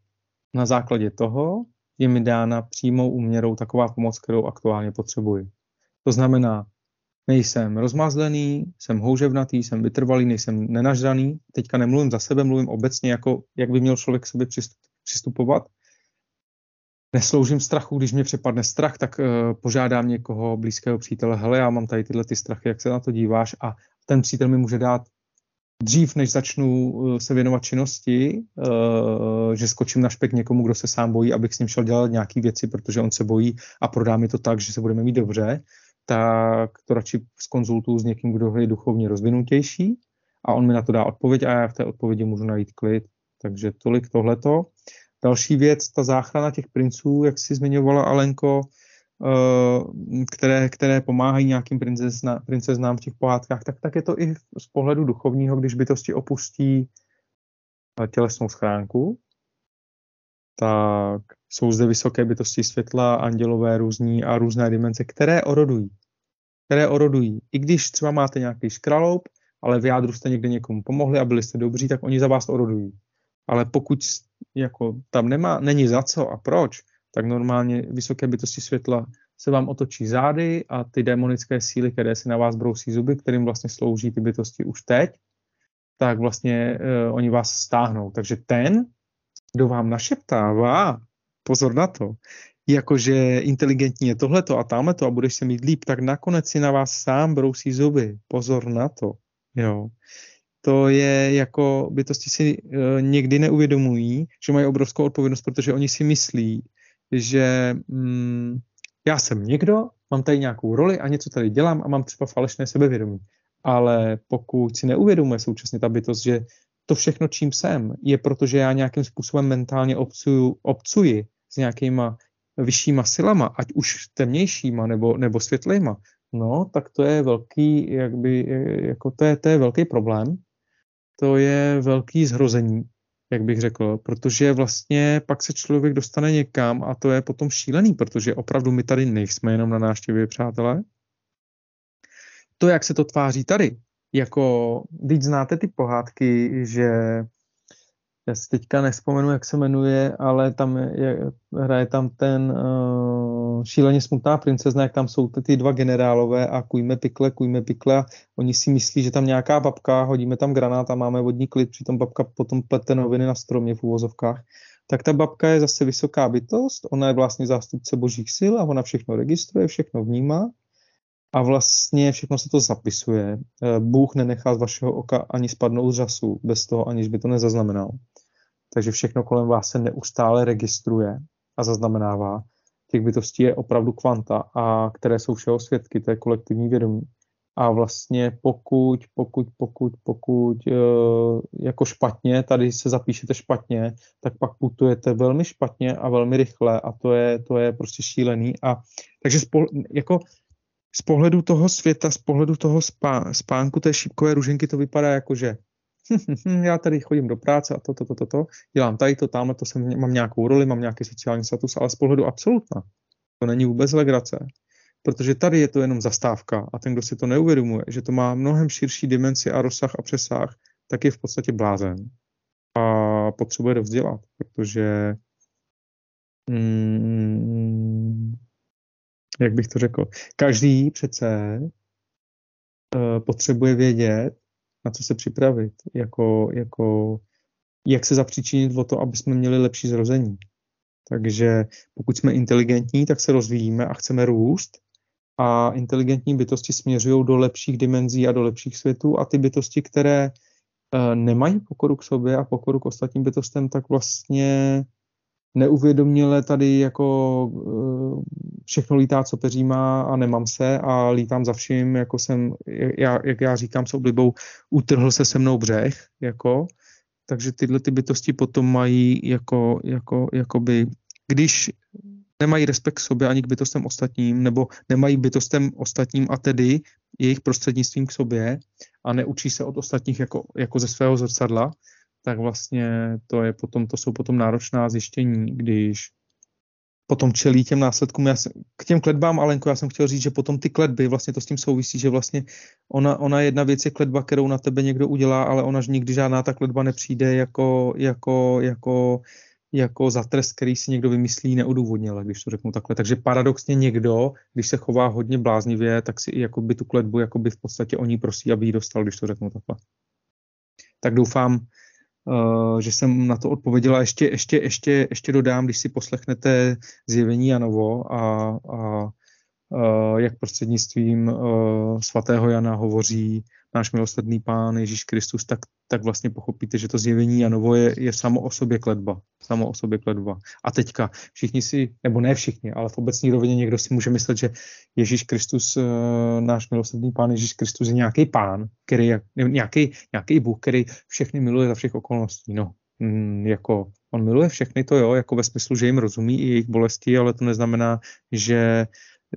Na základě toho je mi dána přímou úměrou taková pomoc, kterou aktuálně potřebuji. To znamená, nejsem rozmazlený, jsem houževnatý, jsem vytrvalý, nejsem nenažraný. Teďka nemluvím za sebe, mluvím obecně, jako jak by měl člověk k sobě přistupovat. Nesloužím strachu, když mě přepadne strach, tak uh, požádám někoho blízkého přítele, hele, já mám tady tyhle ty strachy, jak se na to díváš a ten přítel mi může dát dřív, než začnu uh, se věnovat činnosti, uh, že skočím na špek někomu, kdo se sám bojí, abych s ním šel dělat nějaké věci, protože on se bojí a prodá mi to tak, že se budeme mít dobře, tak to radši skonzultuju s někým, kdo je duchovně rozvinutější a on mi na to dá odpověď a já v té odpovědi můžu najít klid. Takže tolik tohleto. Další věc, ta záchrana těch princů, jak si zmiňovala Alenko, eh, které, které pomáhají nějakým princezna, princeznám v těch pohádkách, tak, tak je to i z pohledu duchovního, když bytosti opustí eh, tělesnou schránku, tak jsou zde vysoké bytosti světla, andělové různí a různé dimenze, které orodují. Které orodují. I když třeba máte nějaký škraloup, ale v jádru jste někde někomu pomohli a byli jste dobří, tak oni za vás orodují. Ale pokud jako, tam nemá, není za co a proč, tak normálně vysoké bytosti světla se vám otočí zády a ty démonické síly, které si na vás brousí zuby, kterým vlastně slouží ty bytosti už teď, tak vlastně uh, oni vás stáhnou. Takže ten, kdo vám našeptává, pozor na to, jakože inteligentní je tohleto a tamhleto a budeš se mít líp, tak nakonec si na vás sám brousí zuby. Pozor na to. Jo. to je jako bytosti si uh, někdy neuvědomují, že mají obrovskou odpovědnost, protože oni si myslí, že mm, já jsem někdo, mám tady nějakou roli a něco tady dělám a mám třeba falešné sebevědomí. Ale pokud si neuvědomuje současně ta bytost, že to všechno, čím jsem, je proto, že já nějakým způsobem mentálně obcuju, obcuji s nějakýma vyššíma silama, ať už temnějšíma nebo, nebo světlejma, no, tak to je velký, jakby, jako to je, to je velký problém. To je velký zhrození, jak bych řekl, protože vlastně pak se člověk dostane někam a to je potom šílený, protože opravdu my tady nejsme jenom na návštěvě, přátelé. To, jak se to tváří tady, jako, když znáte ty pohádky, že já si teďka nespomenu, jak se jmenuje, ale tam je, hraje tam ten uh, šíleně smutná princezna, jak tam jsou ty, dva generálové a kujme pikle, kujme pikle a oni si myslí, že tam nějaká babka, hodíme tam granát a máme vodní klid, přitom babka potom plete noviny na stromě v úvozovkách. Tak ta babka je zase vysoká bytost, ona je vlastně zástupce božích sil a ona všechno registruje, všechno vnímá a vlastně všechno se to zapisuje. Eh, Bůh nenechá z vašeho oka ani spadnout řasu, bez toho, aniž by to nezaznamenal. Takže všechno kolem vás se neustále registruje a zaznamenává. Těch bytostí je opravdu kvanta, a které jsou všeho svědky, to je kolektivní vědomí. A vlastně pokud, pokud, pokud, pokud e, jako špatně, tady se zapíšete špatně, tak pak putujete velmi špatně a velmi rychle a to je, to je prostě šílený. A takže spo, jako z pohledu toho světa, z pohledu toho spá, spánku té šípkové ruženky to vypadá jako, že já tady chodím do práce a to, to, to, to, to, dělám tady to, tamhle to jsem, mám nějakou roli, mám nějaký sociální status, ale z pohledu absolutna. To není vůbec legrace. Protože tady je to jenom zastávka a ten, kdo si to neuvědomuje, že to má mnohem širší dimenzi a rozsah a přesah, tak je v podstatě blázen. A potřebuje to vzdělat, protože mm, jak bych to řekl, každý přece uh, potřebuje vědět, na co se připravit, jako, jako jak se zapříčinit o to, aby jsme měli lepší zrození. Takže pokud jsme inteligentní, tak se rozvíjíme a chceme růst a inteligentní bytosti směřují do lepších dimenzí a do lepších světů a ty bytosti, které uh, nemají pokoru k sobě a pokoru k ostatním bytostem, tak vlastně neuvědoměle tady jako uh, všechno lítá, co peří má a nemám se a lítám za vším, jako jsem, já, jak já říkám s oblibou, utrhl se se mnou břeh, jako, takže tyhle ty bytosti potom mají jako, jako, jakoby, když nemají respekt k sobě ani k bytostem ostatním, nebo nemají bytostem ostatním a tedy jejich prostřednictvím k sobě a neučí se od ostatních jako, jako ze svého zrcadla, tak vlastně to, je potom, to jsou potom náročná zjištění, když potom čelí těm následkům. Já jsem, k těm kledbám, Alenko, já jsem chtěl říct, že potom ty kledby, vlastně to s tím souvisí, že vlastně ona, ona jedna věc je kledba, kterou na tebe někdo udělá, ale ona nikdy žádná ta kledba nepřijde jako, jako, jako, jako za trest, který si někdo vymyslí neodůvodněle, když to řeknu takhle. Takže paradoxně někdo, když se chová hodně bláznivě, tak si i tu kledbu v podstatě o ní prosí, aby ji dostal, když to řeknu takhle. Tak doufám, že jsem na to odpověděla. Ještě, ještě, ještě, ještě dodám, když si poslechnete zjevení Janovo a, a jak prostřednictvím uh, svatého Jana hovoří náš milosrdný pán Ježíš Kristus, tak, tak vlastně pochopíte, že to zjevení Janovo je, je samo o sobě kledba. Samo o sobě kledba. A teďka všichni si, nebo ne všichni, ale v obecní rovině někdo si může myslet, že Ježíš Kristus, uh, náš milosrdný pán Ježíš Kristus je nějaký pán, který je, nějaký, nějaký Bůh, který všechny miluje za všech okolností. No, mm, jako on miluje všechny, to jo, jako ve smyslu, že jim rozumí i jejich bolesti, ale to neznamená, že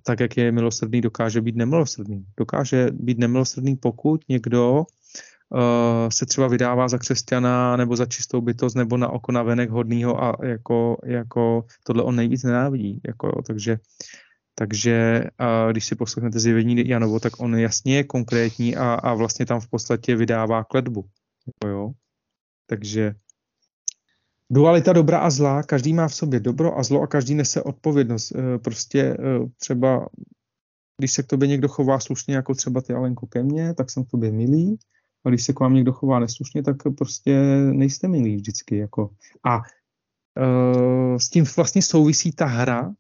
tak, jak je milosrdný, dokáže být nemilosrdný. Dokáže být nemilosrdný, pokud někdo uh, se třeba vydává za křesťana nebo za čistou bytost nebo na oko na venek hodnýho a jako, jako tohle on nejvíc nenávidí. Jako, takže takže uh, když si poslechnete zjevení Janovo, tak on jasně je konkrétní a, a vlastně tam v podstatě vydává kledbu. Jako jo. Takže dualita dobra a zla, každý má v sobě dobro a zlo a každý nese odpovědnost. Eh, prostě eh, třeba, když se k tobě někdo chová slušně, jako třeba ty Alenko ke mně, tak jsem k tobě milý, a když se k vám někdo chová neslušně, tak prostě nejste milí vždycky. Jako. A uh, s tím vlastně souvisí ta hra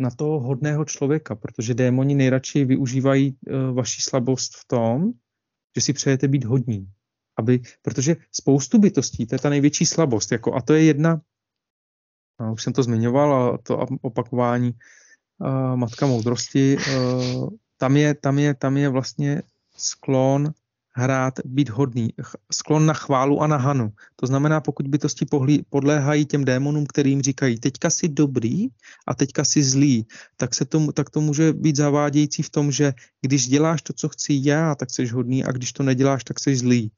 na toho hodného člověka, protože démoni nejradši využívají uh, vaši slabost v tom, že si přejete být hodní. Aby, protože spoustu bytostí, to je ta největší slabost, jako, a to je jedna, a už jsem to zmiňoval, a to opakování a matka moudrosti, a, tam je, tam je, tam je vlastně sklon hrát, být hodný, sklon na chválu a na hanu. To znamená, pokud bytosti pohlí, podléhají těm démonům, kterým říkají, teďka si dobrý a teďka si zlý, tak, se to, tak to může být zavádějící v tom, že když děláš to, co chci já, tak jsi hodný a když to neděláš, tak jsi zlý.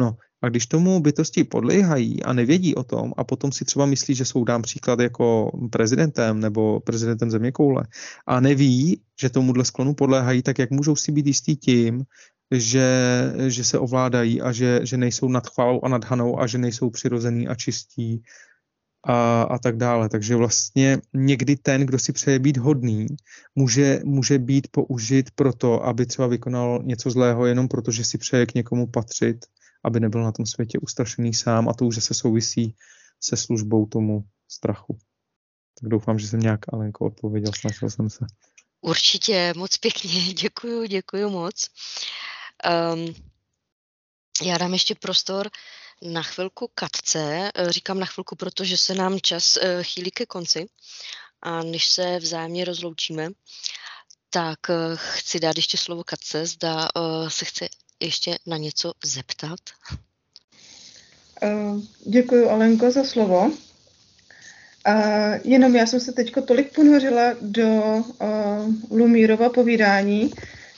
No a když tomu bytosti podléhají a nevědí o tom a potom si třeba myslí, že jsou dám příklad jako prezidentem nebo prezidentem země koule a neví, že tomuhle sklonu podléhají, tak jak můžou si být jistý tím, že, že se ovládají a že, že nejsou nad chválou a nad hanou a že nejsou přirozený a čistí a, a tak dále. Takže vlastně někdy ten, kdo si přeje být hodný, může, může být použit pro to, aby třeba vykonal něco zlého jenom proto, že si přeje k někomu patřit, aby nebyl na tom světě ustrašený sám a to už se souvisí se službou tomu strachu. Tak doufám, že jsem nějak Alenko odpověděl, snažil jsem se. Určitě, moc pěkně, děkuju, děkuju moc. Um, já dám ještě prostor na chvilku Katce. Eh, říkám na chvilku, protože se nám čas eh, chýlí ke konci. A než se vzájemně rozloučíme, tak eh, chci dát ještě slovo Katce. Zda se chce ještě na něco zeptat. Děkuji, Alenko, za slovo. Uh, jenom já jsem se teď tolik ponořila do uh, Lumírova povídání,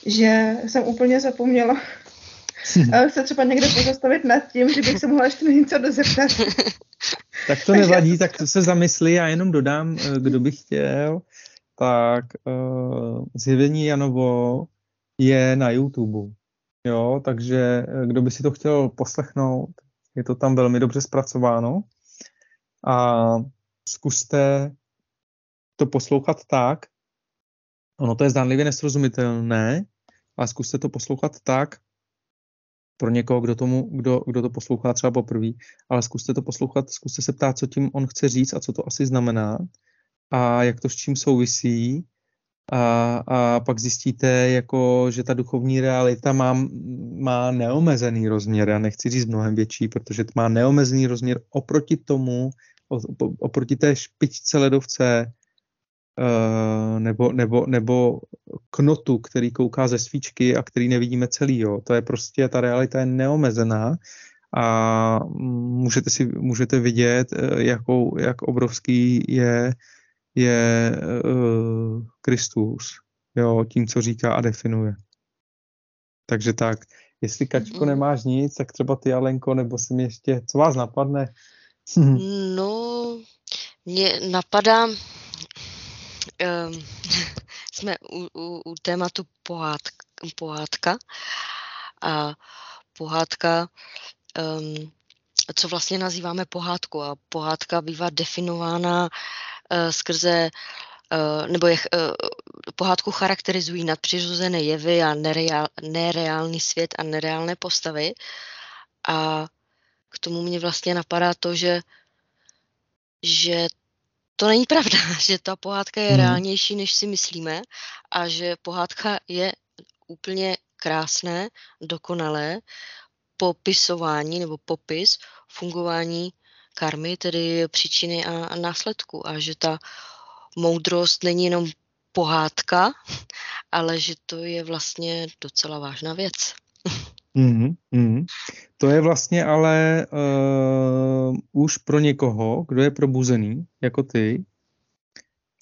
že jsem úplně zapomněla se třeba někde pozastavit nad tím, že bych se mohla ještě něco dozeptat. tak to nevadí, tak se zamyslí a jenom dodám, eh, kdo by chtěl, tak uh, zjevení Janovo je na YouTube. Jo, takže eh, kdo by si to chtěl poslechnout, je to tam velmi dobře zpracováno. A zkuste to poslouchat tak, ono to je zdánlivě nesrozumitelné, ale zkuste to poslouchat tak, pro někoho, kdo, tomu, kdo, kdo to poslouchá třeba poprvé, ale zkuste to poslouchat, zkuste se ptát, co tím on chce říct a co to asi znamená a jak to s čím souvisí a, a pak zjistíte, jako, že ta duchovní realita má, má neomezený rozměr. Já nechci říct mnohem větší, protože to má neomezený rozměr oproti tomu, oproti té špičce ledovce, Uh, nebo, nebo, nebo knotu, který kouká ze svíčky a který nevidíme celý. Jo. To je prostě, ta realita je neomezená a můžete si můžete vidět, eh, jakou, jak obrovský je, je uh, Kristus, jo, tím, co říká a definuje. Takže tak, jestli Kačko mm. nemáš nic, tak třeba ty, Alenko, nebo si mi ještě, co vás napadne? no, mě napadá, um, jsme u, u, u tématu pohádka, pohádka a pohádka, um, co vlastně nazýváme pohádku a pohádka bývá definována skrze uh, nebo je, uh, pohádku charakterizují nadpřirozené jevy a nereál, nereálný svět a nereálné postavy a k tomu mě vlastně napadá to, že že to není pravda, že ta pohádka je hmm. reálnější, než si myslíme a že pohádka je úplně krásné, dokonalé popisování nebo popis fungování karmy, tedy příčiny a, následku a že ta moudrost není jenom pohádka, ale že to je vlastně docela vážná věc. Mm, mm. To je vlastně ale uh, už pro někoho, kdo je probuzený, jako ty,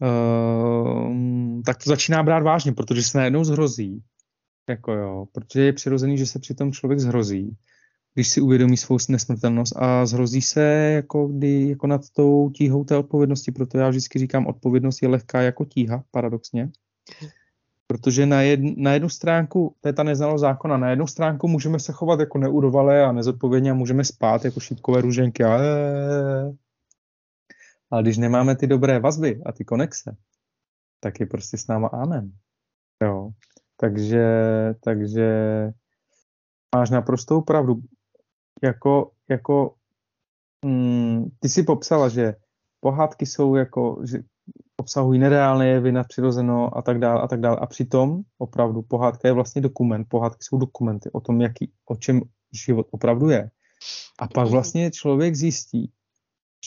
uh, tak to začíná brát vážně, protože se najednou zhrozí. Jako jo, protože je přirozený, že se přitom člověk zhrozí, když si uvědomí svou nesmrtelnost a zhrozí se jako, kdy, jako nad tou tíhou té odpovědnosti. Proto já vždycky říkám, odpovědnost je lehká jako tíha, paradoxně. Protože na, jed, na jednu stránku, to je ta neznalost zákona, na jednu stránku můžeme se chovat jako neudovalé a nezodpovědně a můžeme spát jako šípkové růženky. A ale když nemáme ty dobré vazby a ty konexe, tak je prostě s náma amen. Jo. Takže, takže máš naprostou pravdu. Jako, jako mm, ty si popsala, že pohádky jsou jako, že obsahují nereálné jevy, nadpřirozeno a tak dále a tak dále. A přitom opravdu pohádka je vlastně dokument. Pohádky jsou dokumenty o tom, jaký, o čem život opravdu je. A pak Mhm. vlastně člověk zjistí,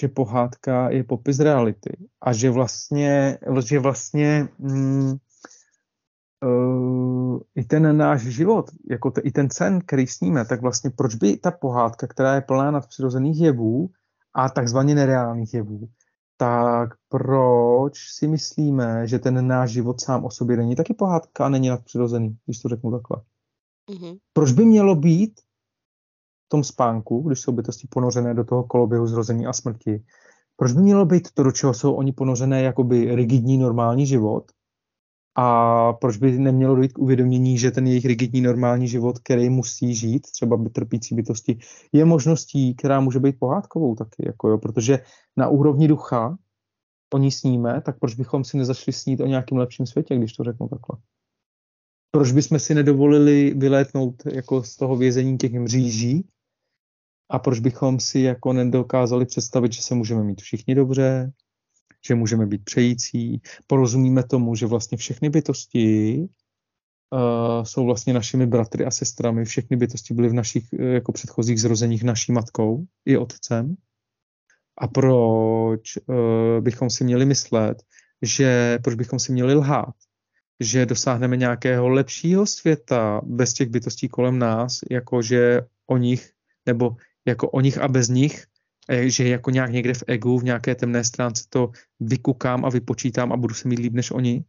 že pohádka je popis reality a že vlastně, že vlastně mm, uh, i ten náš život, jako te, i ten sen, který sníme, tak vlastně proč by ta pohádka, která je plná nadpřirozených jevů a takzvaně nereálných jevů, tak proč si myslíme, že ten náš život sám o sobě není taky pohádka a není nadpřirozený, když to řeknu takhle? Mhm. Proč by mělo být v tom spánku, když jsou bytosti ponořené do toho koloběhu zrození a smrti, proč by mělo být to, do čeho jsou oni ponořené, jakoby rigidní normální život? A proč by nemělo dojít k uvědomění, že ten jejich rigidní normální život, který musí žít, třeba by trpící bytosti, je možností, která může být pohádkovou taky, jako jo, protože na úrovni ducha o ní sníme, tak proč bychom si nezašli snít o nějakém lepším světě, když to řeknu takhle? Proč bychom si nedovolili vylétnout jako z toho vězení těch mříží? A proč bychom si jako nedokázali představit, že se můžeme mít všichni dobře, že můžeme být přející, porozumíme tomu, že vlastně všechny bytosti uh, jsou vlastně našimi bratry a sestrami, všechny bytosti byly v našich uh, jako předchozích zrozeních naší matkou i otcem. A proč uh, bychom si měli myslet, že proč bychom si měli lhát, že dosáhneme nějakého lepšího světa bez těch bytostí kolem nás, jako že o nich, nebo jako o nich a bez nich, eh, že jako nějak někde v egu, v nějaké temné stránce to vykukám a vypočítám a budu se mít líp než oni.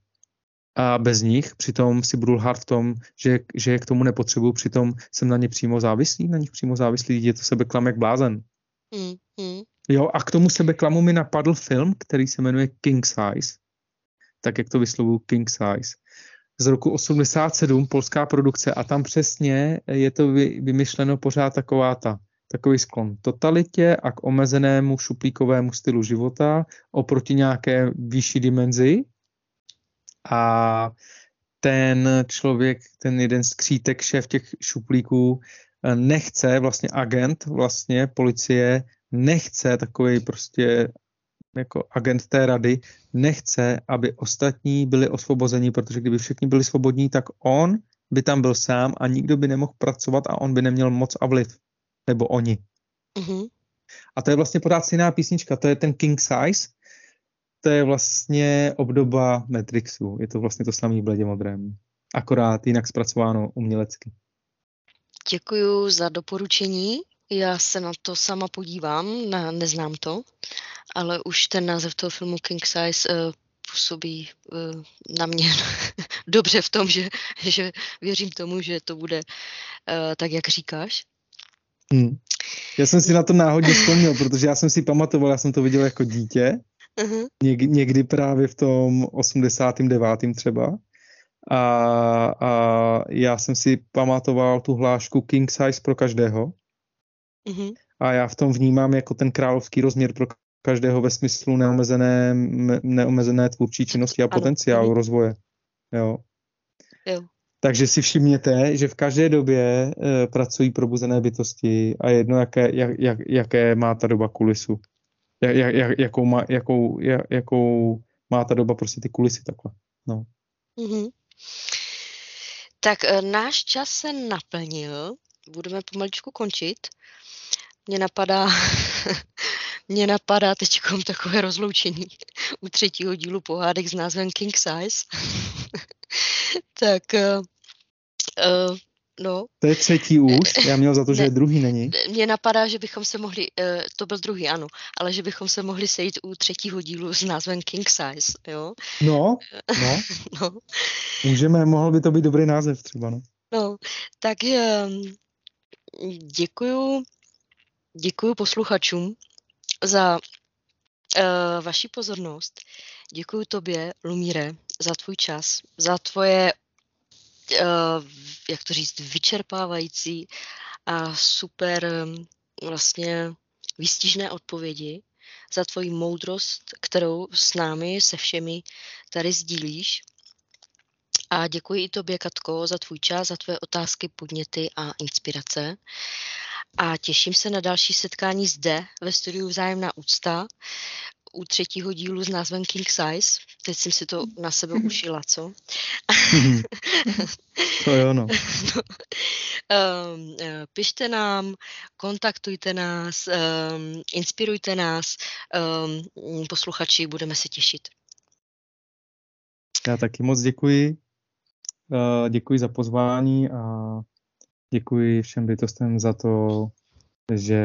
A bez nich přitom si budu lhát v tom, že, že je k tomu nepotřebuju, přitom jsem na ně přímo závislý, na nich přímo závislý, je to sebeklam jak blázen. Mm, mm. Jo, a k tomu sebeklamu mi napadl film, který se jmenuje King Size, tak jak to vyslovuju King Size, z roku 87, polská produkce a tam přesně je to vy, vymyšleno pořád taková ta, takový sklon totalitě a k omezenému šuplíkovému stylu života oproti nějaké vyšší dimenzi a ten člověk, ten jeden skřítek, šéf těch šuplíků, eh, nechce, vlastně agent, vlastně policie, nechce takový prostě jako agent té rady, nechce, aby ostatní byli osvobozeni, protože kdyby všichni byli svobodní, tak on by tam byl sám a nikdo by nemohl pracovat a on by neměl moc a vliv. Nebo oni. Mhm. A to je vlastně pořád stejná písnička, to je ten King Size, to je vlastně obdoba Matrixu, je to vlastně to samý v bledě modrém, akorát jinak zpracováno umělecky. Děkuji za doporučení. Já se na to sama podívám, na, neznám to, ale už ten název toho filmu King Size uh, působí uh, na mě dobře v tom, že, že věřím tomu, že to bude uh, tak, jak říkáš. Hmm. Já jsem si na to náhodně vzpomněl, protože já jsem si pamatoval, já jsem to viděl jako dítě, uh-huh. Něk, někdy právě v tom 89. třeba. A, a já jsem si pamatoval tu hlášku King Size pro každého. Uh-huh. A já v tom vnímám jako ten královský rozměr pro každého ve smyslu neomezené, neomezené tvůrčí činnosti a potenciálu rozvoje. Jo. Jo. Takže si všimněte, že v každé době e, pracují probuzené bytosti a jedno, jaké, jak, jak, jaké má ta doba kulisu. Jak, jak, jakou, má, jakou, jak, jakou má ta doba prostě ty kulisy takhle. No. Mm-hmm. Tak e, náš čas se naplnil, budeme pomaličku končit. Mně napadá, mně napadá teď takové rozloučení u třetího dílu pohádek s názvem King Size. tak uh, uh, no. To je třetí už, já měl za to, že ne, druhý není. Mně napadá, že bychom se mohli, uh, to byl druhý, ano, ale že bychom se mohli sejít u třetího dílu s názvem King Size, jo? No, no. no. Můžeme, mohl by to být dobrý název třeba, no. No, tak um, děkuju, děkuju posluchačům za uh, vaši pozornost. Děkuji tobě, Lumíre, za tvůj čas, za tvoje, uh, jak to říct, vyčerpávající a super um, vlastně výstižné odpovědi, za tvoji moudrost, kterou s námi, se všemi tady sdílíš. A děkuji i tobě, Katko, za tvůj čas, za tvoje otázky, podněty a inspirace. A těším se na další setkání zde ve studiu Vzájemná úcta u třetího dílu s názvem King Size. Teď jsem si to na sebe ušila, co? to jo, no. no. Um, pište nám, kontaktujte nás, um, inspirujte nás, um, posluchači, budeme se těšit. Já taky moc děkuji. Uh, děkuji za pozvání a děkuji všem bytostem za to, že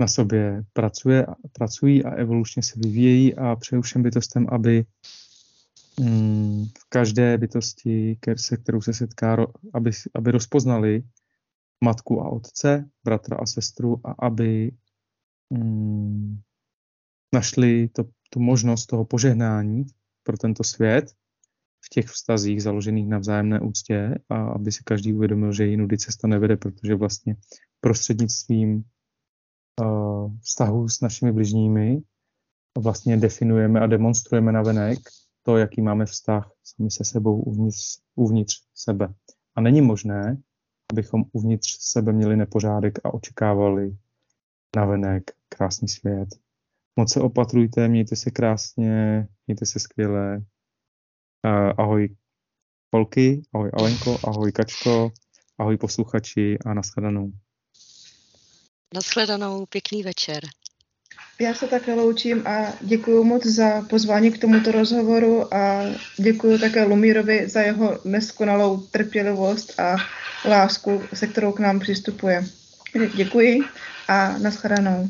na sobě pracuje, pracují a evolučně se vyvíjejí a přeju všem bytostem, aby mm, v každé bytosti, se kterou se setká, aby, aby rozpoznali matku a otce, bratra a sestru a aby mm, našli to, tu možnost toho požehnání pro tento svět v těch vztazích založených na vzájemné úctě a aby si každý uvědomil, že jinudy cesta nevede, protože vlastně prostřednictvím vztahu s našimi bližními vlastně definujeme a demonstrujeme na venek to, jaký máme vztah sami se sebou uvnitř, uvnitř sebe. A není možné, abychom uvnitř sebe měli nepořádek a očekávali na venek krásný svět. Moc se opatrujte, mějte se krásně, mějte se skvěle. Uh, ahoj Polky, ahoj Alenko, ahoj Kačko, ahoj posluchači a nashledanou. Nashledanou, pěkný večer. Já se také loučím a děkuji moc za pozvání k tomuto rozhovoru a děkuji také Lumírovi za jeho neskonalou trpělivost a lásku, se kterou k nám přistupuje. Děkuji a nashledanou.